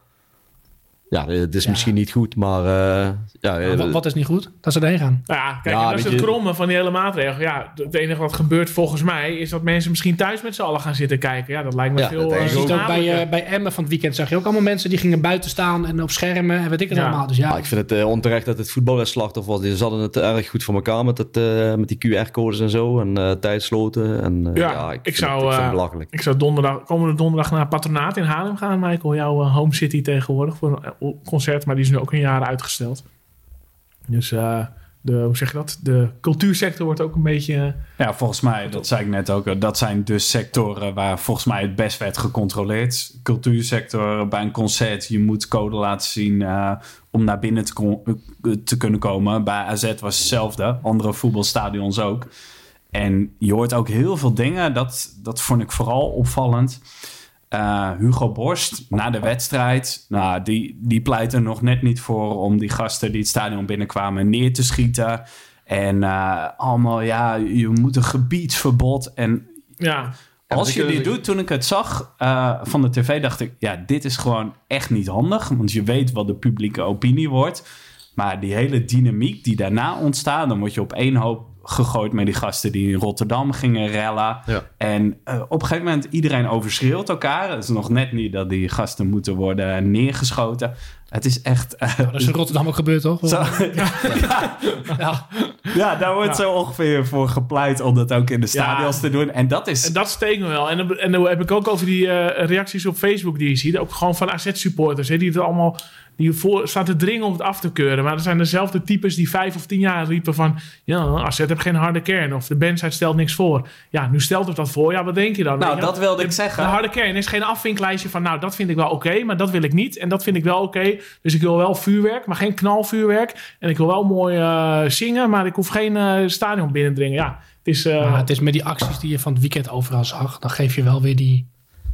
Ja, het is Ja. misschien niet goed, maar... eh, ja, eh, wat, wat is niet goed? Dat ze erheen gaan. Nou ja, kijk, Ja, dat is het je- kromme van die hele maatregel. Ja, het enige wat gebeurt volgens mij is dat mensen misschien thuis met z'n allen gaan zitten kijken. Ja, dat lijkt me Ja, veel dat eh, Je ook bij, eh, bij Emmen van het weekend zag je ook allemaal mensen die gingen buiten staan en op schermen en weet ik het Ja. allemaal. Dus ja, Maar ik vind het eh, onterecht dat het voetbal een slachtoffer was. Die hadden het erg goed voor elkaar met, het, eh, met die QR-codes en zo. En eh tijdsloten. En, eh, Ja, ik, ik vind zou, het, ik vind het eh, belachelijk. Ik zou donderdag, komende donderdag naar Patronaat in Haarlem gaan, Michael. Jouw eh, home city tegenwoordig voor eh, concert. Maar die is nu ook een jaar uitgesteld. Dus eh, de, hoe zeg je dat? De cultuursector wordt ook een beetje... eh, Ja, volgens mij, dat zei ik net ook, eh, dat zijn dus sectoren waar volgens mij het best werd gecontroleerd. Cultuursector, bij een concert, je moet code laten zien om naar binnen te, kon- te kunnen komen. Bij AZ was hetzelfde, andere voetbalstadions ook. En je hoort ook heel veel dingen, dat, dat vond ik vooral opvallend. Eh, Hugo Borst, na de wedstrijd, nou, die, die pleit er nog net niet voor om die gasten die het stadion binnenkwamen neer te schieten. En eh, allemaal, ja, je moet een gebiedsverbod. En ja, als je dit doet, toen ik het zag eh, van de tv, dacht ik, ja, dit is gewoon echt niet handig. Want je weet wat de publieke opinie wordt. Maar die hele dynamiek die daarna ontstaat, dan word je op één hoop gegooid met die gasten die in Rotterdam gingen rellen. Ja. En eh, op een gegeven moment, iedereen overschreeuwt elkaar. Het is nog net niet dat die gasten moeten worden neergeschoten. Het is echt... eh, Dat is in Rotterdam ook gebeurd, toch? zo, ja, Ja. ja, daar wordt zo ongeveer voor gepleit om dat ook in de stadions te doen. En dat is... En dat steekt me wel. En dan, en dan heb ik ook over die eh, reacties op Facebook die je ziet. Ook gewoon van AZ-supporters. Die het allemaal die voor staan te dringen om het af te keuren. Maar er zijn dezelfde types die vijf of tien jaar riepen van... Ja, AZ heeft geen harde kern. Of de bandsite stelt niks voor. Ja, nu stelt het dat voor. Ja, wat denk je dan? Nou, je dat wilde ik de- zeggen. De harde kern is geen afvinklijstje van... Nou, dat vind ik wel oké, maar dat wil ik niet. En dat vind ik wel oké. Dus ik wil wel vuurwerk, maar geen knalvuurwerk. En ik wil wel mooi eh, zingen, maar ik hoef geen eh, stadion binnendringen. Ja, het is... eh, het is met die acties die je van het weekend overal zag. Dan geef je wel weer die,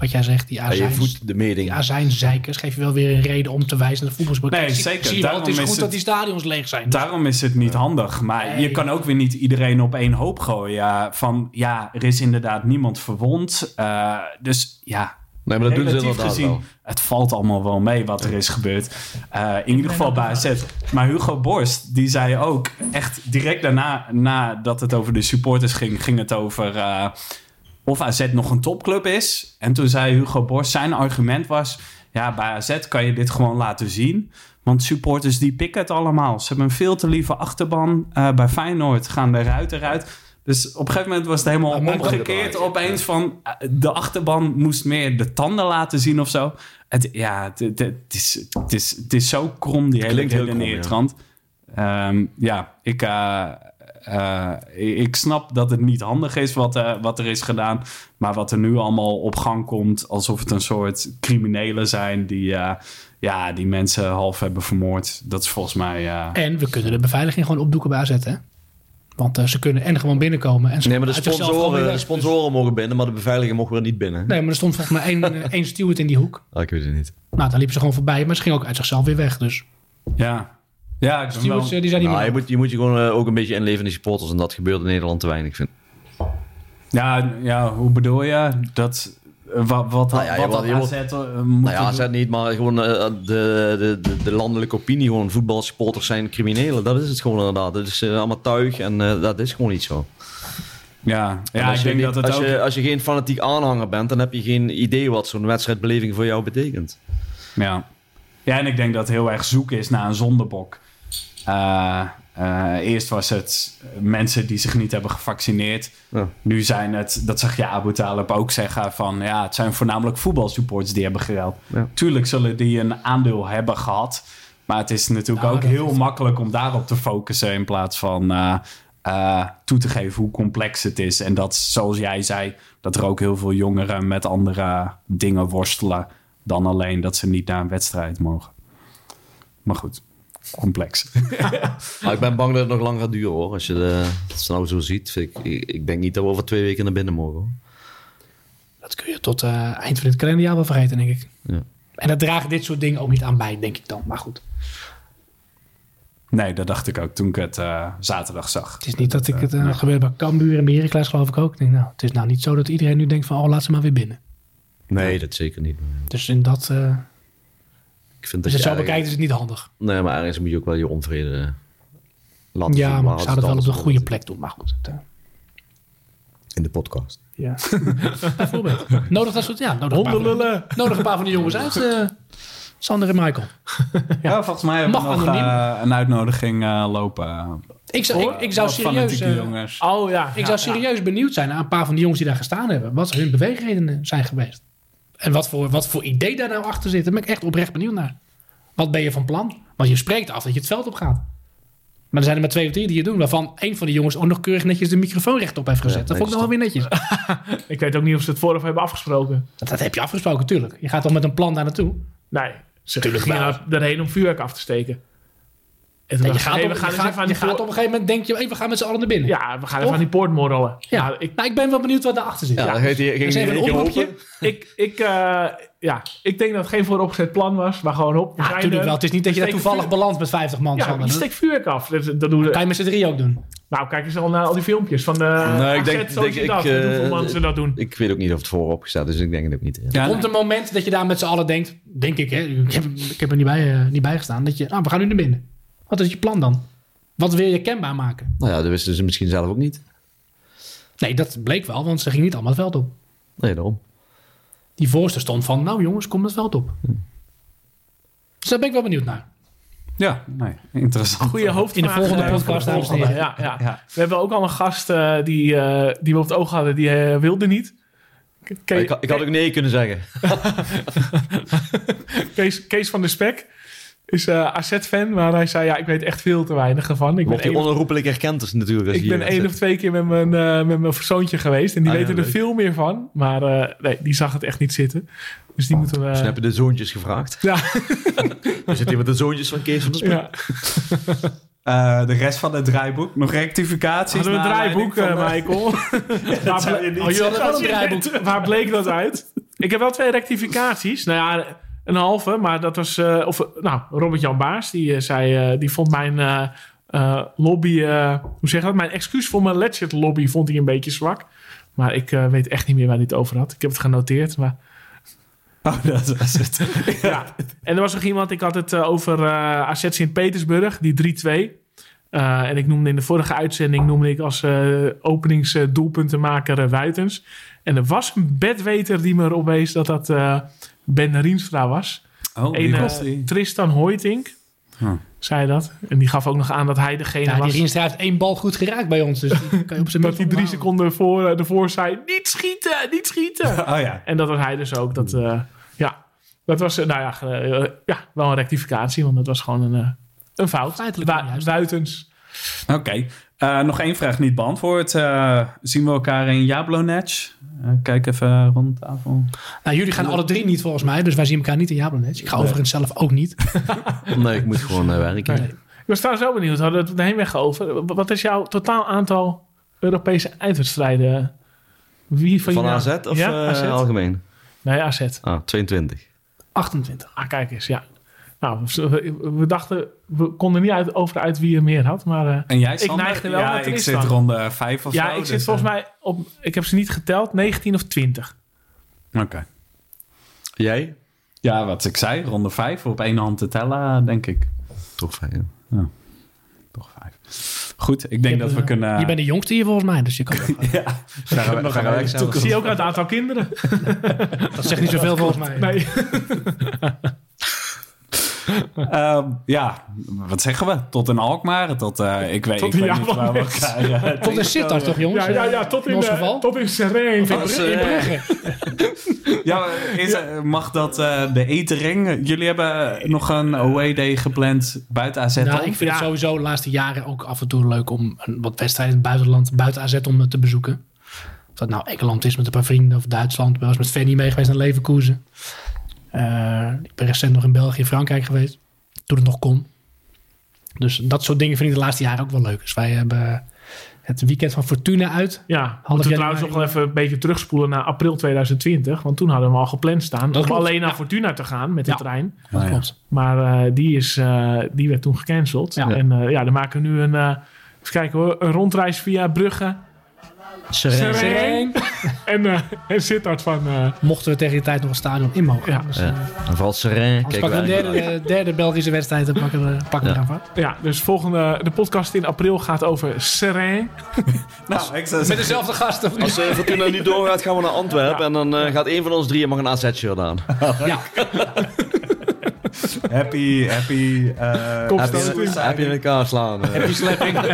wat jij zegt, die Ja, je azijn. voedt de meerding. Die azijnzeikers geef je wel weer een reden om te wijzen naar de voetbalsport. Nee, zeker. Zie je wel, het Daarom is is goed het- dat die stadions leeg zijn. Daarom is het niet handig. Maar Nee. je kan ook weer niet iedereen op één hoop gooien. Ja, van ja, er is inderdaad niemand verwond. Eh, dus ja, Nee, maar dat doen ze inderdaad gezien, wel. het valt allemaal wel mee wat er is gebeurd. Eh, in ieder geval bij AZ. Maar Hugo Borst, die zei ook echt direct daarna, nadat het over de supporters ging, ging het over eh, of AZ nog een topclub is. En toen zei Hugo Borst, zijn argument was, ja, bij AZ kan je dit gewoon laten zien. Want supporters die pikken het allemaal. Ze hebben een veel te lieve achterban. Eh, bij Feyenoord gaan de ruiten eruit. Dus op een gegeven moment was het helemaal omgekeerd opeens van eh, de achterban moest meer de tanden laten zien of zo. Het, ja, het, het, het is, het, is, het is zo krom, die hele redeneertrand. Ehm, ja, ik, eh, eh, ik snap dat het niet handig is wat, eh, wat er is gedaan. Maar wat er nu allemaal op gang komt, alsof het een soort criminelen zijn die, eh, ja, die mensen half hebben vermoord. Dat is volgens mij. eh, En we kunnen de beveiliging gewoon opdoeken bij AZ, hè? Want ze kunnen en gewoon binnenkomen. En ze Nee, maar de weer sponsoren, sponsoren mogen binnen, maar de beveiliging mocht weer niet binnen. Nee, maar er stond volgens mij één, één steward in die hoek. Ah, ik weet het niet. Nou, daar liepen ze gewoon voorbij. Maar ze gingen ook uit zichzelf weer weg. Dus ja. Ja, wel- stewards, eh, die zijn niet Nou, meer. je, moet, je moet je gewoon eh, ook een beetje inleven in die supporters. En dat gebeurt in Nederland te weinig, vind ik. ja, ja, hoe bedoel je? Dat, eh, wat wat, Nou ja, wordt- AZ eh, moeten Nou ja, doen? zet niet, maar gewoon eh, de, de, de, de landelijke opinie. Gewoon voetbalsupporters zijn criminelen. Dat is het gewoon inderdaad. Dat is eh, allemaal tuig en eh, dat is gewoon niet zo. Ja, ja als ik je denk niet- dat het als ook... Je, als je geen fanatiek aanhanger bent, dan heb je geen idee wat zo'n wedstrijdbeleving voor jou betekent. Ja. ja, en ik denk dat het heel erg zoeken is naar een zondebok. Eh, eh, eerst was het mensen die zich niet hebben gevaccineerd. Ja. Nu zijn het, dat zag je Abu Talib ook zeggen, van ja, het zijn voornamelijk voetbalsupporters die hebben gereld. Ja. Tuurlijk zullen die een aandeel hebben gehad. Maar het is natuurlijk ook heel is- makkelijk om daarop te focussen in plaats van eh, eh, toe te geven hoe complex het is. En dat, zoals jij zei, dat er ook heel veel jongeren met andere dingen worstelen dan alleen dat ze niet naar een wedstrijd mogen. Maar goed, complex. Maar ik ben bang dat het nog lang gaat duren hoor. Als je de, het nou zo ziet. vind Ik, ik, ik denk niet dat we over twee weken naar binnen mogen. Hoor. Dat kun je tot eh, eind van dit kalenderjaar wel vergeten, denk ik. Ja. En dat dragen dit soort dingen ook niet aan bij, denk ik dan. Maar goed, Nee, dat dacht ik ook toen ik het eh, zaterdag zag. het is niet dat ik het... eh, dat gebeurt bij Cambuur en Heracles geloof ik ook. Ik denk, nou, het is nou niet zo dat iedereen nu denkt van... oh, laat ze maar weer binnen. Nee, dat zeker niet. Dus in dat... eh Ik vind dat je je het zo bekijkt is het niet handig. Nee, maar ergens moet je ook wel je onvrede laten zien. Ja, maar waar ik het zou het wel op de goede plek doen. Maar goed, het, eh, In de podcast. ja. Bijvoorbeeld. Nodig dat soort... Ja, nodig een, paar van, Hondenlullen. nodig een paar van die jongens uit. eh, Sander en Michael. Ja, volgens mij hebben we nog eh, een uitnodiging eh, lopen. Ik zou, ik, ik zou serieus... Oh ja. Ik ja, zou ja. serieus benieuwd zijn naar een paar van die jongens die daar gestaan hebben. Wat hun beweegredenen zijn geweest. En wat voor, wat voor idee daar nou achter zit. Daar ben ik echt oprecht benieuwd naar. Wat ben je van plan? Want je spreekt af dat je het veld op gaat. Maar er zijn er maar twee of drie die het doen. Waarvan een van die jongens ook nog keurig netjes de microfoon rechtop heeft gezet. Ja, dat vond ik nog wel weer netjes. Ik weet ook niet of ze het vooraf hebben afgesproken. Dat, dat heb je afgesproken, tuurlijk. Je gaat toch met een plan daar naartoe. Nee, ze Tuurlijk gingen daarheen om vuurwerk af te steken. En je gaat, op, we gaan eens gaat, even aan je die gaat poort- op een gegeven moment denk je, hey, we gaan met z'n allen naar binnen. Ja, we gaan even aan die poort morrelen. Ja. Ja, ik, Nou, ik ben wel benieuwd wat daarachter zit. Ja, dan ging is hij even een oproepje. ik, ik, eh, ja, ik denk dat het geen vooropgezet plan was. Maar gewoon op. we Ja, zijn natuurlijk er. wel. Het is niet dat je daar toevallig vuur- belandt met 50 man. Ja, je steekt vuurwerk af. Dat, dat doen kan je met z'n drie ook doen. Nou, kijk eens al naar al die filmpjes van de Nee, ik AZ, denk- ik, dat, eh, hoeveel mensen dat doen. Ik weet ook niet of het voorop staat, dus ik denk het ook niet. Ja, komt een moment dat je daar met z'n allen denkt, denk ik, hè, ik, heb, ik heb er niet bij, eh, niet bij gestaan, dat je, nou, we gaan nu naar binnen. Wat is je plan dan? Wat wil je kenbaar maken? Nou ja, dat wisten ze misschien zelf ook niet. Nee, dat bleek wel, want ze gingen niet allemaal het veld op. Nee, daarom. Die voorste stond van, nou jongens, kom het veld op. Dus daar ben ik wel benieuwd naar. Ja, nee, interessant. Goede hoofdvraag. In de volgende eh, podcast, de dames en volgende. heren. Ja, ja. Ja. We hebben ook al een gast eh, die, eh, die we op het oog hadden, die wilde niet. Ke- ik, ik had ook nee kunnen zeggen. Kees, Kees van de Spek is eh AZ-fan, maar hij zei, ja, ik weet echt veel te weinig ervan. Ik ben, Wordt hij onherroepelijk herkend dus natuurlijk. als ik ben hier één of twee keer met mijn, eh, met mijn zoontje geweest en die Ah, ja, weten er leuk. veel meer van. Maar eh, nee, die zag het echt niet zitten. Dus die moeten we... Dus dan heb je de zoontjes gevraagd. ja, Dan zit hij met de zoontjes van Kees van ja. Eh, de rest van het draaiboek. Nog rectificaties? Hadden we een draaiboek, eh, de- Michael? waar, zou je ble- niet Oh, jullie zeggen. hadden Een draaiboek. Waar bleek dat uit? Ik heb wel twee rectificaties. Nou ja, een halve, maar dat was... eh, of, nou, Robert-Jan Baars, die, eh, zei, eh, die vond mijn lobby... hoe zeg je dat? Mijn excuus voor mijn Ledger lobby vond hij een beetje zwak. Maar ik weet echt niet meer waar hij het over had. Ik heb het genoteerd, maar... Oh, dat was het. Ja. En er was nog iemand, ik had het over eh AZ Sint-Petersburg, die 3-2. Eh, en ik noemde in de vorige uitzending noemde ik als openingsdoelpuntenmaker eh, Wuitens. En er was een bedweter die me erop wees dat dat Ben Rienstra was. Oh, die? Tristan Hoytink Huh. zei dat. En die gaf ook nog aan dat hij degene Ja, die was... Rienstra heeft één bal goed geraakt bij ons. Dus die kan je op zijn dat hij drie seconden voor, eh, ervoor zei, niet schieten, niet schieten. Oh ja. En dat was hij dus ook. Dat, eh, ja, dat was eh, nou ja, ja, wel een rectificatie, want dat was gewoon een, een fout. Feitelijk Wa- buitens. Oké. Eh, nog één vraag niet beantwoord. Eh, zien we elkaar in Jablonec? Eh, kijk even rond de tafel. Nou, jullie gaan alle drie niet volgens mij, dus wij zien elkaar niet in Jablonec. Ik ga overigens zelf ook niet. Nee, ik moet gewoon werken. Nee. Ik was trouwens wel benieuwd, we hadden het de heenweg over. Wat is jouw totaal aantal Europese uitwedstrijden? Wie van, Van AZ of ja, eh, AZ? algemeen? Nee, AZ. Ah, 22. 28. Ah, kijk eens, ja. Nou, we, dachten, we konden niet uit, over uit wie er meer had, maar... eh, En jij, Sander? neigde wel ja, naar ik zit ronde vijf of ja, zo. ik zit dus, volgens eh, mij op... Ik heb ze niet geteld, 19 of 20. Oké. Jij? Ja, wat ik zei, ronde vijf op één hand te tellen, denk ik. Toch fijn, ja. Toch vijf. Goed, ik denk Je dat we eh, kunnen... Je bent de jongste hier volgens mij, dus je kan ja. Ik zie ook uit het aantal kinderen. Dat zegt niet zoveel volgens mij. Nee. Ehm, ja, wat zeggen we? Tot in Alkmaar? Tot, eh, ik weet, Tot ik in weet niet waar we eh, Tot in Sittard toch, jongens? Ja, ja, ja, tot in, ons eh, geval. tot in Sereen. in, Brugge- in Brugge. Ja, is, mag dat eh, de Etering? Jullie hebben nog een away day gepland buiten AZ Nou, om? ik vind Ja. het sowieso de laatste jaren ook af en toe leuk om een, wat wedstrijden in het buitenland, buiten AZ om te bezoeken. Of dat nou Engeland is met een paar vrienden of Duitsland. Ik wel eens met Fanny mee geweest naar Leverkusen. Eh, ik ben recent nog in België en Frankrijk geweest. Toen het nog kon. Dus dat soort dingen vind ik de laatste jaren ook wel leuk. Dus wij hebben het weekend van Fortuna uit. Ja, moeten we trouwens nog wel even een beetje terugspoelen naar april 2020. Want toen hadden we al gepland staan Dat om klopt, alleen naar ja. Fortuna te gaan met Ja. de trein. Dat ja. klopt. Maar eh, die, is, eh, die werd toen gecanceld. Ja. En eh, ja, dan maken we nu een, eh, even kijken hoor, een rondreis via Brugge. Sereen. Sereen. en, eh en Sittard van... eh, Mochten we tegen die tijd nog een stadion in mogen. Ja. Dus, Ja. eh, En vooral Sereen. Pakken we een wij- derde, derde Belgische wedstrijd en pakken we, pakken we Ja. eraan ja, dus volgende, de podcast in april gaat over Sereen. Nou, ik zou Met dezelfde gasten. Als uh, Fortuna niet doorgaat, gaan we naar Antwerpen. En dan eh, gaat een van ons drieën mag een AZ-shirt aan. Ja. happy, happy... eh, Heb Stoot je, in. elkaar slaan. eh. Die slapping.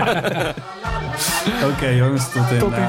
Oké jongens, tot in, Tot in eh.